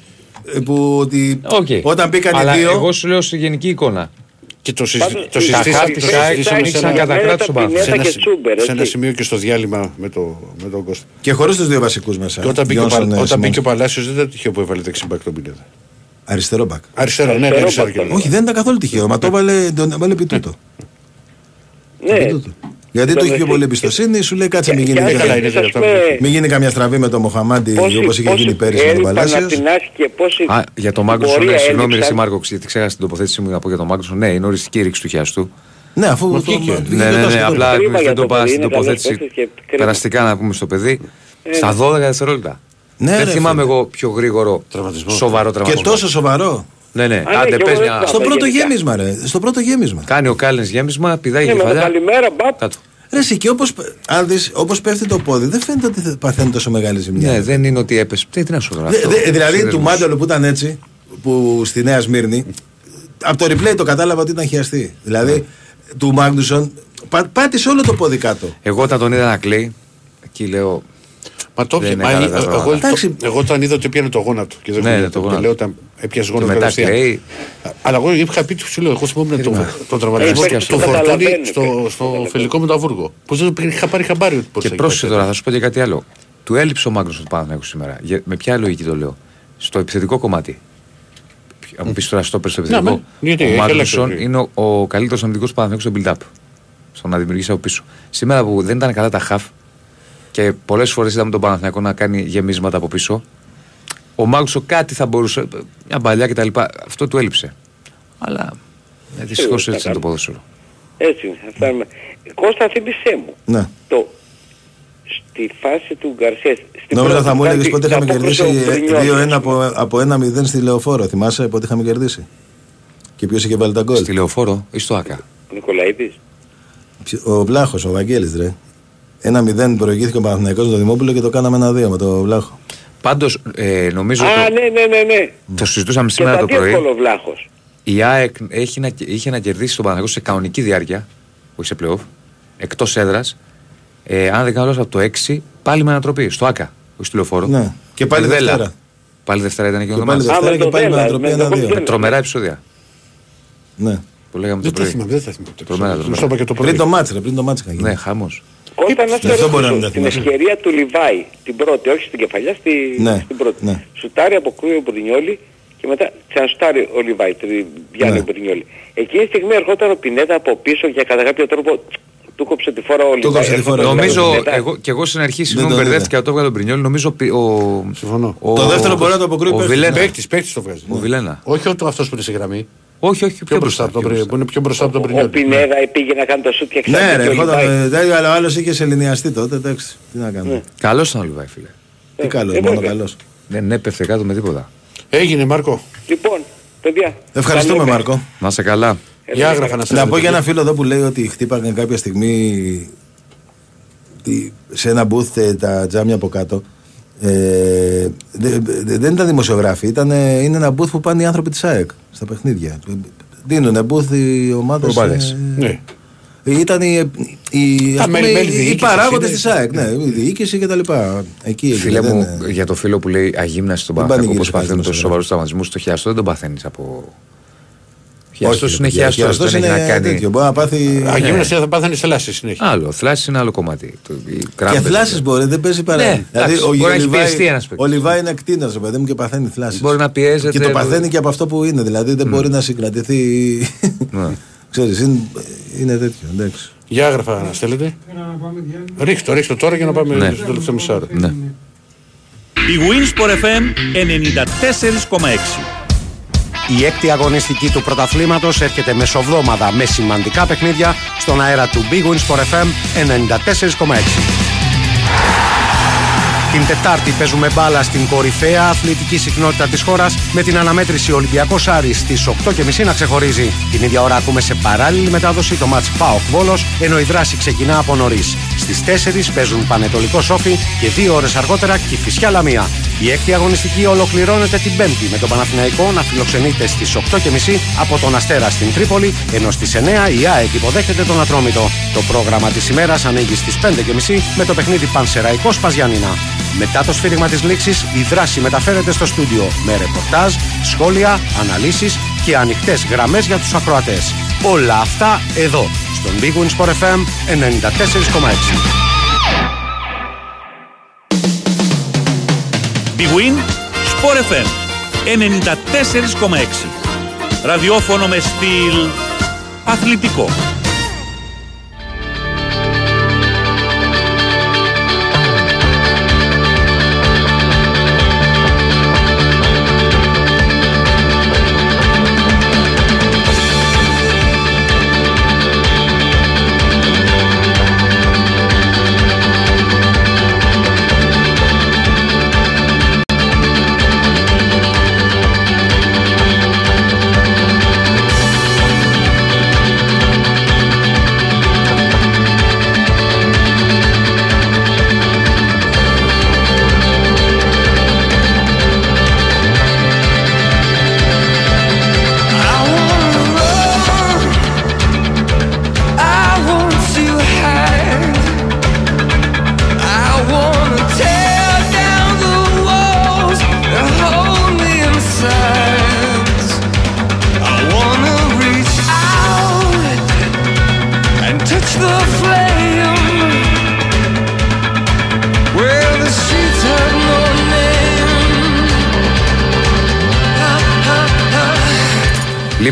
που ότι Οκ. όταν μπήκαν Αλλά οι δύο. εγώ σου λέω στη γενική εικόνα. Και το, συζη... Πάντως, το η- συζητήσαμε, χάπη το της ΑΕΚ συζητήσαμε σε ανοίξαν ένα, κατά κράτος ο Πινέτα Παναθηναϊκός. σε ένα, και Τσούμπερ, σε ένα έτσι. σημείο και στο διάλειμμα με, το, με τον Κώστα. Και χωρίς τους δύο βασικούς μέσα. Και όταν μπήκε, ο, Γιόνσον, Πα- ε, όταν μπήκε ο Σιμών. Παλάσιος δεν ήταν τυχαίο που έβαλε δεξιμπάκ τον Πινέδα. Αριστερό μπακ. Αριστερό, ναι, ναι, Αριστερό αριστερό. μπακ και ήταν. Όχι, δεν ήταν καθόλου τυχαίο. Μα το έβαλε, τον έβαλε επί τούτο. Ναι, Γιατί του έχει πιο Βέβαια, πολύ εμπιστοσύνη, σου λέει κάτσε μην Και- γίνει, και αν καλά, είναι δεις, ας δυνατόν. πούμε, μην γίνει καμιά στραβή με τον Μοχαμάντι πόσοι- όπως είχε πόσοι γίνει πέρυσι με τον έλειπαν Παλάσιος. απ' την ΑΕΚ και πόσοι Α, για τον Μάγκρουσον, πορεία ναι, συγγνώμη, ρε, έλειψαν. εσύ Μάρκο, γιατί ξέχασα την τοποθέτησή μου να πω για τον Μάγκρουσον. Ναι, είναι οριστική ρήξη του χιαστού. Ναι, αφού Μα το- βγήκε. βγήκε Ναι, ναι, το ναι, σκοτώ. απλά Κρίμα δεν για το το πάω παιδί, στην είναι καλός τοποθέτηση. παίκτης και κρίμα. Περαστικά να πούμε στο παιδί. Ε, Στα 12 δευτερόλεπτα. Ναι, Δεν ρε, θυμάμαι φίλε. εγώ πιο γρήγορο Τραυματισμό. σοβαρό Και τραυματισμό. τόσο σοβαρό. Ναι, ναι, ναι, άντε και πες εγώ δεν μια. θυμάμαι. Στο πρώτο γενικά. γέμισμα, ρε. Στο πρώτο γέμισμα. Κάνει ο Κάλεν γέμισμα, πηδάει Ναι, με το κεφαλιά. καλημέρα, μπαπ. Κάτω. Ρε, εσύ, και όπως, αν δεις, όπως πέφτει το πόδι, δεν φαίνεται ότι θα παθαίνει τόσο μεγάλη ζημιά. Ναι, δεν είναι ότι έπεσε. Τι, τι να σου Δε- γράφω. δε- δηλαδή του Μάντελο που ήταν έτσι, που στη Νέα Σμύρνη, από το replay το κατάλαβα ότι ήταν χιαστή. Δηλαδή του Μάγνουσον πα, πάτησε όλο το πόδι κάτω. Εγώ όταν τον είδα να κλαίει, εκεί λέω. Μα το Δεν έπιανε. είναι μα, καλά ε, τα Εγώ, πράγματα. Εντάξει. εγώ όταν είδα ότι έπιανε το γόνατο. Και δεν Ναι, θυμάμαι ναι, το το γόνατο. λέω όταν έπιασε Και γόνατο μετά κατευθείαν. κλαίει. Αλλά εγώ είχα πει του σου λέω, εγώ θυμόμουν τον το τραυματισμό Ε, στο το φορτώνει καταλαβαίνετε. στο, στο φιλικό με το Αβούργο. Που δεν το είχα πάρει χαμπάρι ότι πώς Και θα πρόσεχε υπάρχει. τώρα, θα σου πω και κάτι άλλο. Του έλειψε ο Μάγκρουσον του Παναθηναϊκού σήμερα. Για- Με ποια λογική το λέω; Στο επιθετικό κομμάτι. Αν μου πεις τώρα στο στο επιθετικό. Ναι, γιατί ο έχει Μάγκρουσον αλλάξει. είναι ο, ο καλύτερος αμυντικό του Παναθηναϊκού στο build-up. Στο να δημιουργήσει από πίσω. Σήμερα που δεν ήταν καλά τα χαφ και πολλές φορές είδαμε τον Παναθηναϊκό να κάνει γεμίσματα από πίσω. Ο Μάγκρουσον κάτι θα μπορούσε. Μια παλιά κτλ. Αυτό του έλειψε. Αλλά ε, δυστυχώς έτσι είναι το ποδόσφαιρο. Έτσι είναι. Αυτά είναι. Κώστα θύμισέ μου. Ναι. Το, στη φάση του Γκαρσίας. στην Νόμιζα πρώτη θα μου έλεγες φάση, πότε τα είχαμε απόκρισε κερδίσει ο Μπρινιόλης. 2-1 από, από 1-0 στη λεωφόρο. Θυμάσαι πότε είχαμε κερδίσει; Και ποιος είχε βάλει τα γκολ; Στη λεωφόρο ή στο ΑΚΑ; Ο Νικολαίδης. Ποιο- Ο Βλάχος, ο Βαγγέλης ρε. 1-0 προηγήθηκε ο Παναθηναϊκός με τον Δημόπουλο και το κάναμε 1-2 με τον Βλάχο. Πάντως ε, νομίζω. Α, το- ναι, ναι, ναι, ναι. Το συζητούσαμε Και σήμερα τα το τι πρωί. εύκολο βλάχος. Η ΑΕΚ έχει να, είχε να κερδίσει τον Παναγιώτο σε κανονική διάρκεια, όχι σε playoff, εκτός έδρας. Ε, αν δεν κάνω λάθος, από το 6 πάλι με ανατροπή. Στο ΑΚΑ, όχι στη λεωφόρο. Ναι. Και πάλι Με Δέλα. Δευτέρα. Πάλι Δευτέρα ήταν και Και ο πάλι Δευτέρα. Δευτέρα με και το πάλι με Δέλα, ανατροπή με το 1-2. Δέλα. Με τρομερά επεισόδια. Ναι. Που λέγαμε Δεν το τα πρωί. θυμάμαι, δεν τα θυμάμαι. Ναι. το Τρομερά, επεισόδιο. τρομερά. Μου το είπα και το Πριν πρωί. το μάτς ρε, πριν το μάτς είχα γίνει. Ναι, χάμο. Κώστα να σε Αυτό μπορεί να μην ρωτήσω, τα στην θυμάσαι. ευκαιρία του Λιβάη, την πρώτη, όχι στην κεφαλιά, στη, Ναι, στην πρώτη. ναι. Σουτάρει από κρύο ο Μπρινιόλη και μετά ξανασουτάρει ο Λιβάη, τη πιάνει Ναι. ο Μπρινιόλη. Εκείνη τη στιγμή ερχόταν ο Πινέτα από πίσω και κατά κάποιο τρόπο του κόψε τη φορά ο Λιβάη. κόψε τη φορά. Έρχονταν ο Νομίζω, Πινέτα. εγώ, και εγώ στην αρχή συγγνώμη το είδα. μπερδεύτηκα το έβγαλε τον Πρινιόλ. Νομίζω πι- ο. Συμφωνώ. ο- Το δεύτερο μπορεί να το αποκρούει Ο παίκτης. Βιλένα. Παίκτης, παίκτης το βγάζει. Ο Βιλένα. Όχι αυτό που είναι σε γραμμή. Όχι, όχι, Πιο μπροστά από τον Πρι- που είναι πιο μπροστά από τον Ο Πρινιόλ. Πινέδα πήγε να κάνει το σουτ και Ναι, ξανά ρε, και ο ερχόταν Λιβάη. με τέτοιο, αλλά ο άλλο είχε σεληνιαστεί τότε. Εντάξει, τι να κάνουμε. Καλό ήταν ο Λιβάη, φίλε. Τι καλό, ε, μόνο βέβαια. καλό. Δεν έπεφτε κάτω με τίποτα. Έγινε Μάρκο. Λοιπόν, παιδιά. Ευχαριστούμε, τα λέμε. Μάρκο. Να σε καλά. Για άγραφα να Να πω για ένα φίλο εδώ που λέει ότι χτύπαγαν κάποια στιγμή τι- σε ένα booth ε, τα τζάμια από κάτω. Ε, δε- δε- δεν ήταν δημοσιογράφοι, ήταν, είναι ένα booth που πάνε οι άνθρωποι της ΑΕΚ στα παιχνίδια. Δίνουν booth οι ομάδες. Ομάδες. ε, Ναι. Ήταν οι, οι, Τα ας πούμε, μέλη- μέλη οι, οι διοίκησης παράγοντες είναι. της ΑΕΚ, ναι, η διοίκηση και τα λοιπά. Εκεί, εκεί, Φίλε δεν- μου, για το φίλο που λέει αγύμναση στον Δεν Παναθηναϊκό πανηγύρισε που παθαίνουν κανείς τόσους σοβαρούς τραυματισμούς, το χιαστό δεν τον παθαίνεις από... Όχι, Χιαστός ρε είναι παιδιά, χιαστός, χιαστός δεν έχει είναι να κάνει... τέτοιο, μπορεί να πάθει... Αγίμναστη θα πάθανε σε λάση συνέχεια. Άλλο, θλάση είναι άλλο κομμάτι. Το- οι Και κράμπες, θλάσει μπορεί, δεν παίζει παρά. Ναι, δηλαδή, εντάξει, ο, μπορεί να έχει Λιβάη- πιεστεί ένας παίκτης. ο Λιβάη είναι κτίνα, ρε παιδί μου, και παθαίνει θλάσει. Μπορεί να πιέζεται. Και το παθαίνει και από αυτό που είναι. Δηλαδή δεν μπορεί να συγκρατηθεί. Ναι. Ξέρεις, είναι, είναι τέτοιο. Εντάξει. Για άγραφα να στέλνετε. Ρίχτω, ρίχτω τώρα για να πάμε Ναι. στο τελευταίο μισάωρο. Ναι. Η Winsport FM 94,6. Η έκτη αγωνιστική του πρωταθλήματος έρχεται μεσοβδόμαδα με σημαντικά παιχνίδια στον αέρα του Big Wins for FM 94,6. Την Τετάρτη παίζουμε μπάλα στην κορυφαία αθλητική συχνότητα της χώρας με την αναμέτρηση Ολυμπιακός Άρης στις 8.30 να ξεχωρίζει. Την ίδια ώρα ακούμε σε παράλληλη μετάδοση το μάτς ΠΑΟΚ Βόλος ενώ η δράση ξεκινά από νωρίς. Στις 4 παίζουν Πανετολικό Σόφι και δύο ώρες αργότερα Κηφισιά Λαμία. Η έκτη αγωνιστική ολοκληρώνεται την Πέμπτη με τον Παναθηναϊκό να φιλοξενείται στις 8.30 από τον Αστέρα στην Τρίπολη, ενώ στις 9 η ΑΕΚ υποδέχεται τον Ατρόμητο. Το πρόγραμμα της ημέρας ανοίγει στις 5.30 με το παιχνίδι Πανσεραϊκό Σπαζιάνινα. Μετά το σφύριγμα της λήξης, η δράση μεταφέρεται στο στούντιο με ρεπορτάζ, σχόλια, αναλύσεις και ανοιχτές γραμμές για τους ακροατές. Όλα αυτά εδώ, στον Big Wins Sport FM 94,6. Big Win, Sport FM 94,6. Ραδιόφωνο με στυλ αθλητικό.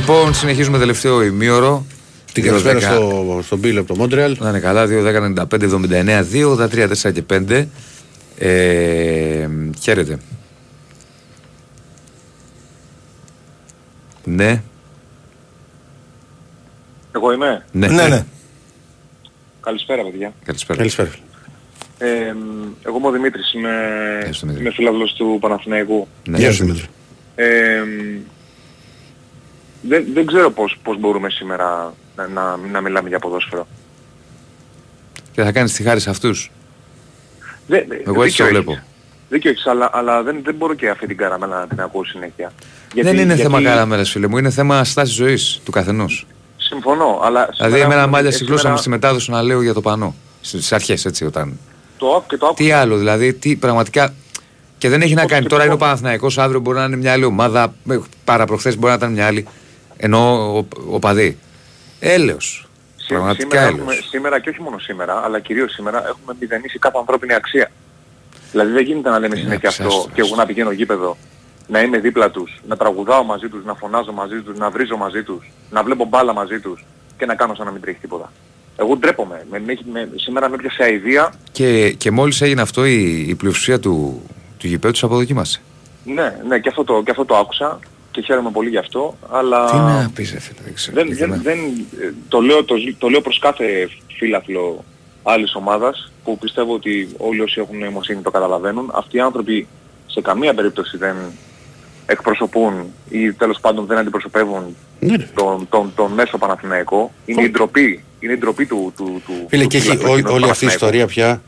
Λοιπόν, συνεχίζουμε τελευταίο ημίωρο. Την 2-10. καλησπέρα στο, στον Πύλο από το Μόντρεαλ. Να είναι καλά, 2-10-95-79, 2-83, 4 και 5. Ε, χαίρετε. Ναι, Εγώ είμαι. ναι, Ναι, ναι. Καλησπέρα παιδιά. Καλησπέρα. Καλησπέρα. Ε, εγώ είμαι ο Δημήτρης, είμαι, Έστω, Δημήτρη. είμαι φίλαβλος του Παναθηναϊκού. Ναι. Γεια σου Δημήτρη. Ε, δεν, δεν ξέρω πώς, πώς μπορούμε σήμερα να, να, να μιλάμε για ποδόσφαιρο. Και θα κάνεις τη χάρη σε αυτούς. Δεν, Εγώ έτσι το δίκιο βλέπω. έχεις. Δίκιο έχεις, αλλά, αλλά δεν, δεν μπορώ και αυτή την καραμέλα να την ακούω συνέχεια. Δεν είναι γιατί- θέμα καραμέλας φίλε μου, είναι θέμα στάσης ζωής του καθενός. Συμφωνώ, αλλά... Δηλαδή σήμερα εμένα έχουμε- μάλια ε, συγκλώσαμε σήμερα στη μετάδοση να λέω για το πανό. Στις αρχές έτσι όταν... Το άκου και το άκου. Τι άλλο, δηλαδή, τι πραγματικά. Και δεν έχει να κάνει. Τώρα είναι ο Παναθηναϊκός, αύριο μπορεί να είναι μια άλλη ομάδα. Παραπροχθές μπορεί να ήταν μια άλλη. Ενώ ο, ο παδί. Έλεος. Πραγματικά σήμερα, έλεος. έχουμε, σήμερα και όχι μόνο σήμερα, αλλά κυρίως σήμερα έχουμε μηδενίσει κάθε ανθρώπινη αξία. Δηλαδή δεν γίνεται να λέμε συνέχεια αυτό ψεύστος. και εγώ να πηγαίνω γήπεδο, να είμαι δίπλα τους, να τραγουδάω μαζί τους, να φωνάζω μαζί τους, να βρίζω μαζί τους, να βλέπω μπάλα μαζί τους και να κάνω σαν να μην τρέχει τίποτα. Εγώ ντρέπομαι. Με, με, με, σήμερα με έπιασε αηδία. Και, και μόλις έγινε αυτό, η, η πλειοψηφία του, του γηπέδου τους αποδοκίμασε. Ναι, ναι, και αυτό, το, και αυτό το άκουσα και χαίρομαι πολύ γι' αυτό, αλλά... Τι να πεις, ρε φίλε, δεν ξέρω. Δεν, δεν, δεν, ε, το, λέω, το, ζ- το λέω προς κάθε φίλαθλο άλλης ομάδας που πιστεύω ότι όλοι όσοι έχουν νοημοσύνη το καταλαβαίνουν. Αυτοί οι άνθρωποι σε καμία περίπτωση δεν εκπροσωπούν ή τέλος πάντων δεν αντιπροσωπεύουν τον, τον, τον μέσο Παναθηναϊκό. Είναι η ντροπή, είναι η ντροπή του, του, του, Φίλε, του και έχει φιλαθλού ό- κοινού του όλη αυτή η Παναθηναϊκού. ιστορία πια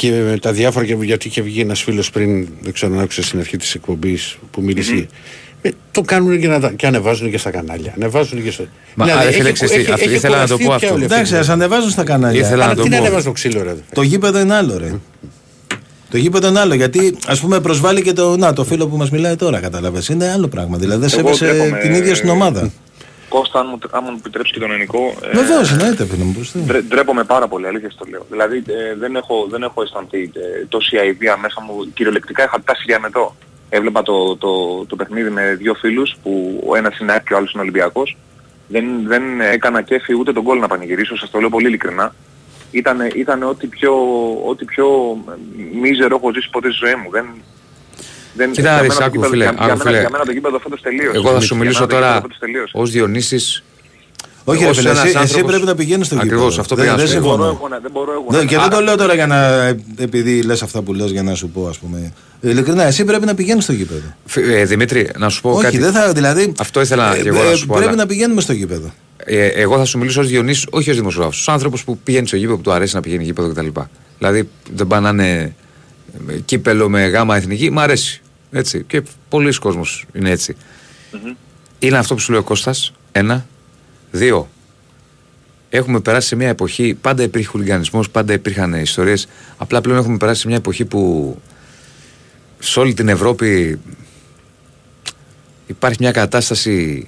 και με τα διάφορα και γιατί είχε βγει ένας φίλος πριν, δεν ξέρω αν άκουσα στην αρχή της εκπομπής που μίλησε. Ε, το κάνουν και, να, τα- και ανεβάζουν και στα κανάλια. Ανεβάζουν και στο. Μα, Δηλαδή, ρε φίλε, έχει- ξέρεις τι, έχει- αυτό έχει ήθελα να το κουραστεί πω πια αυτό. όλη αυτή η Εντάξει, δουλειά. ας ανεβάζουν στα κανάλια. Ήθελα Αλλά να το τι πω. να ανεβάζουν το ξύλο, ρε. Το γήπεδο είναι άλλο, ρε. Το γήπεδο είναι άλλο γιατί ας πούμε προσβάλλει και το, να, το φίλο που μας μιλάει τώρα, κατάλαβες. Είναι άλλο πράγμα. Δηλαδή δεν Εγώ σέβεσαι ντρέπομαι, την ίδια στην ε, ομάδα. Κώστα, αν μου, αν μου επιτρέψει και τον ελληνικό, ε, Βεβαίως, εννοείται, φίλε μου. πώς δεν- Ντρε- Ντρέπομαι πάρα πολύ, αλήθεια στο λέω. Δηλαδή ε, δεν, έχω, δεν έχω αισθανθεί ε, τόση αηδία μέσα μου. Κυριολεκτικά είχα πτάσει για μετό. Έβλεπα το, το, το παιχνίδι με δύο φίλους που ο ένας είναι ΑΕΚ και ο άλλος είναι Ολυμπιακός. Δεν, δεν έκανα κέφι ούτε τον κόλ να πανηγυρίσω, σας το λέω πολύ ειλικρινά. Ήταν, ήταν ό,τι πιο, ό,τι πιο μίζερο έχω ζήσει ποτέ στη ζωή μου. Δεν, δεν, Κοίτα, για ρε, μένα το άκου, γήπεδο- φίλε, για, άκου, για, μένα, φίλε. για μένα το γήπεδο φέτος τελείωσε. Εγώ θα σου Για μιλήσω μένα το γήπεδο τώρα φέτος τελείωσε. ως Διονύσης. Όχι, ρε ως φίλε, ένας εσύ, εσύ άνθρωπος- πρέπει να πηγαίνεις στο γήπεδο. Ακριβώς, αυτό δεν, πήγα να δεν σου πω. συμφωνώ. Δεν μπορώ εγώ να- δεν μπορώ εγώ Ναι, να- και δεν το λέω τώρα για να. επειδή λες αυτά που λες για να σου πω, ας πούμε. Ειλικρινά, εσύ πρέπει να πηγαίνεις στο γήπεδο. Φι- ε, Δημήτρη, να σου πω Όχι, κάτι. δεν θα. Δηλαδή. Αυτό ήθελα ε, και εγώ ε, να σου πω. Πρέπει αλλά- να πηγαίνουμε στο γήπεδο. Ε, εγώ θα σου μιλήσω ως Διονύσης, όχι ως δημοσιογράφος. Ω άνθρωπος που πηγαίνει στο γήπεδο, που του αρέσει να πηγαίνει γήπεδο κτλ. Δηλαδή δεν πάνε να είναι ε, κύπελο με γάμα εθνική, μ' αρέσει. Έτσι. Και πολλοί κόσμος είναι έτσι. Είναι αυτό που σου λέει ο Κώστας, ένα. Δύο. Έχουμε περάσει σε μια εποχή, πάντα υπήρχε χουλιγανισμός, πάντα υπήρχαν ιστορίες. Απλά πλέον έχουμε περάσει σε μια εποχή που σε όλη την Ευρώπη υπάρχει μια κατάσταση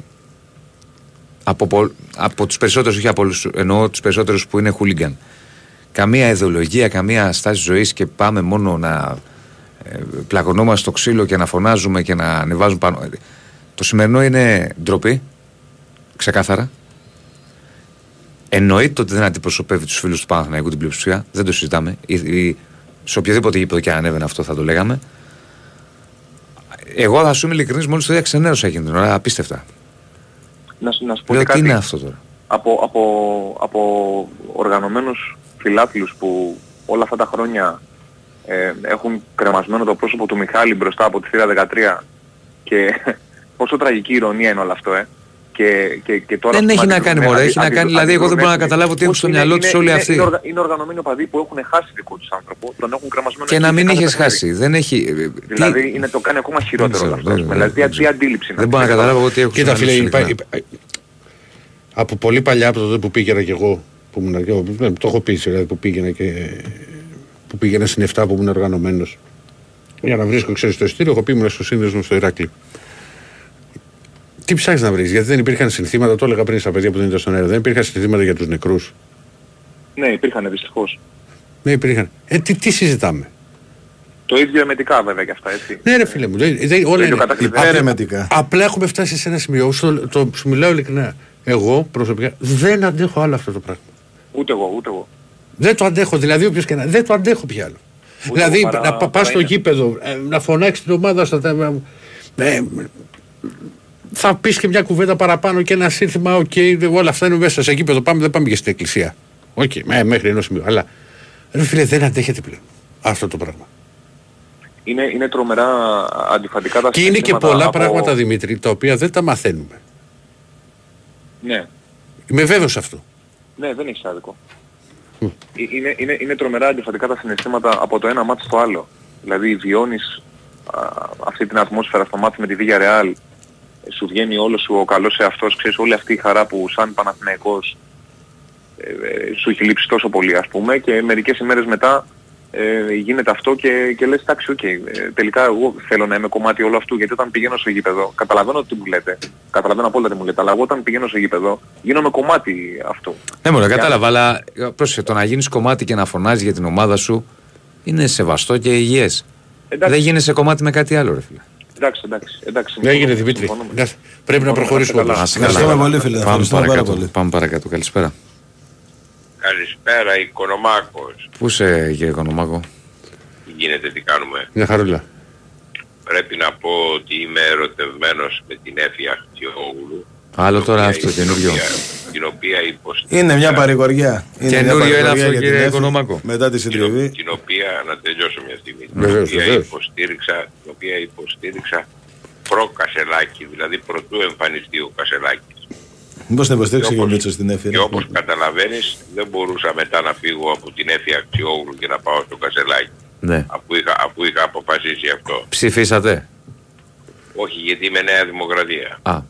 από, πο- από τους περισσότερους, όχι από όλους, εννοώ τους περισσότερους που είναι χούλιγκαν. Καμία ιδεολογία, καμία στάση ζωής και πάμε μόνο να ε, πλακωνόμαστε στο ξύλο και να φωνάζουμε και να ανεβάζουμε πάνω. Το σημερινό είναι ντροπή, ξεκάθαρα. Εννοείται ότι δεν αντιπροσωπεύει τους φίλους του Παναθηναϊκού την πλειοψηφία, δεν το συζητάμε. Ή, ή, σε οποιοδήποτε γήπεδο και αν ανέβαινε αυτό θα το λέγαμε. Εγώ θα σου είμαι ειλικρινής, μόλις το είδα ξενέρωσα εκείνη την ώρα, απίστευτα. Να, σου- να σου πω Λέω και τι κάτι. είναι αυτό τώρα; από, από, από οργανωμένους φιλάθλους που όλα αυτά τα χρόνια ε, έχουν κρεμασμένο το πρόσωπο του Μιχάλη μπροστά από τη θύρα 13 και πόσο τραγική ηρωνία είναι όλο αυτό, ε. Και, και, και τώρα Δεν ας πούμε, έχει να κάνει, αντιδρούν- μωρέ, έχει να αντι- κάνει, δηλαδή, εγώ δεν μπορώ να αντιδρούν καταλάβω τι έχουν στο είναι- μυαλό τους είναι- όλοι είναι- αυτοί. Είναι, οργα- είναι οργανωμένοι οπαδοί που έχουν χάσει δικό τους άνθρωπο, τον έχουν κρεμασμένο Και εκεί να σε μην κάθε είχες παιχνίδι. χάσει. Δεν έχει. ε, τι- Δηλαδή είναι το κάνει ακόμα χειρότερο ξέρω, όλο αυτό. δεν- ας πούμε. Δηλαδή τι- τι αντίληψη Δεν μπορώ να καταλάβω εγώ τι έχω Κοίτα, στο φίλε, μυαλό τους, υπά- ειλικρινά. υπά- από πολύ παλιά, από τότε που πήγαινα κι εγώ, που ήμουν, και εγώ, ναι, το έχω πει, δηλαδή, που πήγαινα και που πήγαινα στην 7 που ήμουν οργανωμένος. Για να βρίσκω, ξέρεις το ειστήριο, έχω πει ήμουν στο σύνδεσμο στο Ηράκλειο. Τι ψάχνει να βρεις, γιατί δεν υπήρχαν συνθήματα, το έλεγα πριν στα παιδιά που δεν ήταν στον αέρα, δεν υπήρχαν συνθήματα για τους νεκρούς; Ναι, υπήρχαν δυστυχώς. Δεν υπήρχαν. Ε, τι, τι συζητάμε; Το ίδιο εμετικά βέβαια και αυτά, έτσι. Ναι, ρε φίλε μου, δεν, δεν, όλα Το ίδιο είναι. κατάκλεισμα. Απλά- Ερεμετικά. Απλά έχουμε φτάσει σε ένα σημείο, στο, το, σου μιλάω ειλικρινά. Εγώ προσωπικά δεν αντέχω άλλο αυτό το πράγμα. Ούτε εγώ, ούτε εγώ. Δεν το αντέχω, δηλαδή όποιος και να. Δεν το αντέχω πια άλλο. δηλαδή εγώ παρά- να πα παρά στο είναι. γήπεδο, ε, να φωνάξεις την ομάδα στα. τα- ε, θα πεις και μια κουβέντα παραπάνω και ένα σύνθημα, οκ, όλα αυτά είναι μέσα σε γήπεδο. Πάμε, δεν πάμε και στην εκκλησία. Οκ, με- μέχρι ενός σημείου. Αλλά ρε φίλε, δεν αντέχεται πλέον αυτό το πράγμα. Είναι, είναι τρομερά αντιφατικά τα Και είναι και συναισθήματα πολλά από- πράγματα, Δημήτρη, τα οποία δεν τα μαθαίνουμε. Ναι, Είμαι βέβαιος σε αυτό. Ναι, δεν έχεις άδικο. Ε, Είναι, είναι, είναι τρομερά αντιφατικά τα συναισθήματα από το ένα ματς στο άλλο. Δηλαδή βιώνεις α, αυτή την ατμόσφαιρα στο ματς με τη Βιγιαρεάλ, σου βγαίνει όλο σου ο καλός εαυτός, ξέρεις όλη αυτή η χαρά που σαν Παναθηναϊκός ε, ε, σου έχει λείψει τόσο πολύ ας πούμε και μερικές ημέρες μετά ε, γίνεται αυτό και, και λες εντάξει οκ, ε, τελικά εγώ θέλω να είμαι κομμάτι όλου αυτού γιατί όταν πηγαίνω στο γήπεδο, καταλαβαίνω τι μου λέτε, καταλαβαίνω απόλυτα τι μου λέτε, αλλά εγώ όταν πηγαίνω στο γήπεδο γίνομαι κομμάτι αυτού. Ναι, μωρέ, κατάλαβα, αλλά ε, πρόσεχε, το να γίνεις κομμάτι και να φωνάζεις για την ομάδα σου είναι σεβαστό και υγιές. Δεν γίνεσαι κομμάτι με κάτι άλλο, ρε φίλε. Εντάξει, εντάξει, εντάξει. Δεν έγινε συμφωνώ, Δημήτρη. συμφωνώ. Εντάξει, Πρέπει να προχωρήσουμε. καλά. όμως. Να σε καλά. Ευχαριστούμε πολύ, φίλε. Πάμε Ευχαριστούμε πάρα παρακάτω. πολύ. Πάμε παρακάτω. Καλησπέρα. Καλησπέρα, Οικονομάκος. Πού είσαι, κύριε Οικονομάκο; Τι γίνεται, τι κάνουμε; Μια χαρούλα. Πρέπει να πω ότι είμαι ερωτευμένος με την Έφη Αχτιόγλου. Άλλο την τώρα οποία- αυτό καινούριο. την οποία- Την οποία υποστηρίζω. Είναι μια παρηγοριά. Είναι μια Καινούριο είναι παρηγοριά αυτό, για την κύριε Έφη Οικονομάκο. Μετά τη συντριβή. Την οποία, να τελειώσω μια στιγμή, την Βεβαίως, οποία βεβαίως. υποστήριξα, την οποία υποστήριξα προ-Κασελάκη, δηλαδή πρωτού εμφανιστεί ο Κασελάκης. Μήπως την υποστήριξε και ο Μίτσος στην Έφη. Και όπως καταλαβαίνεις δεν μπορούσα μετά να φύγω από την Έφη Αχτσιόγλου και να πάω στο Κασελάκη. Ναι. Αφού είχα, αφού είχα αποφασίσει αυτό. Ψηφίσατε; Όχι γιατί είμαι Νέα Δημοκρατία. Α.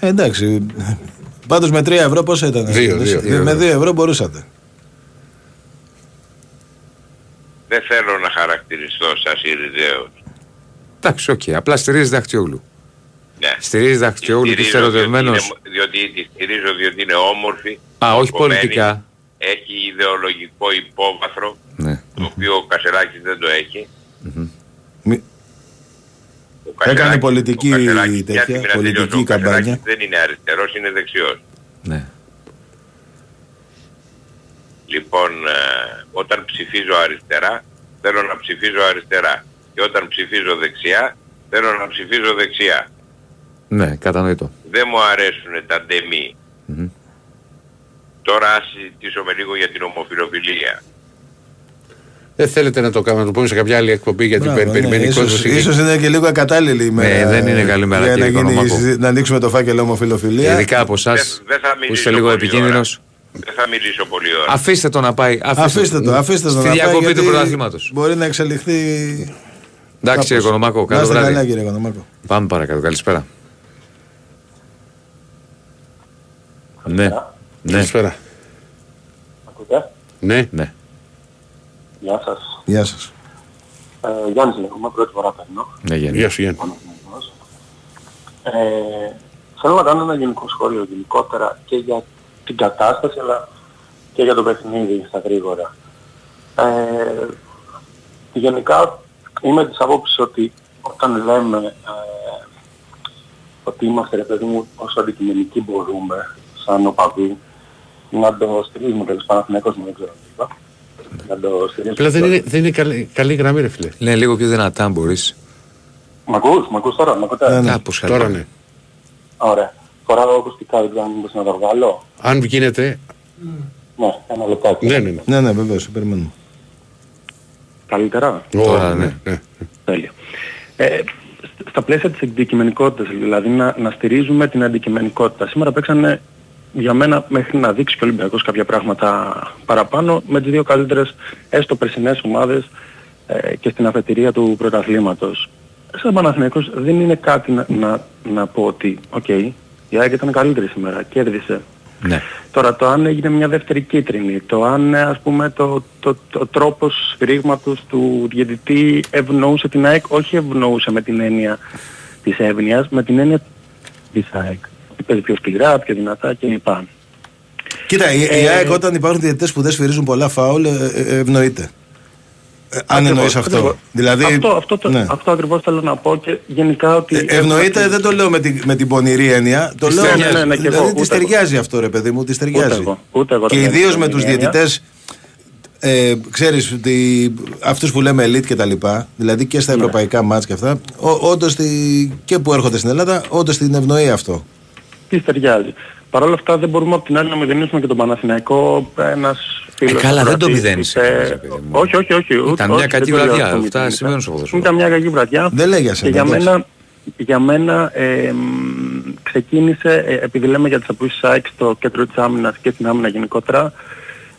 Ε, εντάξει. Πάντως με 3 ευρώ πόσα ήταν; Δύο, δύο, δύο Με ευρώ. 2 ευρώ μπορούσατε. Δεν θέλω να χαρακτηριστώ σαν Συριζαίος. Εντάξει, οκ. Απλά στηρίζει Αχτσιόγλου. Ναι. Στηρίζει Αχτιόγλου και είσαι Στηρίζω διότι ερωτευμένος. είναι- Διότι τη στηρίζω διότι είναι όμορφη. Α, όχι μορφωμένη, πολιτικά. Έχει ιδεολογικό υπόβαθρο, Ναι. το οποίο ο Κασελάκης δεν το έχει. Μη- Ο Κασελάκης- Έκανε πολιτική ο Κασελάκης, τέτοια, μια στιγμή να πολιτική τελειώσω, ο καμπάνια. Κασελάκης δεν είναι αριστερός, είναι δεξιός. Ναι. Λοιπόν, ε, όταν ψηφίζω αριστερά, θέλω να ψηφίζω αριστερά. Και όταν ψηφίζω δεξιά, θέλω να ψηφίζω δεξιά. Ναι, κατανοητό. Δεν μου αρέσουν τα ντεμί. Μμμ. Τώρα ας συζητήσουμε λίγο για την ομοφιλοφιλία. Δεν θέλετε να το κάνουμε, να το πούμε σε κάποια άλλη εκπομπή γιατί Μπράβο, πε- ναι, περιμένει ίσως- κόσμος. Ίσως είναι και λίγο ακατάλληλη η ημέρα. δεν είναι καλή μέρα, Για να, κύριε γίνει, η Οικονομάκο. συζή- να ανοίξουμε το φάκελο ομοφιλοφιλία. Ειδικά από εσάς Δεν θα που μιλήσω είστε λίγο πολύ επικίνδυνος. Δεν θα μιλήσω πολύ ώρα. Αφήστε το να πάει. Αφήστε το, αφήστε το Στη να πάει, διακοπή του γιατί πρωταθλήματος. Μπορεί να εξελιχθεί. Εντάξει, κύριε Οικονομάκο, Να καλό είστε βράδυ. καλά, κύριε Οικονομάκο. Πάμε παρακάτω. Καλησπέρα. Ναι. Ναι. Καλησπέρα. Ακούτε; Ναι. Ναι. Γεια σας. Γεια σας. Ε, Γιάννης λέγομαι, πρώτη φορά παίρνω. Ναι, Γιάννη. Γεια σου Γιάννη. Ε, θέλω να κάνω ένα γενικό σχόλιο γενικότερα και για την κατάσταση αλλά και για το παιχνίδι στα γρήγορα. Ε, γενικά είμαι της άποψης ότι όταν λέμε ε, ότι είμαστε ρε παιδί μου όσο αντικειμενικοί μπορούμε σαν οπαδοί να το στηρίζουμε τέλος πάντων Παναθηναϊκός μου δεν ξέρω τι είπα. Να το στηρίζουμε. Απλά δεν είναι, δεν είναι καλή, καλή γραμμή, ρε φίλε. Ναι, λίγο πιο δυνατά αν μπορείς. Μ' ακούς, μ' ακούς τώρα, μ' ακούτε. Κάπως Τώρα ναι. Ωραία. Φοράω ακουστικά, δεν ξέρω αν μπορείς να το βγάλω. Αν γίνεται. Ναι, ένα λεπτάκι. Ναι, ναι, ναι. Ναι, ναι, βεβαίως, σε περιμένουμε. Καλύτερα; Τώρα, ναι. ναι. Τέλεια. Ε, στα πλαίσια της αντικειμενικότητας, δηλαδή να, να στηρίζουμε την αντικειμενικότητα. Σήμερα παίξανε για μένα μέχρι να δείξει και ο Ολυμπιακός κάποια πράγματα παραπάνω με τις δύο καλύτερες έστω περσινές ομάδες ε, και στην αφετηρία του πρωταθλήματος. Σαν Παναθηναϊκός δεν είναι κάτι να, να, να πω ότι οκ, η ΑΕΚ ήταν καλύτερη σήμερα, κέρδισε. Ναι. Τώρα το αν έγινε μια δεύτερη κίτρινη, το αν ε, ας πούμε το, το, το τρόπος σφυρίγματος του διαιτητή ευνοούσε την ΑΕΚ, όχι ευνοούσε με την έννοια της εύνοιας, με την έννοια της ΑΕΚ. Παίζει πιο σκληρά, πιο δυνατά κλπ. Κοίτα, η, η Ε, ΑΕΚ όταν υπάρχουν διαιτητές που δεν σφυρίζουν πολλά φάουλ, ε, ε, ευνοείται. Ε, αν Ακριβώς, εννοείς αυτό. ακριβώς. Δηλαδή, αυτό, αυτό, το, ναι. αυτό ακριβώς θέλω να πω και γενικά ότι... Ε, Ευνοείται, δεν το λέω με την, με την πονηρή έννοια. Το Της λέω ταιριάζει. Ναι, ναι, ναι, και εγώ, δηλαδή ούτε της εγώ. ταιριάζει αυτό ρε παιδί μου, της Ούτε ταιριάζει. εγώ, ούτε εγώ Και το λέω ιδίω με με την τους έννοια. διαιτητές, ε, ξέρεις, ότι αυτούς που λέμε elite και τα λοιπά, δηλαδή και Ναι. στα ευρωπαϊκά μάτς και αυτά, ό, όντως τη- και που έρχονται στην Ελλάδα, όντως την ευνοεί αυτό. Της ταιριάζει. Παρ' όλα αυτά δεν μπορούμε από την άλλη να μηδενίσουμε και τον Παναθηναϊκό ένας φίλος. Ε, καλά, δεν το ακροατής μηδένισε, είπε- ρε παιδί μου. Όχι, όχι, όχι. ούτε- Ήταν μια όχι, κακή δεν το λέω βραδιά, αυτό αυτά μηδένισε. συμβαίνουν στο ποδόσφαιρο. Ήταν μια κακή βραδιά. Δεν λέει για Και σένα, για εντάξει. μένα, για μένα ε, μ, ξεκίνησε, ε, επειδή λέμε για τις απόψεις ΑΕΚ στο κέντρο της άμυνας και στην άμυνα γενικότερα,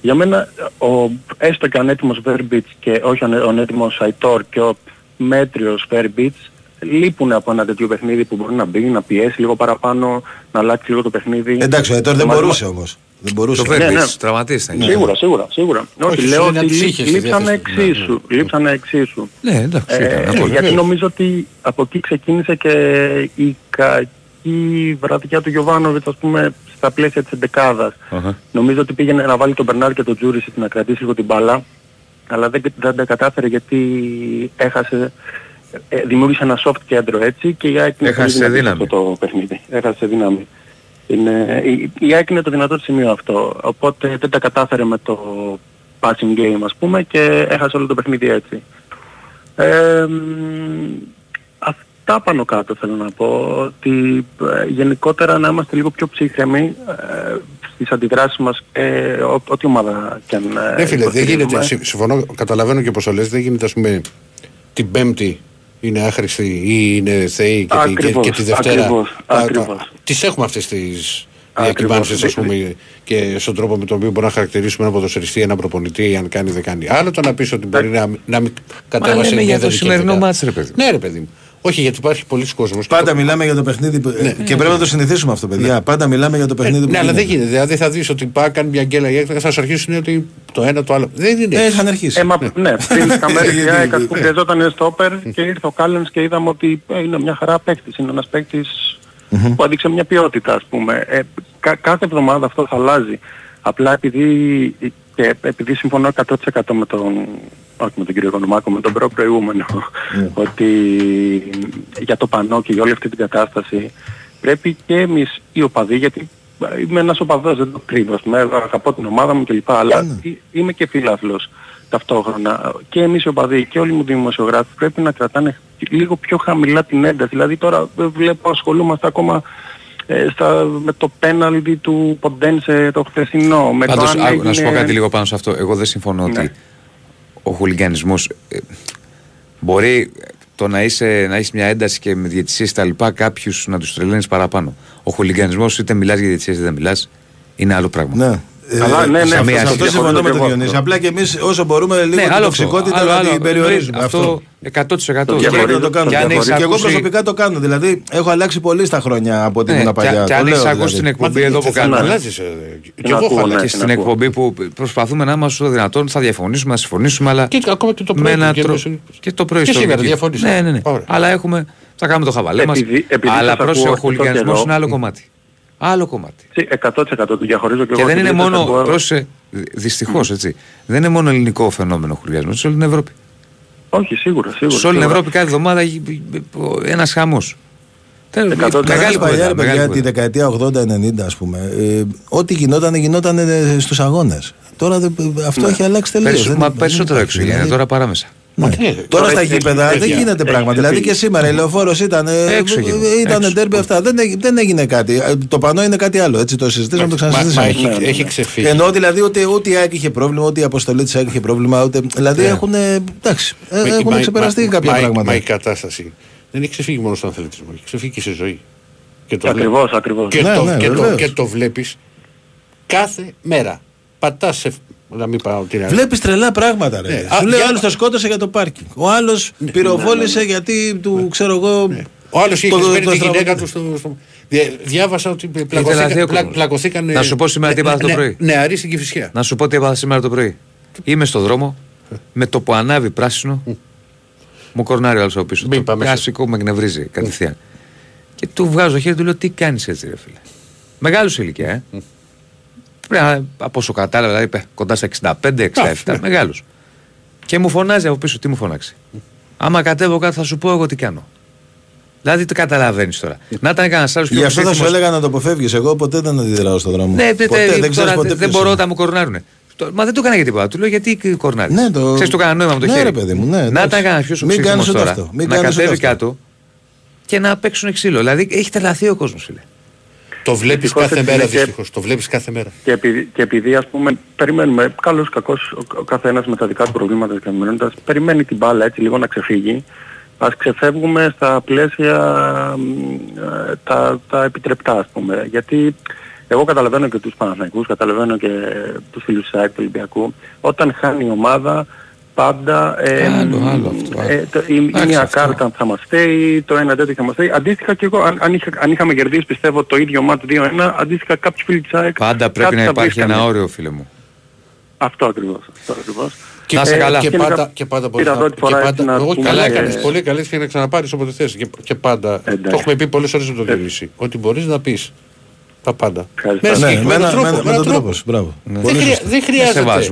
για μένα ο, έστω και ο ανέτοιμος Βέρμπιτς και όχι ο ανε- ο ανέτοιμος Αϊτόρ και ο μέτριος Βέρμπιτς λείπουν από ένα τέτοιο παιχνίδι που μπορεί να μπει, να πιέσει λίγο παραπάνω, να αλλάξει λίγο το παιχνίδι. Εντάξει, ο Ετόρ δεν Το μπορούσε μάθημα- όμως. Δεν μπορούσε. Το Ναι, Βέρμπιτς, ναι. τραυματής θα είναι. Σίγουρα, σίγουρα, σίγουρα. Όχι, σου λέω είναι ότι ψύχες στη λείψανε διάθεση. Ναι, εξίσου. Λείψανε εξίσου. Ναι, εντάξει, ήταν απόλυτα. γιατί Βεβαίως. νομίζω ότι από εκεί ξεκίνησε και η κακή βραδιά του Γιωβάνοβιτς, ας πούμε, στα πλαίσια της εντεκάδας. Αχα. Νομίζω ότι πήγαινε να βάλει τον Μπερνάρ και τον Τζούρισιτ να κρατήσει λίγο την μπάλα, αλλά δεν, δεν τα κατάφερε γιατί έχασε, ε, δημιούργησε ένα soft κέντρο έτσι και η ΑΕΚ είναι Έχασε πολύ δυνατή σε δύναμη. αυτό το παιχνίδι. Έχασε δύναμη. Είναι, η, η ΑΕΚ είναι το δυνατό της σημείο αυτό, οπότε δεν τα κατάφερε με το passing game ας πούμε και έχασε όλο το παιχνίδι έτσι. Ε, μ, αυτά πάνω κάτω θέλω να πω, ότι ε, γενικότερα να είμαστε λίγο πιο ψύχρεμοι ε, στις αντιδράσεις μας, ε, ό, ό,τι ομάδα και αν ε, Ναι, φίλε, δεν γίνεται. υποστηρίζουμε. συμ- Συμφωνώ, καταλαβαίνω και πώς το λες. Δεν γίνεται, ας πούμε, την Πέμπτη είναι άχρηστη ή είναι θεή και, τη, και, Ακριβώς, και τη Δευτέρα; ακριβώς, ακριβώς. Τις έχουμε αυτές τις διακυμάνσεις, ας πούμε, και στον τρόπο με τον οποίο μπορούμε να χαρακτηρίσουμε ένα ποδοσφαιριστή, ένα προπονητή, αν κάνει ή δεν κάνει. Άλλο το να πεις ότι μπορεί να, να μην κατέβασε λέμε για το ιδέες σημερινό κεντρικά. μάτς, ρε παιδί. Ναι, ρε παιδί μου. Όχι, γιατί υπάρχει πολλοί κόσμος. και Πάντα το- μιλάμε για το παιχνίδι που- Ναι. και πρέπει να το συνηθίσουμε αυτό, παιδιά. Πάντα μιλάμε για το παιχνίδι που Ναι, αλλά δεν γίνεται. γίνεται. Δηλαδή θα δεις ότι πάει, κάνει μια γκέλα η έκτα, θα σου αρχίσουν ότι το ένα το άλλο. Δεν είναι. Ε, έτσι. είχαν αρχίσει. Ε, μα, ναι, πριν καμέρες Γιατί- για ΑΕΚ ας πούμε χρειαζόταν στόπερ και ήρθε ο Κάλενς και είδαμε ότι ε, είναι μια χαρά παίκτης, είναι ένας παίκτης που έδειξε μια ποιότητα ας πούμε. Ε, κα- κάθε εβδομάδα αυτό θα αλλάζει. Απλά επειδή, και επειδή συμφωνώ 100% με τον, όχι με τον κύριο Οικονομάκο, με τον προ προηγούμενο, ότι για το πανό και για όλη αυτή την κατάσταση πρέπει και εμείς οι οπαδοί, γιατί είμαι ένας οπαδός, δεν το κρύβω, ας πούμε, αγαπώ την ομάδα μου κλπ. Αλλά ε- είμαι και φίλαθλος ταυτόχρονα. Και εμείς οι οπαδοί και όλοι μου οι δημοσιογράφοι πρέπει να κρατάνε λίγο πιο χαμηλά την ένταση. Δηλαδή τώρα ε, βλέπω ασχολούμαστε ακόμα ε, στα, με το πέναλτι του Ποντένσε το χθεσινό. Με Πάντως, το αν άκου, να σου πω έγινε- κάτι λίγο πάνω σε αυτό. Εγώ δεν συμφωνώ Ναι. ότι ο χουλιγανισμός ε, μπορεί το να, είσαι, να έχεις μια ένταση και με διαιτησίες τα λοιπά κάποιους να τους τρελαίνεις παραπάνω. Ο χουλιγανισμός είτε μιλάς για διαιτησίες είτε δεν μιλάς είναι άλλο πράγμα. Ναι. Καλά, ναι, ναι, σε αυτό- μία Σε αυτό σχέση. συμφωνώ με τον εγώ Διονύση. αυτό. Απλά και εμείς όσο μπορούμε λίγο Ναι, την άλλο αυτό. τοξικότητα Άλλο, να άλλο. την περιορίζουμε. Αυτό Αυτό. 100%. Το Και εγώ διαχωρίζω. το κάνω. Και αν Και έχεις εγώ ακούσει- προσωπικά το κάνω. Δηλαδή έχω αλλάξει πολύ στα χρόνια από ό,τι Ναι, ήμουν και- παλιά. και Το αν λέω, έχεις ακούσει δηλαδή. την εκπομπή Μα εδώ δεν που θα κάνουμε. αλλάζεις, ε, Και Την εγώ έχω ακούω, ναι. αλλάξει. Και στην την ακούω. εκπομπή που προσπαθούμε να είμαστε όσο δυνατόν, θα διαφωνήσουμε, να συμφωνήσουμε, αλλά. Και ακόμα και το με πρωί. ένα και τρο- το- Και το πρωί Και στο σήμερα Wiki. διαφωνήσα. Ναι, ναι, ναι. Ωραία. Αλλά έχουμε. Θα κάνουμε το χαβαλέ μας. Επειδή- επειδή Αλλά σας πρόσεχε, ακούω ο χουλιγανισμό τόσο είναι άλλο καιρό. κομμάτι. Άλλο κομμάτι. Τσι, 100% το διαχωρίζω και, Και εγώ. δεν είναι επειδή σας μόνο. ακούω- Πρόσεχε, δυστυχώς έτσι. Δεν είναι μόνο ελληνικό φαινόμενο ο χουλιγανισμό, σε όλη την Ευρώπη. Όχι, σίγουρα, σίγουρα. Σε όλη την σίγουρα. Ευρώπη κάθε εβδομάδα ένας χαμός. Μεγάλη Κανένας παλιά, κουβέντα, ρε παιδιά, μεγάλη τη κουβέντα. δεκαετία 80-90, ας πούμε. Ε, ό,τι γινόταν, γινόταν ε, στους αγώνες. Τώρα δεν- αυτό έχει αλλάξει τελείως. Περισσο- Μα περισσότερο έξω γίνεται τώρα παρά μέσα. Τώρα στα έχει- γήπεδα έχει- δεν έχει- γίνεται έχει πράγμα. Δηλαδή ξεφύγει. και σήμερα η λεωφόρος ήταν. ε, Έξω ε, γίνεται. Ήταν Έξω. ντέρμπι αυτά. Δεν, έ- δεν έγινε κάτι. Ε, Το πανό είναι κάτι άλλο. Έτσι το συζητήσαμε, το Μα, μα ξανασυζητήσαμε. έχει, Ναι, ναι, έχει ναι. ξεφύγει. Εννοώ δηλαδή ότι ούτε η ΑΕΚ είχε πρόβλημα, ούτε η αποστολή της ΑΕΚ είχε πρόβλημα. Ούτε, δηλαδή Ναι. έχουν. Εντάξει, ε, Μα- έχουν μα- ξεπεραστεί μα- κάποια μα- πράγματα. Μα η κατάσταση δεν έχει ξεφύγει μόνο στον αθλητισμό, έχει ξεφύγει και σε ζωή. Και το, Ακριβώς, ακριβώς. και Ναι, το, ναι, και το, βεβαίως. και το βλέπεις κάθε μέρα. Πατάς σε... Να μην πάω την άλλη. Βλέπεις τρελά πράγματα. Ρε. Ναι. Σου Α, λέει ο για- άλλος το σκότωσε για το πάρκινγκ. Ο άλλος πυροβόλησε γιατί του ξέρω εγώ. Ο άλλος είχε το- κλεισμένη το τη γυναίκα στραβό- του στο. στο... Δια- Διάβασα ότι Ήθελα πλακωθήκαν. δύο πλα- κόσμος. πλακωθήκαν Να σου πω σήμερα τι έπαθα το πρωί. Νεαροί στην Κηφισιά. Να σου πω τι έπαθα σήμερα το πρωί. Είμαι στο δρόμο, με το που ανάβει πράσινο, μου κορνάρει ο άλλος από πίσω. Μην Το πάμε σε- Κλασικό με εκνευρίζει κατευθείαν. Και του βγάζω χέρι, του λέω τι κάνεις έτσι ρε φίλε; Μεγάλος σε ηλικία, ε. Πρέπει να, από όσο κατάλαβα, δηλαδή είπε, κοντά στα 65-67, ναι. μεγάλος. Και μου φωνάζει από πίσω, τι μου φωνάξει. Άμα κατέβω κάτω θα σου πω εγώ τι κάνω. Δηλαδή το καταλαβαίνεις τώρα. Να ήταν κανένας άλλος πιο Γι' αυτό θα σου ψύχρεμος- έλεγα να το αποφεύγεις. Εγώ ποτέ δεν αντιδράω στον δρόμο. ναι, τε- ποτέ, τε- δεν ξέρεις τώρα ποτέ δεν ποιος μπορώ είναι. όταν μου κορνάρουνε. Το- Μα δεν το έκανα για τίποτα. Του λέω γιατί κορνάρει. Ναι, το- Ξέρεις, το έκανα νόημα με το Ναι, χέρι. ρε παιδί μου, ναι, να εντάξει. ήταν κανένας πιο Μην ψύχρεμος κάνεις ούτε τώρα. αυτό, μην να κάνεις ούτε κατέβει αυτό. κάτω και να παίξουν ξύλο. Δηλαδή έχει τρελαθεί ο κόσμος, φίλε. Το βλέπεις Δυστυχώς κάθε έτσι μέρα είναι και- δυστυχώς. Το βλέπεις κάθε μέρα. Και επειδή, και επειδή ας πούμε περιμένουμε, καλός κακός ο, ο καθένας με τα δικά του προβλήματα της καθημερινότητας, περιμένει την μπάλα έτσι λίγο να ξεφύγει, ας ξεφεύγουμε στα πλαίσια μ, ε, τα, τα επιτρεπτά ας πούμε. Γιατί εγώ καταλαβαίνω και τους Παναθηναϊκούς, καταλαβαίνω και τους φίλους της ΑΕΚ του Ολυμπιακού, όταν χάνει η ομάδα πάντα. Ε, Άλλο, άλλο αυτό, άλλο. ε, το- η, η Εντάξει, μία αυτό. κάρτα θα μας φταίει, το ένα τέτοιο θα μας φταίει. Αντίστοιχα και εγώ, αν, αν, είχα, αν είχαμε κερδίσει πιστεύω το ίδιο μάτ 2-1, αντίστοιχα κάποιοι φίλοι της ΑΕΚ Πάντα πρέπει κάτι να θα υπάρχει βρίσκανε. ένα όριο, φίλε μου. Αυτό ακριβώς. Αυτό ακριβώς. Και, Να είσαι ε, καλά. Και, Και πάντα, πήρα- και πάντα μπορείς πήρα να, εδώ τη και φορά πάντα, έτσι να όχι, πούμε καλά και- έκανες, πολύ έκανες και να ξαναπάρεις όποτε θες. Και, και πάντα, το έχουμε πει πολλές ώρες με τον Διονύση, ότι μπορείς να πεις τα πάντα. Με ένα Ναι, με, συγκεκριμένο ένα- τρόπο, με, με με έναν τον τρόπο. τρόπο σου. Μπράβο. Δεν, Πολύ χρεια- σωστά. δεν χρειάζεται.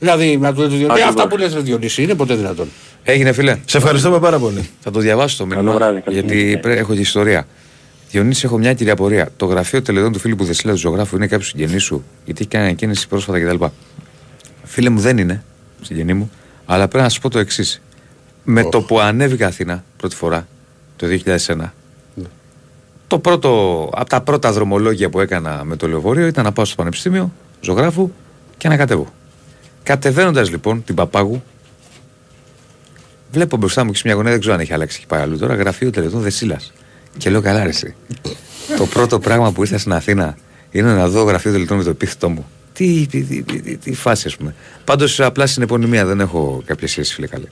Σεβασμό. Δηλαδή, να του Διονύση, Ακριβώς. αυτά που λες ρε Διονύση είναι ποτέ δυνατόν. Έγινε, φίλε. Σε ευχαριστούμε πάρα πολύ. Θα το διαβάσω το μήνυμα. βράδυ, καλή γιατί συνέχεια. πρέ- έχω και ιστορία. Διονύση, έχω μια κυρία πορεία. Το γραφείο τελετών του φίλου που Δεσίλα του ζωγράφου είναι κάποιος συγγενής σου, γιατί έχει κάνει ανακοίνηση πρόσφατα κτλ. Φίλε μου, δεν είναι συγγενή μου, αλλά πρέπει να σα πω το εξής. Με το που ανέβηκα Αθήνα πρώτη φορά το 2001, το πρώτο, από τα πρώτα δρομολόγια που έκανα με το λεωφορείο ήταν να πάω στο Πανεπιστήμιο ζωγράφου και να κατέβω. Κατεβαίνοντας λοιπόν την Παπάγου, βλέπω μπροστά μου και σε μια γωνία, δεν ξέρω αν έχει αλλάξει, έχει πάει αλλού τώρα, γραφείο τελετών Δεσίλας. Και λέω καλά, ρε, εσύ. το πρώτο πράγμα που ήρθα στην Αθήνα είναι να δω γραφείο τελετών με το επίθετό μου. Τι, τι, τι, τι, τι, τι φάση, ας πούμε. Πάντως απλά στην επωνυμία δεν έχω κάποια σχέση, φίλε καλέ.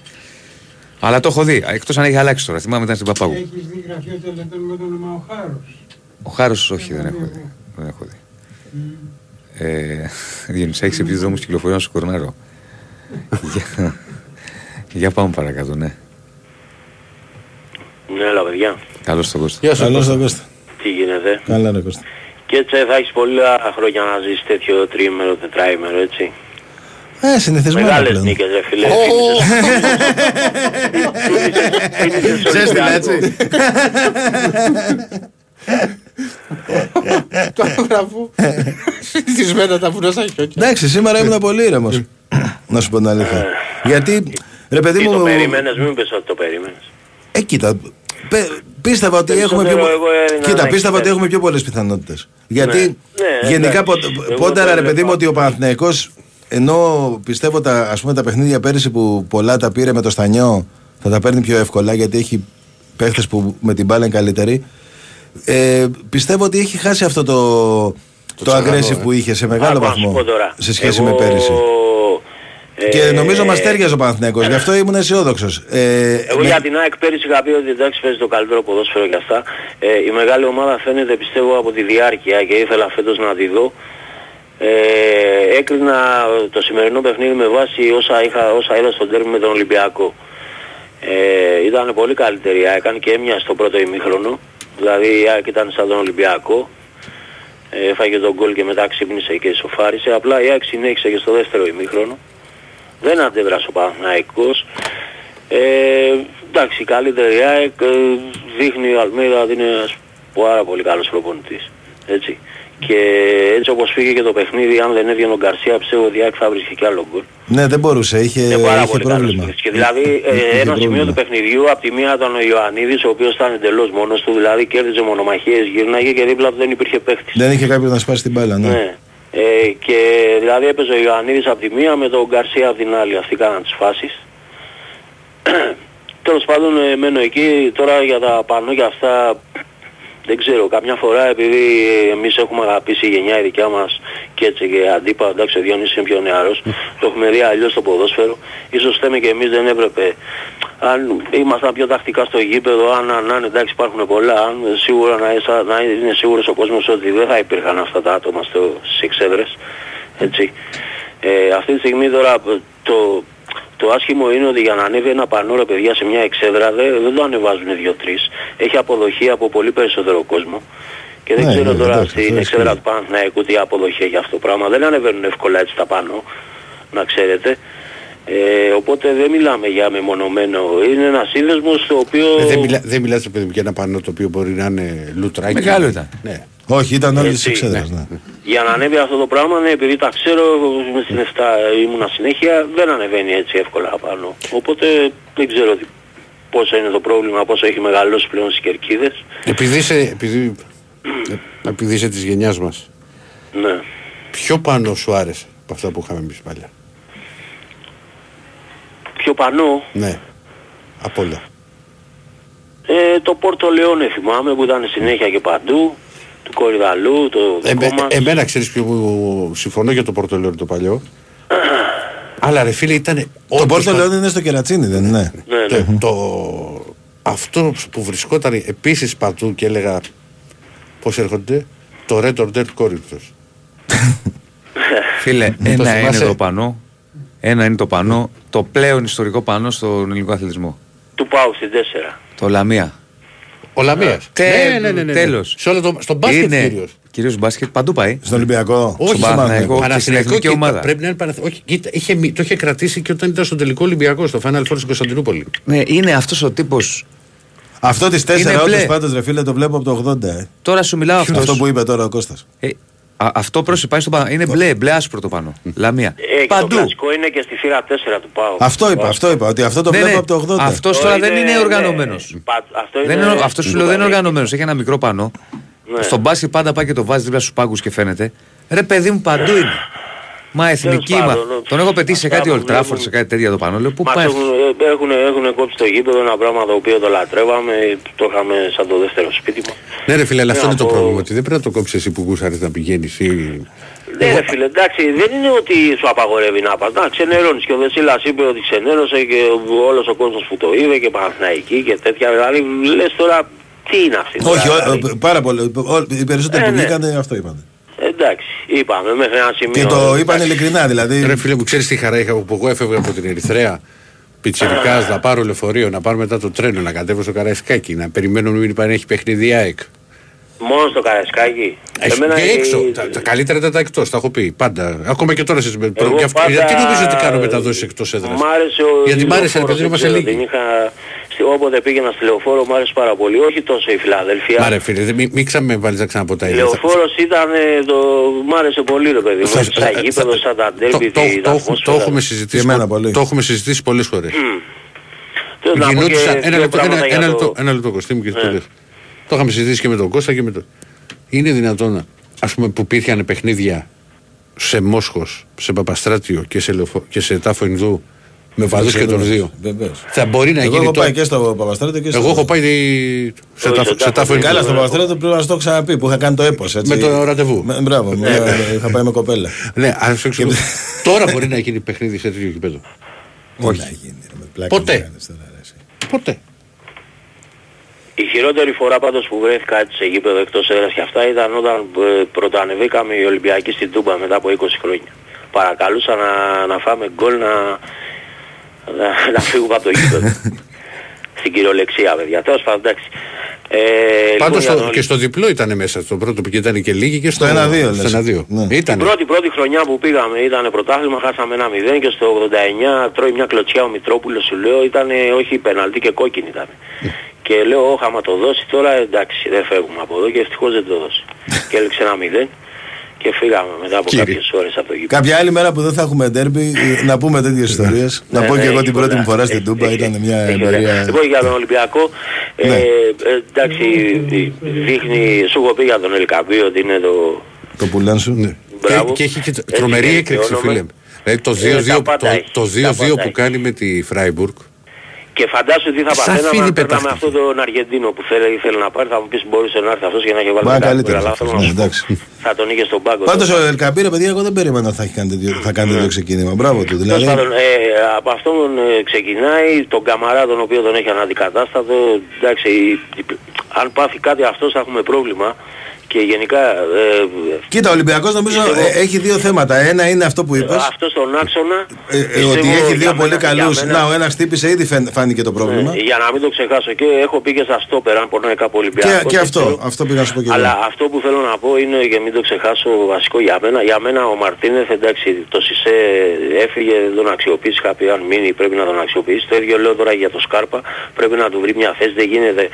Αλλά το έχω δει, εκτός αν έχει αλλάξει τώρα. Θυμάμαι ήταν στην Παπάγου. Έχεις δει γραφείο τελετών με το όνομα ο Χάρος; Ο Χάρος, όχι, δεν έχω δει. Δεν έχω δει. Ε, Διονύσα, έχεις επειδή δρόμους κυκλοφορεί να σου κορνάρω. για, για πάμε παρακάτω, ναι. Ναι, έλα παιδιά. Καλώς τον Κώστα. Γεια σου, Καλώς Κώστα. τον Κώστα. Τι γίνεται; Καλά ρε Κώστα. Και έτσι θα έχεις πολλά χρόνια να ζεις τέτοιο τριήμερο, τετράήμερο, έτσι. Ε, συνηθισμένο Μεγάλες πλέον. νίκες, ρε φίλε. Ζέστηλα έτσι. Το γράφω. Συνηθισμένα τα βουνά στα χιόνια. Εντάξει, σήμερα ήμουν πολύ ήρεμος. Να σου πω την αλήθεια. Γιατί, ρε παιδί Τι το μου, περίμενες, μην πες ότι το περίμενες. ε, κοίτα, πε- πίστευα ότι έχουμε πιο... Περισσότερο εγώ έδινα Κοίτα, ένα πίστευα ότι εξτρέμ. έχουμε πιο πολλές πιθανότητες. Γιατί Ναι, γενικά εντάξει. πο- Εγώ πόνταρα το ρε παιδί έβλεπα. μου ότι ο Παναθηναϊκός ενώ πιστεύω τα, ας πούμε, τα παιχνίδια πέρυσι που πολλά τα πήρε με το Στανιό θα τα παίρνει πιο εύκολα γιατί έχει παίχτες που με την μπάλα είναι καλύτεροι ε, πιστεύω ότι έχει χάσει αυτό το, το, τσαγανό, aggressive ε. που είχε σε μεγάλο Άκου να σου βαθμό πω τώρα. σε σχέση Εγώ, με πέρυσι. ε, Και νομίζω μας τέριαζε ο Παναθηναϊκός, γι' αυτό ήμουν αισιόδοξος. Ε, Εγώ με- για την ΑΕΚ πέρυσι είχα πει ότι εντάξει παίζει το καλύτερο ποδόσφαιρο και αυτά. Ε, η μεγάλη ομάδα φαίνεται πιστεύω από τη διάρκεια και ήθελα φέτος να τη δω. Ε, έκρινα το σημερινό παιχνίδι με βάση όσα, είχα, όσα είδα στον τέρμι με τον Ολυμπιακό. Ε, ήταν πολύ καλύτερη η ΑΕΚ, έκανε και έμοιασε στο πρώτο ημίχρονο. Δηλαδή η ΑΕΚ ήταν σαν τον Ολυμπιακό. Ε, έφαγε τον γκολ και μετά ξύπνησε και σοφάρισε. Απλά η ΑΕΚ συνέχισε και στο δεύτερο ημίχρονο. Δεν αντέδρασε ο Παναθηναϊκός. Ε, εντάξει, η καλύτερη η ΑΕΚ ε, δείχνει ο Αλμίδα ότι είναι ένας πάρα πολύ καλός προπονητής. Έτσι. Και έτσι όπως πήγε και το παιχνίδι, αν δεν έβγαινε ο Γκαρσία, πιστεύω ότι η ΑΕΚ θα βρίσκει κι άλλο γκολ. Ναι, δεν μπορούσε, είχε, Είναι πάρα είχε πολύ καλός πρόβλημα. παίκτης. Και δηλαδή Είχε- είχε ε, ένα σημείο πρόβλημα. του παιχνιδιού, από τη μία ήταν ο Ιωαννίδης, ο οποίος ήταν εντελώς μόνος του, δηλαδή κέρδιζε μονομαχίες, γύρναγε και δίπλα του δεν υπήρχε παίκτης. Δεν είχε κάποιο να σπάσει την μπάλα, ναι. Ναι. Ε, και δηλαδή έπαιζε ο Ιωαννίδης από τη μία με τον Γκαρσία από την άλλη. Αυτοί κάναν τις φάσεις. Τέλος πάντων ε, μένω εκεί. Τώρα για τα πανό και αυτά δεν ξέρω. Καμιά φορά επειδή εμείς έχουμε αγαπήσει η γενιά η δικιά μας και έτσι και αντίπα, εντάξει ο Διόνυσης είναι πιο νεαρός, το έχουμε δει αλλιώς στο ποδόσφαιρο. Ίσως θέμε και εμείς δεν έπρεπε. Αν ήμασταν πιο τακτικά στο γήπεδο, αν, αν, αν εντάξει υπάρχουν πολλά, αν σίγουρα να, είσαι- να είναι σίγουρος ο κόσμος ότι δεν θα υπήρχαν αυτά τα άτομα στο, στις εξέδρες. Έτσι. Ε, αυτή τη στιγμή τώρα το, το άσχημο είναι ότι για να ανέβει ένα πανό ρε παιδιά σε μια εξέδρα δεν, δεν το ανεβάζουν δύο-τρεις. Έχει αποδοχή από πολύ περισσότερο κόσμο. Και δεν Ναι, ξέρω ναι, τώρα εντάξει, στην αυτό εξέδρα ισχύει. του Παναθηναϊκού τι αποδοχή έχει αυτό το πράγμα. Δεν ανεβαίνουν εύκολα έτσι τα πάνω, να ξέρετε. Ε, οπότε δεν μιλάμε για μεμονωμένο. Είναι ένα σύνδεσμος το οποίο... Ε, δεν, μιλά, δεν μιλάς ρε παιδί μου για ένα πανό το οποίο μπορεί να είναι λουτράκι. Μεγάλο ήταν. Ναι. Όχι, ήταν όλες τις Έτσι, εξέδρες, ναι. Για να ανέβει αυτό το πράγμα, ναι, επειδή τα ξέρω, με στην 7 ήμουνα συνέχεια, δεν ανεβαίνει έτσι εύκολα πάνω. Οπότε δεν ξέρω τι, πόσο είναι το πρόβλημα, πόσο έχει μεγαλώσει πλέον στις κερκίδες. Επειδή είσαι, επειδή, ε, επειδή είσαι της γενιάς μας, Ναι. ποιο πανό σου άρεσε από αυτά που είχαμε εμείς παλιά; Πιο πανώ, Ναι. Από όλα. ε, το Πόρτο Λεόνε θυμάμαι που ήταν συνέχεια και παντού, του Κορυδαλού, το δικό Εμέ- μας. εμένα ξέρεις ποιο μου συμφωνώ για το Πορτολέο το παλιό. Αλλά ρε φίλε ήταν. Το Πόρτο Λεόν είναι στο κερατσίνι, δεν είναι; Ναι, ναι. Το, το- αυτό που βρισκόταν επίσης παντού και έλεγα πώς έρχονται, το Red or Dead Corridors. Φίλε, Το ένα είναι θυμάσαι; το πανό. Ένα είναι το πανό. Το πλέον ιστορικό πανό στον ελληνικό αθλητισμό. Του πάω στην 4. Το Λαμία. Ο Λαμίας. Τε- ναι, ναι, ναι, ναι. τέλος. Σε όλο το, στον μπάσκετ Είναι κυρίως. κυρίως μπάσκετ, παντού πάει. Στον Ολυμπιακό. Όχι, στον Παναθηναϊκό και στην Παναθηναϊκό εθνική και ομάδα. Πρέπει να είναι Παναθηναϊκό. Όχι, κοίτα, είχε, μη- το είχε κρατήσει και όταν ήταν στο τελικό Ολυμπιακό, στο Final Four στην Κωνσταντινούπολη. Ναι, είναι αυτός ο τύπος. Αυτό τη 4 Είναι όντω μπλε. πάντως ρε φίλε το βλέπω από το 80. Ε. Τώρα σου μιλάω αυτό. Αυτός που είπε τώρα ο Κώστας. Ε, α, αυτό πρόσεχε πάει στο πάνω. Είναι μπλε, μπλε άσπρο το πάνω. Λαμία. Ε, και το Παντού. κλασικό είναι και στη θύρα 4 του πάω. Αυτό είπα, αυτό είπα. Ότι αυτό το Ναι, βλέπω ναι. από το 80. Αυτός τώρα δεν είναι οργανωμένος. Αυτό Δεν είναι, αυτός σου λέω δεν είναι οργανωμένος. Έχει ένα μικρό πανό. Ναι. Στον μπάσκετ πάντα πάει και το βάζει δίπλα στους πάγκους και φαίνεται. Ρε παιδί μου παντού είναι. Μα εθνική μα. πάντων, ναι. Τον έχω πετύχει σε Αυτά κάτι που Old Trafford, βλέπουμε. σε κάτι τέτοια το πάνω. Λέω πού Μας πάει. έχουν, έχουν, έχουν κόψει το γήπεδο ένα πράγμα το οποίο το λατρεύαμε, το είχαμε σαν το δεύτερο σπίτι μας. Ναι, ρε φίλε, αλλά αυτό Να είναι το πω- πρόβλημα. Ότι δεν πρέπει να το κόψεις εσύ που γούσαρες να πηγαίνεις. Ή... Ναι ρε φίλε, εντάξει, δεν είναι ότι σου απαγορεύει να πας. Να ξενερώνεις και ο Δεσίλας είπε ότι ξενέρωσε και όλος ο κόσμος που το είδε και Παναθηναϊκή και τέτοια. Δηλαδή λες τώρα τι είναι αυτή. τώρα, Όχι, ο- δηλαδή; ο- πάρα πολύ. Ο- Οι περισσότεροι Ε, που ναι. βγήκαν αυτό είπαν. Εντάξει, είπαμε μέχρι ένα σημείο. Και το είπαν εντάξει. ειλικρινά δηλαδή. Ρε φίλε μου, ξέρεις τι χαρά είχα που εγώ έφευγα από την Ερυθρέα. Πιτσιρικάς να πάρω λεωφορείο, να πάρω μετά το τρένο, να κατέβω στο Καραϊσκάκι, να περιμένω μην υπάρχει έχει παιχνίδι ΑΕΚ. Μόνο στο Καρασκάκι. Έχει Εμένα και η- έξω. Τα, τα καλύτερα ήταν τα εκτός, τα έχω πει. Πάντα. Ακόμα και τώρα εσείς με Εγώ γι' αυτό- πάντα- Γιατί νομίζω ότι κάνω μεταδόσεις εκτός έδρας; Μ' άρεσε ο Γιατί μ' άρεσε, λεωφόρος, επειδή δεν είμαστε ξέρω, λίγοι. την είχα... στη- Όποτε πήγαινα στη λεωφόρο μου άρεσε πάρα πολύ. Όχι τόσο η Φιλαδελφία. Μα ρε φίλε, δεν- μην, μην ξαναμεβάλεις να ξαναπώ τα Η ίδια. λεωφόρος ήταν ε, το... Μ' άρεσε πολύ ρε παιδί μου. Θα- Σαν θα- γήπεδο, σαν τα Το, ντέρμπι, το, την το, το, ατμόσφαιρα. έχουμε συζητήσει, Και εμένα πο- πολύ. το έχουμε συζητήσει πολλές φορές. Θέλω να πω και Γινόντουσαν, ένα δύο λεπτό, ένα, πράγματα για ένα, το- λεπτό, ένα λεπτό Κωστή μου και Ναι. το λες. Το είχαμε συζητήσει και με τον Κώστα και με τον... Είναι δυνατόν, ας πούμε, που υπήρχαν παιχνίδια σε Μόσχος, σε Παπαστράτιο και σε, Λεωφο- και σε Τάφο Ινδού με βαδούς και των δύο. Βεβαίως. Θα μπορεί να Εγώ γίνει έχω τώρα. πάει και στο Παπαστράτο και στο. Εγώ έχω πάει σε, Όχι, τάφο, στο σε Τάφο Ινδού. Καλά, στο Παπαστράτο πρέπει να σου το έχω ξαναπεί που είχα κάνει το έπος. Έτσι. Με το ραντεβού. Με- Μπράβο, με- είχα πάει με κοπέλα. Ναι, ας σου εξηγήσω. τώρα μπορεί να γίνει παιχνίδι σε τέτοιο γήπεδο. Όχι. Να γίνει, ρε, με πλάκα Ποτέ. μου κάνεις τώρα, ρε, εσύ. Ποτέ. Η χειρότερη φορά πάντως που βρέθηκα έτσι σε γήπεδο εκτός έδρας και αυτά ήταν όταν ε, πρωτοανεβήκαμε οι Ολυμπιακοί στην Τούμπα μετά από 20 χρόνια. Παρακαλούσα να, να φάμε γκολ να, να, να φύγουμε από το γήπεδο. Στην κυριολεξία παιδιά. Τέλος πάντων εντάξει. Ε, Πάντως λοιπόν, για στο- τον και στο διπλό ήταν μέσα. Στο πρώτο που ήταν και λίγοι και στο, Στο 1-2 λες. στο 1-2. Ναι. Την Ήταν. πρώτη, πρώτη χρονιά που πήγαμε ήταν πρωτάθλημα, χάσαμε ένα 0 και στο 89 τρώει μια κλωτσιά ο Μητρόπουλος σου λέω ήταν όχι πεναλτή και κόκκινη ήταν. και λέω όχι άμα το δώσει τώρα εντάξει δεν φεύγουμε από εδώ και ευτυχώς δεν το δώσει. και έλεξε ένα 0 και φύγαμε μετά από Κύριε. κάποιες ώρες από το γήπεδο. Κάποια άλλη μέρα που δεν θα έχουμε ντέρμπι, ε, να πούμε τέτοιες ιστορίες. Να Ναι, πω ναι, και εγώ έχει την πρώτη πολλά. μου φορά στην Τούμπα, Έχει- ήταν μια έχει ωραία. εμπειρία. Λοιπόν για τον Ολυμπιακό, ε, Ναι. ε, εντάξει δείχνει, σου έχω πει για τον Ελκαμπή ότι είναι το... Το πουλάν σου. Ναι. Μπράβο. Και, και έχει και Έτσι τρομερή είναι, έκρηξη, όνομα. φίλε. Δηλαδή το Ε, 2-2 τα το, πάντα έχει, το τα 2-2 πάντα που έχει. κάνει με τη Φράιμπουργκ. Και φαντάσου τι θα Σαφήνει παθαίναμε αν πετάχτηκε. παίρναμε αυτόν τον Αργεντίνο που θέλει, ήθελε να πάρει. Θα μου πεις μπορούσε να έρθει αυτός και να έχει βάλει Μα μετά καλύτερα. γκολ, αλλά θέλω να Ναι, σου πω, εντάξει. Θα τον είχε στον πάγκο. Πάντως ο Ελκαμπή, ρε παιδιά, εγώ δεν περίμενα θα, έχει κάνει τέτοιο, θα κάνει τέτοιο ξεκίνημα. Μπράβο του. Τέλος Δηλαδή, πάντων, ε, από αυτόν ε, ξεκινάει, τον Καμαρά τον οποίο τον έχει αναντικατάστατο, εντάξει, αν πάθει κάτι αυτός θα έχουμε πρόβλημα και γενικά ε, Κοίτα, ο Ολυμπιακός νομίζω Πιστεύω- ε, έχει δύο θέματα. Ένα είναι αυτό που είπες. αυτός στον άξονα Ε, ε, πιστεύω ότι έχει για δύο μένα- πολύ για καλούς. μένα- Να, ο ένας χτύπησε, ήδη φαίν- φάνηκε το πρόβλημα. Ναι, για να μην το ξεχάσω και έχω πει και στα στόπερ αν πονάει κάπου Και, Ολυμπιακός. και δεν αυτό, ξέρω. αυτό πήγα να σου πω και Αλλά εγώ. αυτό που θέλω να πω είναι και μην το ξεχάσω βασικό για μένα. Για μένα ο Μαρτίνεθ εντάξει το Σισε έφυγε, δεν τον αξιοποίησε. Είχα πει αν μείνει πρέπει να τον αξιοποιήσει. Το ίδιο λέω τώρα για το Σκάρπα. Πρέπει να του βρει μια θέση. Δεν γίνεται.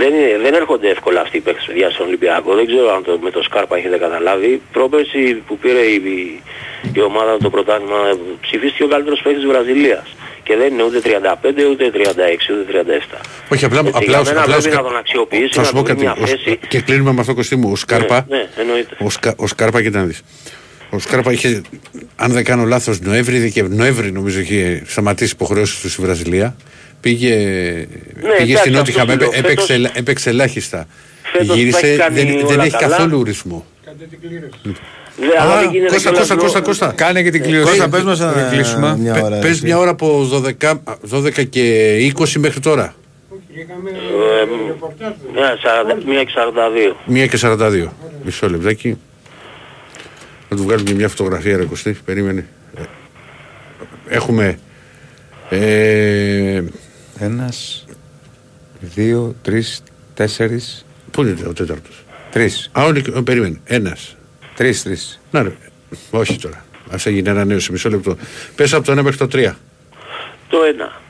Δεν, είναι- δεν έρχονται εύκολα αυτοί οι παίκτες παιδιά στον Ολυμπιακό. Δεν ξέρω αν το, με το Σκάρπα έχετε καταλάβει. Πρόπερση που πήρε η, η ομάδα το πρωτάθλημα ψηφίστηκε ο καλύτερος παίκτης της Βραζιλίας. Και δεν είναι ούτε 35, ούτε 36, ούτε 37. Όχι, απλά, Έτσι, απλά, για ως- μένα απλά ως- πρέπει να τον αξιοποιήσει, θα να σου του πω βρει κάτι. μια Ο- θέση. Και κλείνουμε με αυτό Κωστή μου. Ο Σκάρπα, Ναι, ναι, εννοείται. ο, Σκα, ο Σκάρπα, κοίτα να δεις. Ο Σκάρπα είχε, αν δεν κάνω λάθος, Νοέμβρη, και Νοέμβρη νομίζω είχε σταματήσει υποχρεώσεις του στη Βραζιλία. Πήγε, πήγε εντάξει, στην αυτός Νότιχαμ, σου λέω. έπαιξε, Φέτος- έπαιξε ελάχιστα. Φέτος τα Γύρισε, έχει κάνει δεν, δεν όλα έχει καλά. καθόλου ρυθμό. Κάντε την κλήρωση. Ναι, αλλά δεν γίνεται Κώστα, κιόλας Κώστα, νο- Κώστα, Κώστα. Κάνε και την κλήρωση. Κώστα, πες μας Να ένα- κλείσουμε. μια ώρα. Πες εσύ. μια ώρα από 12, 12 και 20 μέχρι τώρα. Είχαμε Ε, ρεπορτάζ. Ναι, 40 μία και 42. 1 και 42. Μισό λεπτάκι. Να του βγάλουμε και μια φωτογραφία ρε Κωστή. Περίμενε. Ε, Έχουμε ε, Ένας, δύο, τρεις, τέσσερις. Πού είναι ο τέταρτος; Τρεις. Α, όλοι, ε, περίμενε. Ένας. Τρεις, τρεις. Να ρε. Όχι τώρα. Ας έγινε ένα νέο σε μισό λεπτό. Πες από το 1 μέχρι το 3. Το ένα.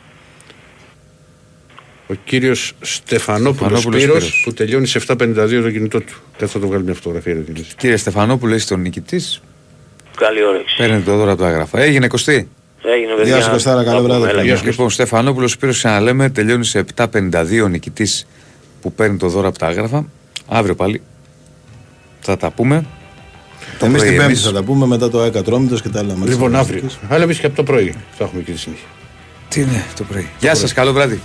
Ο κύριος Στεφανόπουλος Στεφανόπουλος Σπύρος, Σπύρος. που τελειώνει σε 7.52 το κινητό του. Κάτσε να το βγάλει μια φωτογραφία. Ρε, τι λες. Κύριε Στεφανόπουλο, είστε ο νικητής. Καλή όρεξη. Παίρνετε το δώρο από τα άγραφα. Έγινε κοστί. Έγινε παιδιά. Γεια σου, Κωστάρα, καλό Θα πούμε, βράδυ. έλα, Γεια γεια. Λοιπόν, Στεφανόπουλος Σπύρος ξαναλέμε, τελειώνει σε 7.52 ο νικητής που παίρνει το δώρο από τα άγραφα. Αύριο πάλι θα τα πούμε. Το Εμείς πρωί την Πέμπτη εμείς. θα τα πούμε μετά το ΑΕΚΑ Τρόμητος και τα άλλα. μάτια Λοιπόν, της αύριο. Εθνικής. Αλλά εμείς και από το πρωί θα έχουμε και τη συνέχεια. Τι είναι το πρωί. Γεια σας, καλό βράδυ.